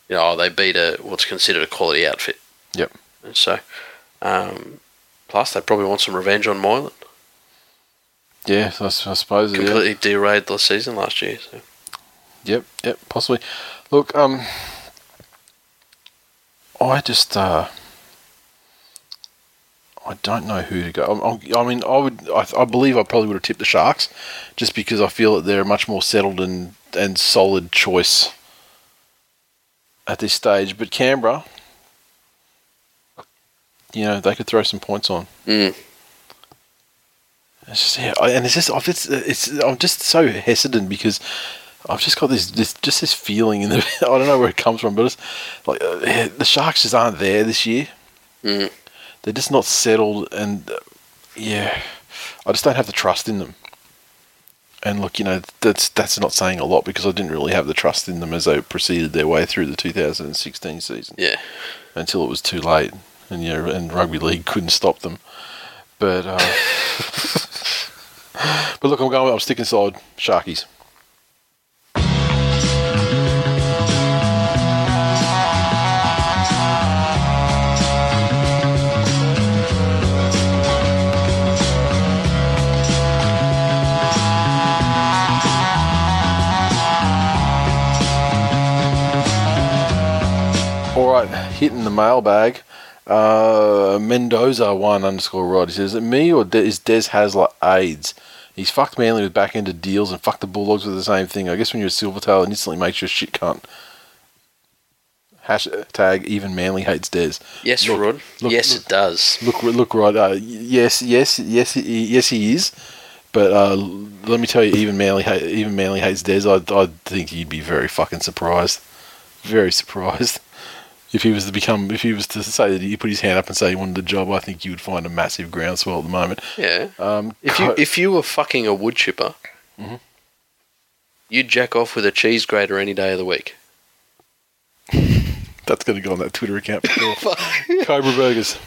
You know, oh, they beat a what's considered a quality outfit. Yep. And so, um, plus they probably want some revenge on Moylan. Yeah, I suppose. Yeah. Completely derailed the season last year. So. Yep, yep, possibly. Look, um, I just, uh, I don't know who to go. I'm, I mean, I would, I, I believe I probably would have tipped the Sharks, just because I feel that they're a much more settled and and solid choice at this stage. But Canberra, you know, they could throw some points on. Mm. It's just, yeah, I- and it's just, it's, it's, I'm just so hesitant because I've just got this, this, just this feeling in the, I don't know where it comes from, but it's like uh, the Sharks just aren't there this year. Mm. They're just not settled, and uh, yeah, I just don't have the trust in them. And look, you know, that's that's not saying a lot because I didn't really have the trust in them as they proceeded their way through the 2016 season Yeah. until it was too late, and you know, and rugby league couldn't stop them. But uh, but look, I'm going. I'm sticking side Sharkies. All right, hitting the mailbag. Uh, Mendoza one underscore Rod. He says, "Is it me or De- is Des Hasler AIDS? He's fucked Manly with back ended deals and fucked the Bulldogs with the same thing. I guess when you're a Silvertail, it instantly makes you a shit cunt." Hashtag even Manly hates Des. Yes, Look, Rod. look, yes, look. it does. Look, look, Rod. Uh, yes, yes, yes, he, yes, he is. But uh, let me tell you, even Manly, even Manly hates Des. I, I think you'd be very fucking surprised, very surprised if he was to become, if he was to say that he put his hand up and say he wanted the job. I think you would find a massive groundswell at the moment. Yeah. Um, If you if you were fucking a wood chipper, Mm-hmm. you'd jack off with a cheese grater any day of the week. That's going to go on that Twitter account for sure. Cobra Burgers.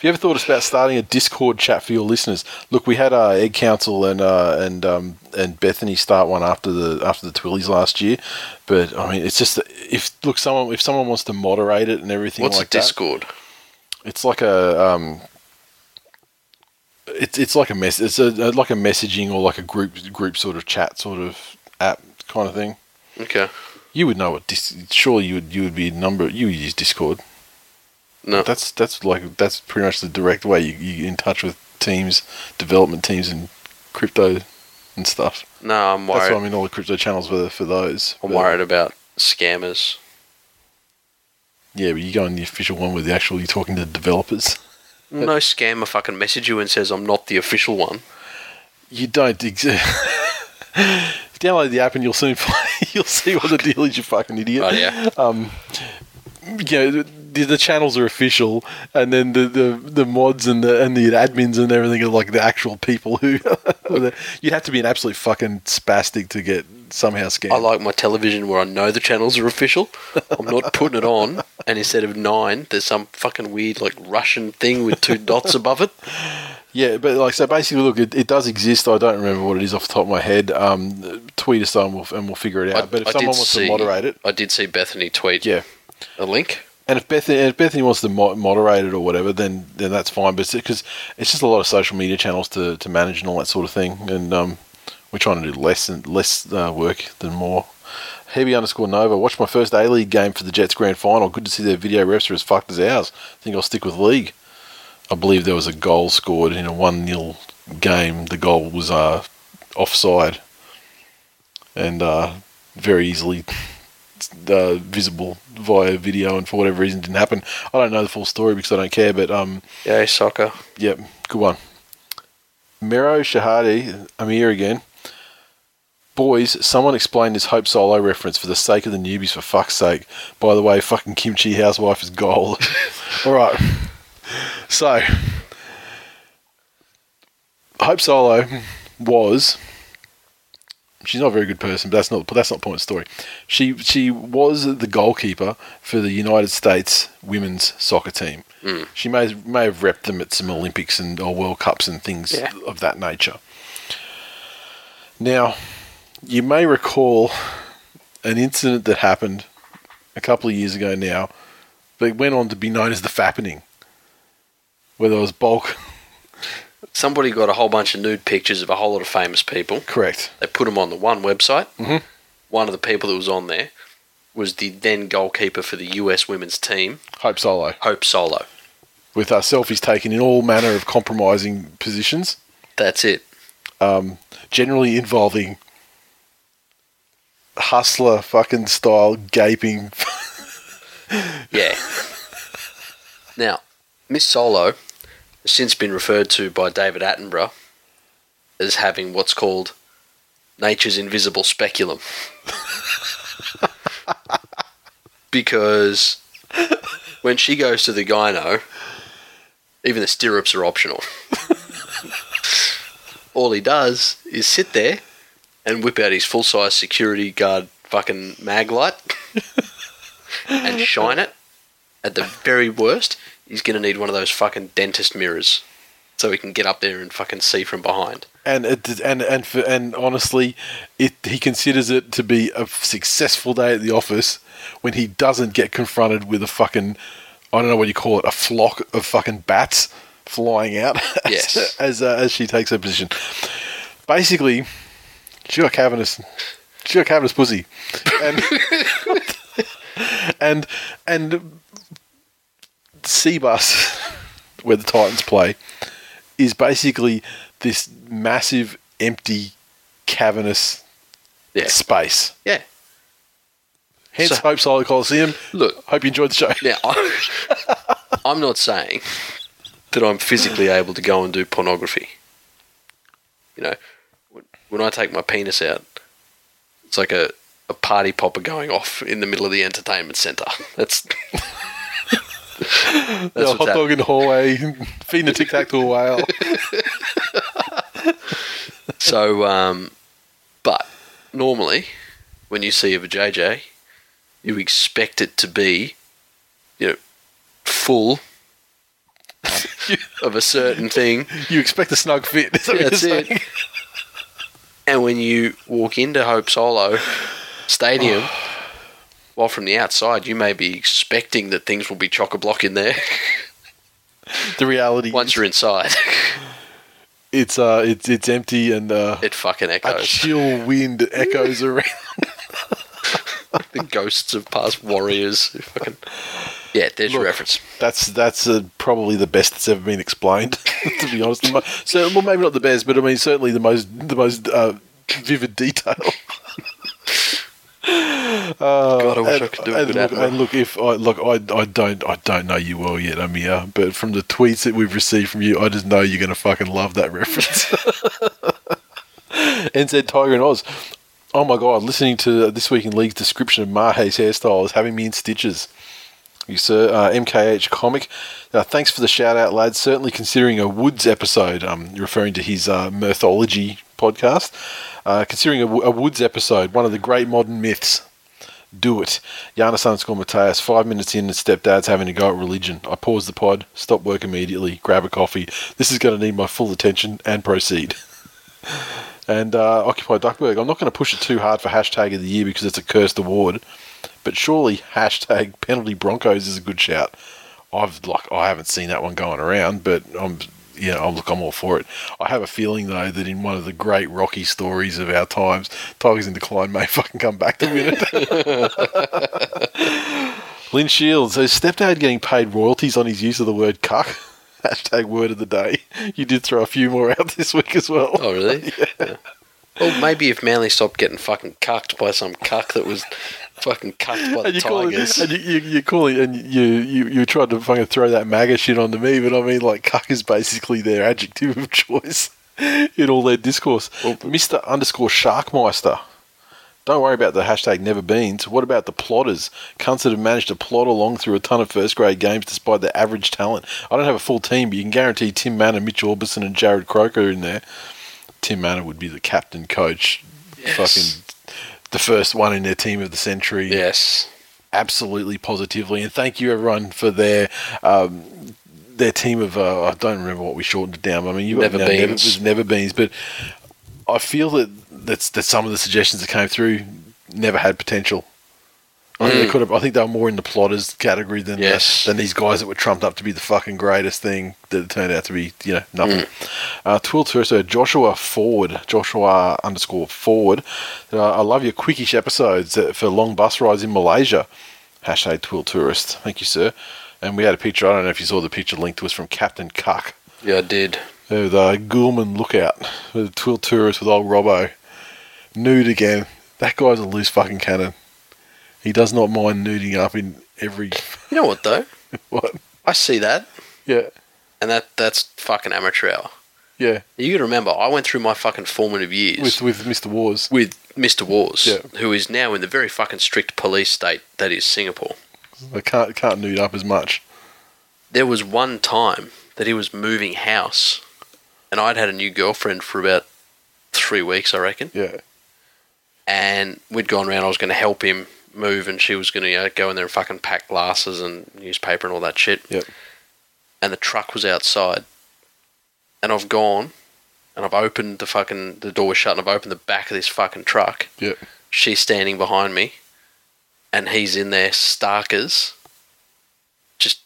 Have you ever thought about starting a Discord chat for your listeners? Look, we had uh, Egg Council and uh, and um, and Bethany start one after the after the Twillies last year, but I mean, it's just if look someone if someone wants to moderate it and everything What's like a Discord? that, it's like a um, it's it's like a mess it's a like a messaging or like a group group sort of chat sort of app kind of thing. Okay. You would know what dis- surely you would you would be a number you would use Discord. No. That's that's like that's pretty much the direct way you you get in touch with teams, development teams, and crypto and stuff. no, I'm That's worried. why I'm in all the crypto channels for for those. I'm But, worried about scammers. Yeah, but you go on the official one where the actual you're talking to developers. No scammer fucking message you and says I'm not the official one. You don't. Ex- Download the app and you'll soon find, you'll see what the deal is. You fucking idiot. Oh yeah. Um, you know, the, the channels are official, and then the, the, the mods and the and the admins and everything are like the actual people who. you'd have to be an absolute fucking spastic to get somehow scammed. I like my television where I know the channels are official. I'm not putting it on, and instead of nine, there's some fucking weird like Russian thing with two dots above it. Yeah, but like so, basically, look, it, it does exist. I don't remember what it is off the top of my head. Um, tweet us and we'll, and we'll figure it out. but if I someone wants see- to moderate it, I did see Bethany tweet yeah. a link. And if Bethany, if Bethany wants to mo- moderate it or whatever, then then that's fine. But because it's, just a lot of social media channels to, to manage and all that sort of thing, and um, we're trying to do less and less uh, work than more. Heavy underscore Nova. Watched my first A League game for the Jets grand final. Good to see their video refs are as fucked as ours. I think I'll stick with league. I believe there was a goal scored in a one 0 game. The goal was uh, offside, and uh, very easily uh, visible via video, and for whatever reason didn't happen. I don't know the full story because I don't care, but um, Yay, soccer. Yep, good one. Miro Shahadi, I'm here again. Boys, someone explain this Hope Solo reference for the sake of the newbies, for fuck's sake. By the way, fucking Kimchi Housewife is gold. Alright. So, Hope Solo was. She's not a very good person, but that's not that's not the point of the story. She she was the goalkeeper for the United States women's soccer team. Hmm. She may may have repped them at some Olympics and or World Cups and things Yeah. of that nature. Now, you may recall an incident that happened a couple of years ago now, but went on to be known as the fappening, where there was bulk. Somebody got a whole bunch of nude pictures of a whole lot of famous people. Correct. They put them on the one website. Mhm. One of the people that was on there was the then goalkeeper for the US women's team, Hope Solo. Hope Solo. With uh, selfies taken in all manner of compromising positions, That's it. generally involving hustler fucking style gaping. Yeah. now, Miss Solo since been referred to by David Attenborough as having what's called nature's invisible speculum. because when she goes to the gyno, even the stirrups are optional. All he does is sit there and whip out his full size security guard fucking mag light and shine it. At the very worst, he's going to need one of those fucking dentist mirrors so he can get up there and fucking see from behind. and it, and and for, and honestly, it he considers it to be a successful day at the office when he doesn't get confronted with a fucking I don't know what you call it a flock of fucking bats flying out as Yes. as, uh, as she takes her position. Basically, she got cavernous. She got cavernous pussy, and and and Cbus, where the Titans play, is basically this massive, empty, cavernous Yeah. space. Yeah. Hence, So- Hope Solo Coliseum. Look, Hope you enjoyed the show. now, I, I'm not saying that I'm physically able to go and do pornography. You know, when- when I take my penis out, it's like a, a party popper going off in the middle of the entertainment centre. That's. What's hot dog in the hallway, feeding a tic tac to a whale. So, um, but normally, when you see a JJ, you expect it to be, you know, full of a certain thing. you expect a snug fit. that That's it. saying? And when you walk into Hope Solo Stadium, while from the outside, you may be expecting that things will be chock a block in there. The reality, Once you're inside, it's uh, it's it's empty and uh, it fucking echoes. a chill wind echoes around. the ghosts of past warriors. Fucking yeah, there's your reference. That's that's uh, probably the best that's ever been explained. to be honest, so well, maybe not the best, but I mean certainly the most the most uh, vivid detail. God, I wish and, I could do it. and look, and look, if I look, I, I don't I don't know you well yet, Amir, but from the tweets that we've received from you, I just know you're gonna fucking love that reference. NZ Tiger and Oz. Oh my god! Listening to this week in league's description of Mahe's hairstyle is having me in stitches. You sir, uh, MKH comic. Uh, thanks for the shout out, lads. Certainly considering a Woods episode. Um, referring to his uh, Mirthology podcast. Uh, considering a, a Woods episode, one of the great modern myths. Do it. Giannis underscore Mateus, five minutes in and stepdad's having to go at religion. I pause the pod, stop work immediately, grab a coffee. This is going to need my full attention and proceed. and uh, Occupy Duckburg, I'm not going to push it too hard for hashtag of the year because it's a cursed award, but surely hashtag penalty Broncos is a good shout. I've like I haven't seen that one going around, but I'm you know, look, I'm all for it. I have a feeling though that in one of the great Rocky stories of our times, Tigers in decline may fucking come back to win it. Lynn Shields, so stepdad getting paid royalties on his use of the word cuck. Hashtag word of the day. You did throw a few more out this week as well. Oh, really? yeah. Well, maybe if Manly stopped getting fucking cucked by some cuck that was fucking cucked by the and you call Tigers. it, and you, you, you call it, and you, you you tried to fucking throw that MAGA shit onto me, but I mean, like, cuck is basically their adjective of choice in all their discourse. Well, Mister underscore Sharkmeister. Don't worry about the hashtag never beans. What about the plotters? Cunts that have managed to plod along through a ton of first grade games despite their average talent. I don't have a full team, but you can guarantee Tim Mannah, Mitch Aubusson, and Jarrod Croker in there. Tim Mannah would be the captain coach. Yes. Fucking the first one in their team of the century. yes. Absolutely, positively, and thank you everyone for their um, their team of. Uh, I don't remember what we shortened it down. I mean, you Never never, Beans. was never beans, but I feel that that's that some of the suggestions that came through never had potential. I think they Mm. could have. I think they were more in the plotters category than Yes. than these guys that were trumped up to be the fucking greatest thing that turned out to be. You know, nothing. Mm. Uh, Twill Torso, Joshua Forward, Joshua underscore Forward. Uh, I love your quickish episodes uh, for long bus rides in Malaysia. Hashtag Twill Tourist. Thank you, sir. And we had a picture. I don't know if you saw the picture linked to us from Captain Cuck. Yeah, I did. Uh, the Gulman lookout. The Twill Tourist with old Robbo. Nude again. That guy's a loose fucking cannon. He does not mind nuding up in every. You know what though? What? I see that, Yeah. and that that's fucking amateur hour. Yeah. You to remember, I went through my fucking formative years With, with Mr. Wars. with Mr. Wars, Yeah. who is now in the very fucking strict police state that is Singapore. I can't, can't nude up as much. There was one time that he was moving house, and I'd had a new girlfriend for about three weeks, I reckon. Yeah. And we'd gone around. I was going to help him move, and she was going to you know, go in there and fucking pack glasses and newspaper and all that shit. Yep. And the truck was outside, and I've gone, and I've opened the fucking the door was shut, and I've opened the back of this fucking truck. Yep. She's standing behind me, and he's in there starkers, just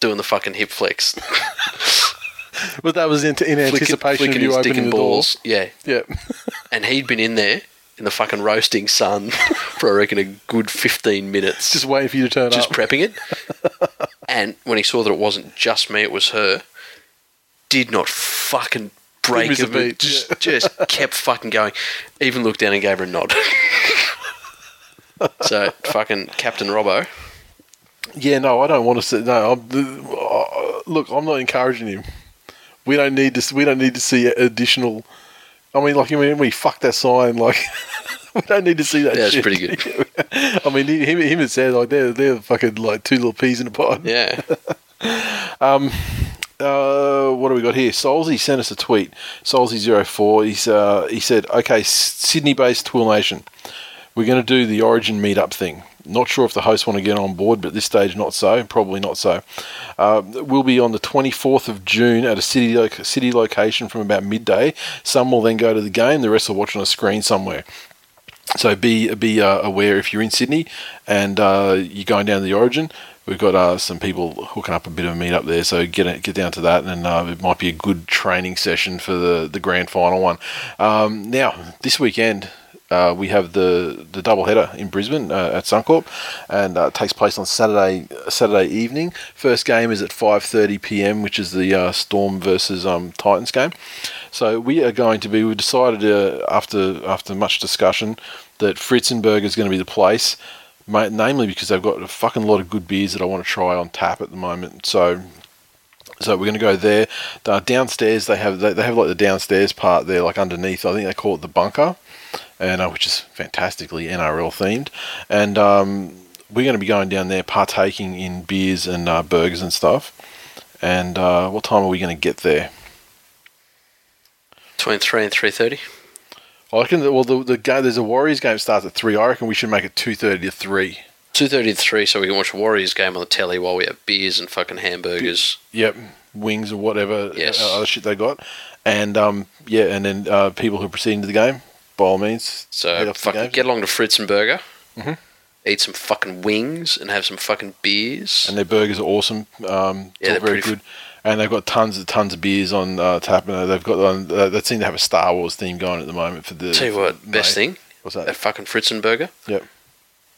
doing the fucking hip flex, But that was in, in anticipation flicking of you opening the balls. Yeah, door. Yeah. and he'd been in there in the fucking roasting sun for I reckon a good fifteen minutes, Just waiting for you to turn just up. Just prepping it. and when he saw that it wasn't just me, it was her, did not fucking break a beat, Just, yeah. just kept fucking going. Even looked down and gave her a nod. so fucking Captain Robbo. Yeah, no, I don't want to see. No, I'm, uh, look, I'm not encouraging him. We don't need to. We don't need to see additional. I mean, like, I mean, we fucked that sign. Like, we don't need to see that. Yeah, it's shit. pretty good. I mean, him, him and Sam, like, they're they're fucking like two little peas in a pod. Yeah. um. Uh, what do we got here? Solzy sent us a tweet. Solzy04. He's uh, he said, "Okay, Sydney-based Twill Nation, we're going to do the Origin meetup thing. Not sure if the hosts want to get on board, but at this stage, not so. Probably not so. Uh, we'll be on the 24th of June at a city lo- city location from about midday. Some will then go to the game. The rest will watch on a screen somewhere." So be be uh, aware if you're in Sydney and uh, you're going down to the Origin. We've got uh, some people hooking up a bit of a meet up there, so get get down to that, and uh, it might be a good training session for the, the grand final one. Um, now this weekend uh, we have the the double header in Brisbane uh, at Suncorp, and uh, it takes place on Saturday Saturday evening. First game is at 5:30 p.m., which is the uh, Storm versus um, Titans game. So we are going to be. We decided uh, after after much discussion that Fritzenberg is going to be the place, namely because they've got a fucking lot of good beers that I want to try on tap at the moment. So. So we're going to go there. Uh, downstairs, they have they, they have like the downstairs part there, like underneath. I think they call it the bunker, and uh, which is fantastically NRL themed. And um, we're going to be going down there, partaking in beers and uh, burgers and stuff. And uh, what time are we going to get there? Between three and three thirty. I reckon. That, well, the the game there's a Warriors game starts at three. I reckon we should make it two thirty to three. Two thirty to three, so we can watch a Warriors game on the telly while we have beers and fucking hamburgers. Yep, wings or whatever Yes. uh, other shit they got, and um yeah, and then uh, people who are proceeding to the game, by all means, So off to the fucking get along to Fritzenberger, Mhm. eat some fucking wings, and have some fucking beers. and their burgers are awesome. Um, Yeah, they're very good. And they've got tons of tons of beers on uh, tap. And they've got on. Uh, they seem to have a Star Wars theme going at the moment for the. Tell you what, best May. thing What's that that? fucking Fritzenberger. Yep.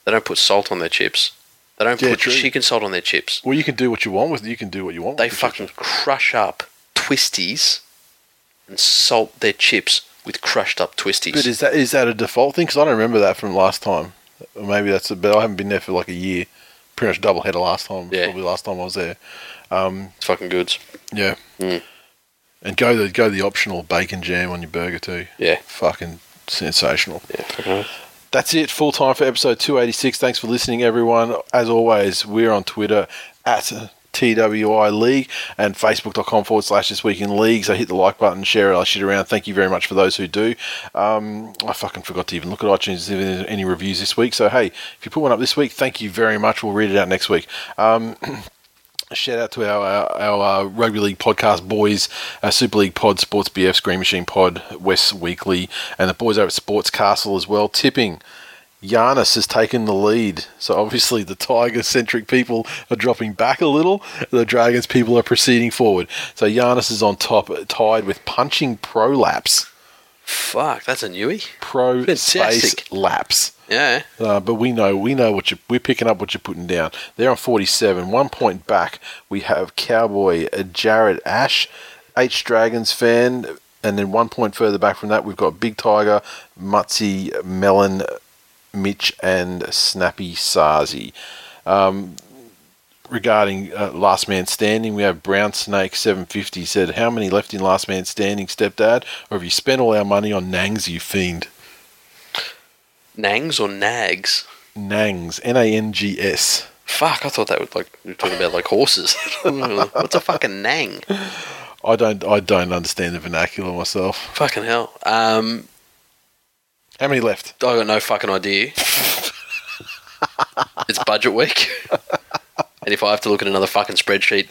They don't put salt on their chips. They don't Yeah, put true. chicken salt on their chips. Well, you can do what you want with. You can do what you want. They the fucking chips. crush up twisties and salt their chips with crushed up twisties. But is that is that a default thing? Because I don't remember that from last time. Or maybe that's a. But I haven't been there for like a year. Pretty much double header last time. Yeah. Probably last time I was there. Um, it's fucking goods. yeah. Mm. And go the go the optional bacon jam on your burger too. Yeah. Fucking sensational. Yeah, fucking. That's it. Full time for episode 286. Thanks for listening, everyone. As always, we're on Twitter at TWI League and Facebook.com forward slash This Week in League. So hit the like button, share our shit around. Thank you very much for those who do. Um, I fucking forgot to even look at iTunes if there's any reviews this week. So, hey, if you put one up this week, thank you very much. We'll read it out next week. Um, Shout out to our our, our uh, rugby league podcast boys, uh, Super League Pod, Sports BF, Screen Machine Pod, West Weekly, and the boys over at Sports Castle as well. Tipping, Giannis has taken the lead. So obviously the Tiger centric people are dropping back a little. The Dragons people are proceeding forward. So Giannis is on top, tied with punching prolapse. Fuck, that's a newie. Pro space Fantastic. lapse. Yeah. Uh, but we know we know what you we're picking up what you're putting down. They're on 47, one point back. We have Cowboy uh, Jared Ash, H Dragons fan, and then one point further back from that we've got Big Tiger, Mutzi, Melon, Mitch, and Snappy Sazi. Um, regarding uh, Last Man Standing, we have Brown Snake 750 said, "How many left in Last Man Standing, stepdad? Or have you spent all our money on Nangs, you fiend?" Nangs or nags? Nangs, N A N G S. Fuck, I thought that was like you were talking about like horses. What's a fucking nang? I don't I don't understand the vernacular myself. Fucking hell. Um, How many left? I got no fucking idea. it's budget week, and if I have to look at another fucking spreadsheet,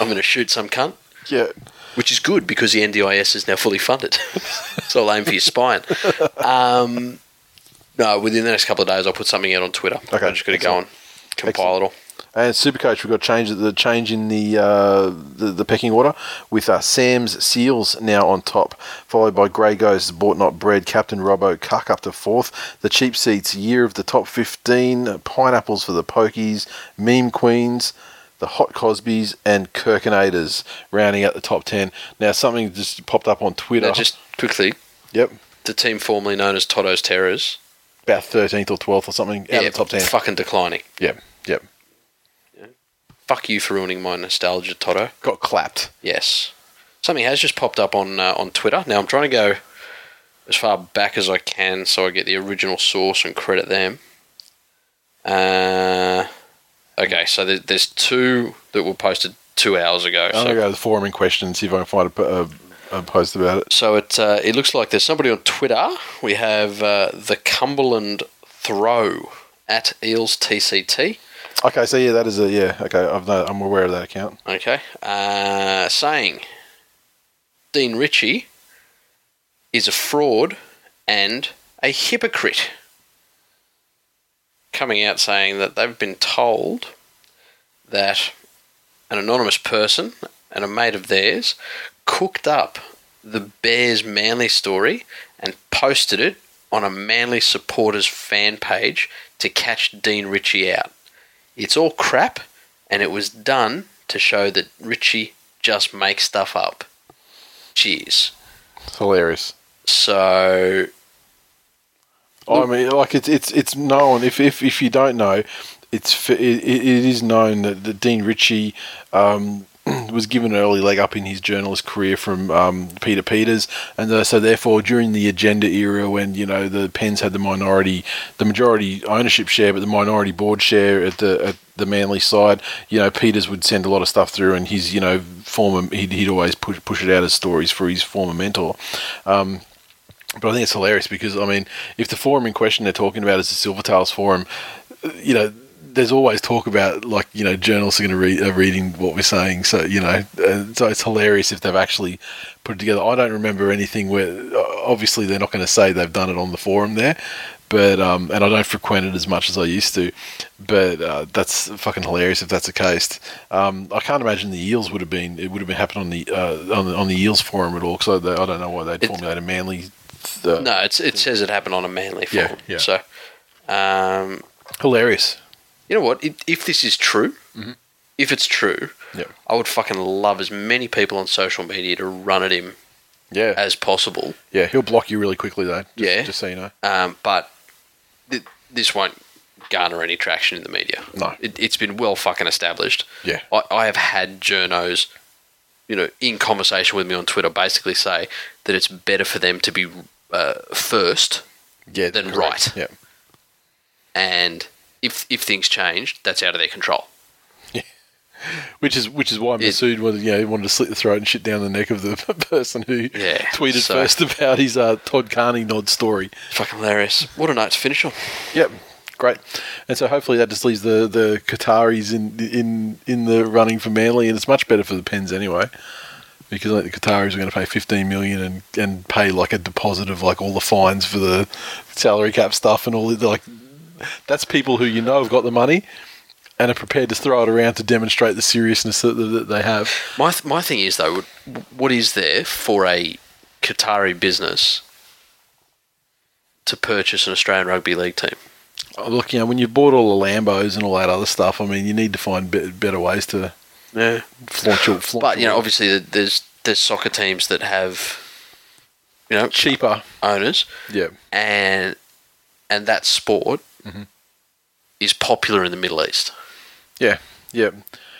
I'm going to shoot some cunt. Yeah. which is good because the NDIS is now fully funded. so I'll aim for your spine. Um, no, within the next couple of days, I'll put something out on Twitter. Okay, I'm just going to go and excellent. compile it all. And Supercoach, we've got change the change in the uh, the, the pecking order with uh, Sam's Seals now on top, followed by Grey Goes Bought Not Bread, Captain Robbo Cuck up to fourth, the Cheap Seats Year of the Top 15, Pineapples for the Pokies, Meme Queens, the Hot Cosbys, and Kirkinators rounding out the top 10. Now, something just popped up on Twitter. Now, just quickly, yep, the team formerly known as Toto's Terrors, about 13th or 12th or something out yeah, of the top 10. fucking declining. Yep, yep. Fuck you for ruining my nostalgia, Toto. Got clapped. Yes. Something has just popped up on uh, on Twitter. Now I'm trying to go as far back as I can so I get the original source and credit them. Uh, okay, so there, there's two that were posted two hours ago. I'm going to So, go to the forum in question and see if I can find a, a, a post about it. so it uh, it looks like there's somebody on Twitter. We have uh, the Cumberland Throw at Eels TCT. Okay, so yeah, that is a yeah. Okay, no, I'm aware of that account. Okay. Uh, saying Dean Ritchie is a fraud and a hypocrite. Coming out saying that they've been told that an anonymous person and a mate of theirs cooked up the Bears Manly story and posted it on a Manly supporters fan page to catch Dean Ritchie out. It's all crap, and it was done to show that Ritchie just makes stuff up. Cheers. It's hilarious. So, I mean, like it's it's it's known. If if if you don't know, it's it, it it is known that, that Dean Ritchie um, was given an early leg up in his journalist career from um, Peter Peters, and uh, so therefore during the agenda era, when you know the Penns had the minority, the majority ownership share, but the minority board share at the at the Manly side, you know Peters would send a lot of stuff through, and his you know former he'd, he'd always push push it out as stories for his former mentor. Um, But I think it's hilarious because I mean, if the forum in question they're talking about is the Silvertails forum, you know, there's always talk about like you know journalists are going to read are reading what we're saying. So you know, uh, so it's hilarious if they've actually put it together. I don't remember anything where uh, obviously they're not going to say they've done it on the forum there, but um, and I don't frequent it as much as I used to. But uh, that's fucking hilarious if that's the case. Um, I can't imagine the Eels would have been it would have been happened on the uh, on the on the Eels forum at all because I, I don't know why they'd It- formulate a manly. Uh, No, it's, it says it happened on a manly Yeah, forum. yeah. So, um, Hilarious. You know what? If, if this is true, if it's true, Yeah. I would fucking love as many people on social media to run at him Yeah. as possible. yeah, he'll block you really quickly though. Just, Yeah. Just so you know. Um, but th- this won't garner any traction in the media. No. It, it's been well fucking established. Yeah. I, I have had journos, you know, in conversation with me on Twitter basically say that it's better for them to be uh, first Yeah. Then correct. right. Yeah. and if if things change, that's out of their control. Yeah. Which is which is why Massoud wanted you know wanted to slit the throat and shit down the neck of the person who Yeah, tweeted so- first about his uh, Todd Carney nod story. Fucking hilarious. What a note to finish on. Yep, great. And so hopefully that just leaves the the Qataris in in in the running for Manly, and it's much better for the Penns anyway. Because I think the Qataris are going to pay fifteen million and, and pay like a deposit of like all the fines for the salary cap stuff and all the like. That's people who you know have got the money and are prepared to throw it around to demonstrate the seriousness that, that they have. My th- my thing is though, what, is there for a Qatari business to purchase an Australian rugby league team? Oh, Look, you know, when you've bought all the Lambos and all that other stuff, I mean, you need to find be- better ways to Yeah. flaunt your. Flaunt But you know, obviously, there's there's soccer teams that have you know cheaper. owners, Yeah, and and that sport Mm-hmm. is popular in the Middle East. yeah, yeah.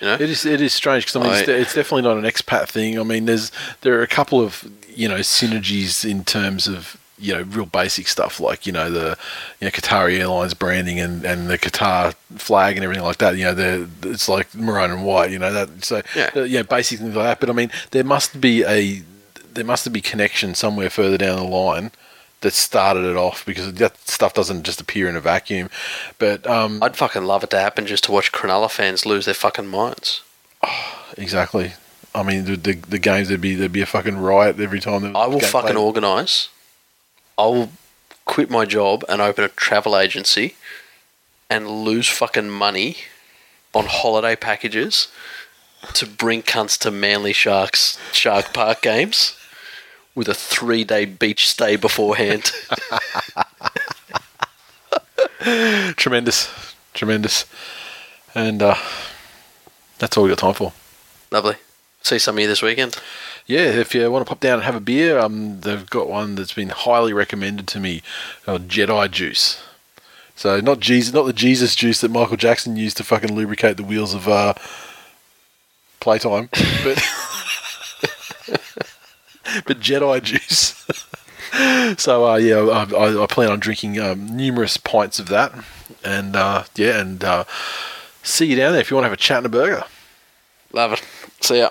You know, It is. It is strange because I mean, it's, I- it's definitely not an expat thing. I mean, there's there are a couple of you know synergies in terms of you know real basic stuff like you know the you know Qatari Airlines branding and, and the Qatar flag and everything like that. You know, they're, it's like maroon and white. You know that. So Yeah. uh, yeah, basic things like that. But I mean, there must be a there must be connection somewhere further down the line that started it off because that stuff doesn't just appear in a vacuum. But um, I'd fucking love it to happen just to watch Cronulla fans lose their fucking minds. Exactly. I mean, the, the, the games there'd be there'd be a fucking riot every time. I will fucking played. organise. I will quit my job and open a travel agency and lose fucking money on holiday packages to bring cunts to Manly Sharks Shark Park games with a three day beach stay beforehand. Tremendous, tremendous, and uh, that's all we got time for. Lovely. See some of you this weekend. Yeah, if you want to pop down and have a beer, um, they've got one that's been highly recommended to me, uh, Jedi Juice. So not Jesus, not the Jesus juice that Michael Jackson used to fucking lubricate the wheels of uh, playtime, but but Jedi juice. so uh, yeah, I, I, plan on drinking um, numerous pints of that, and uh, yeah, and uh, see you down there if you want to have a chat and a burger. Love it. See ya.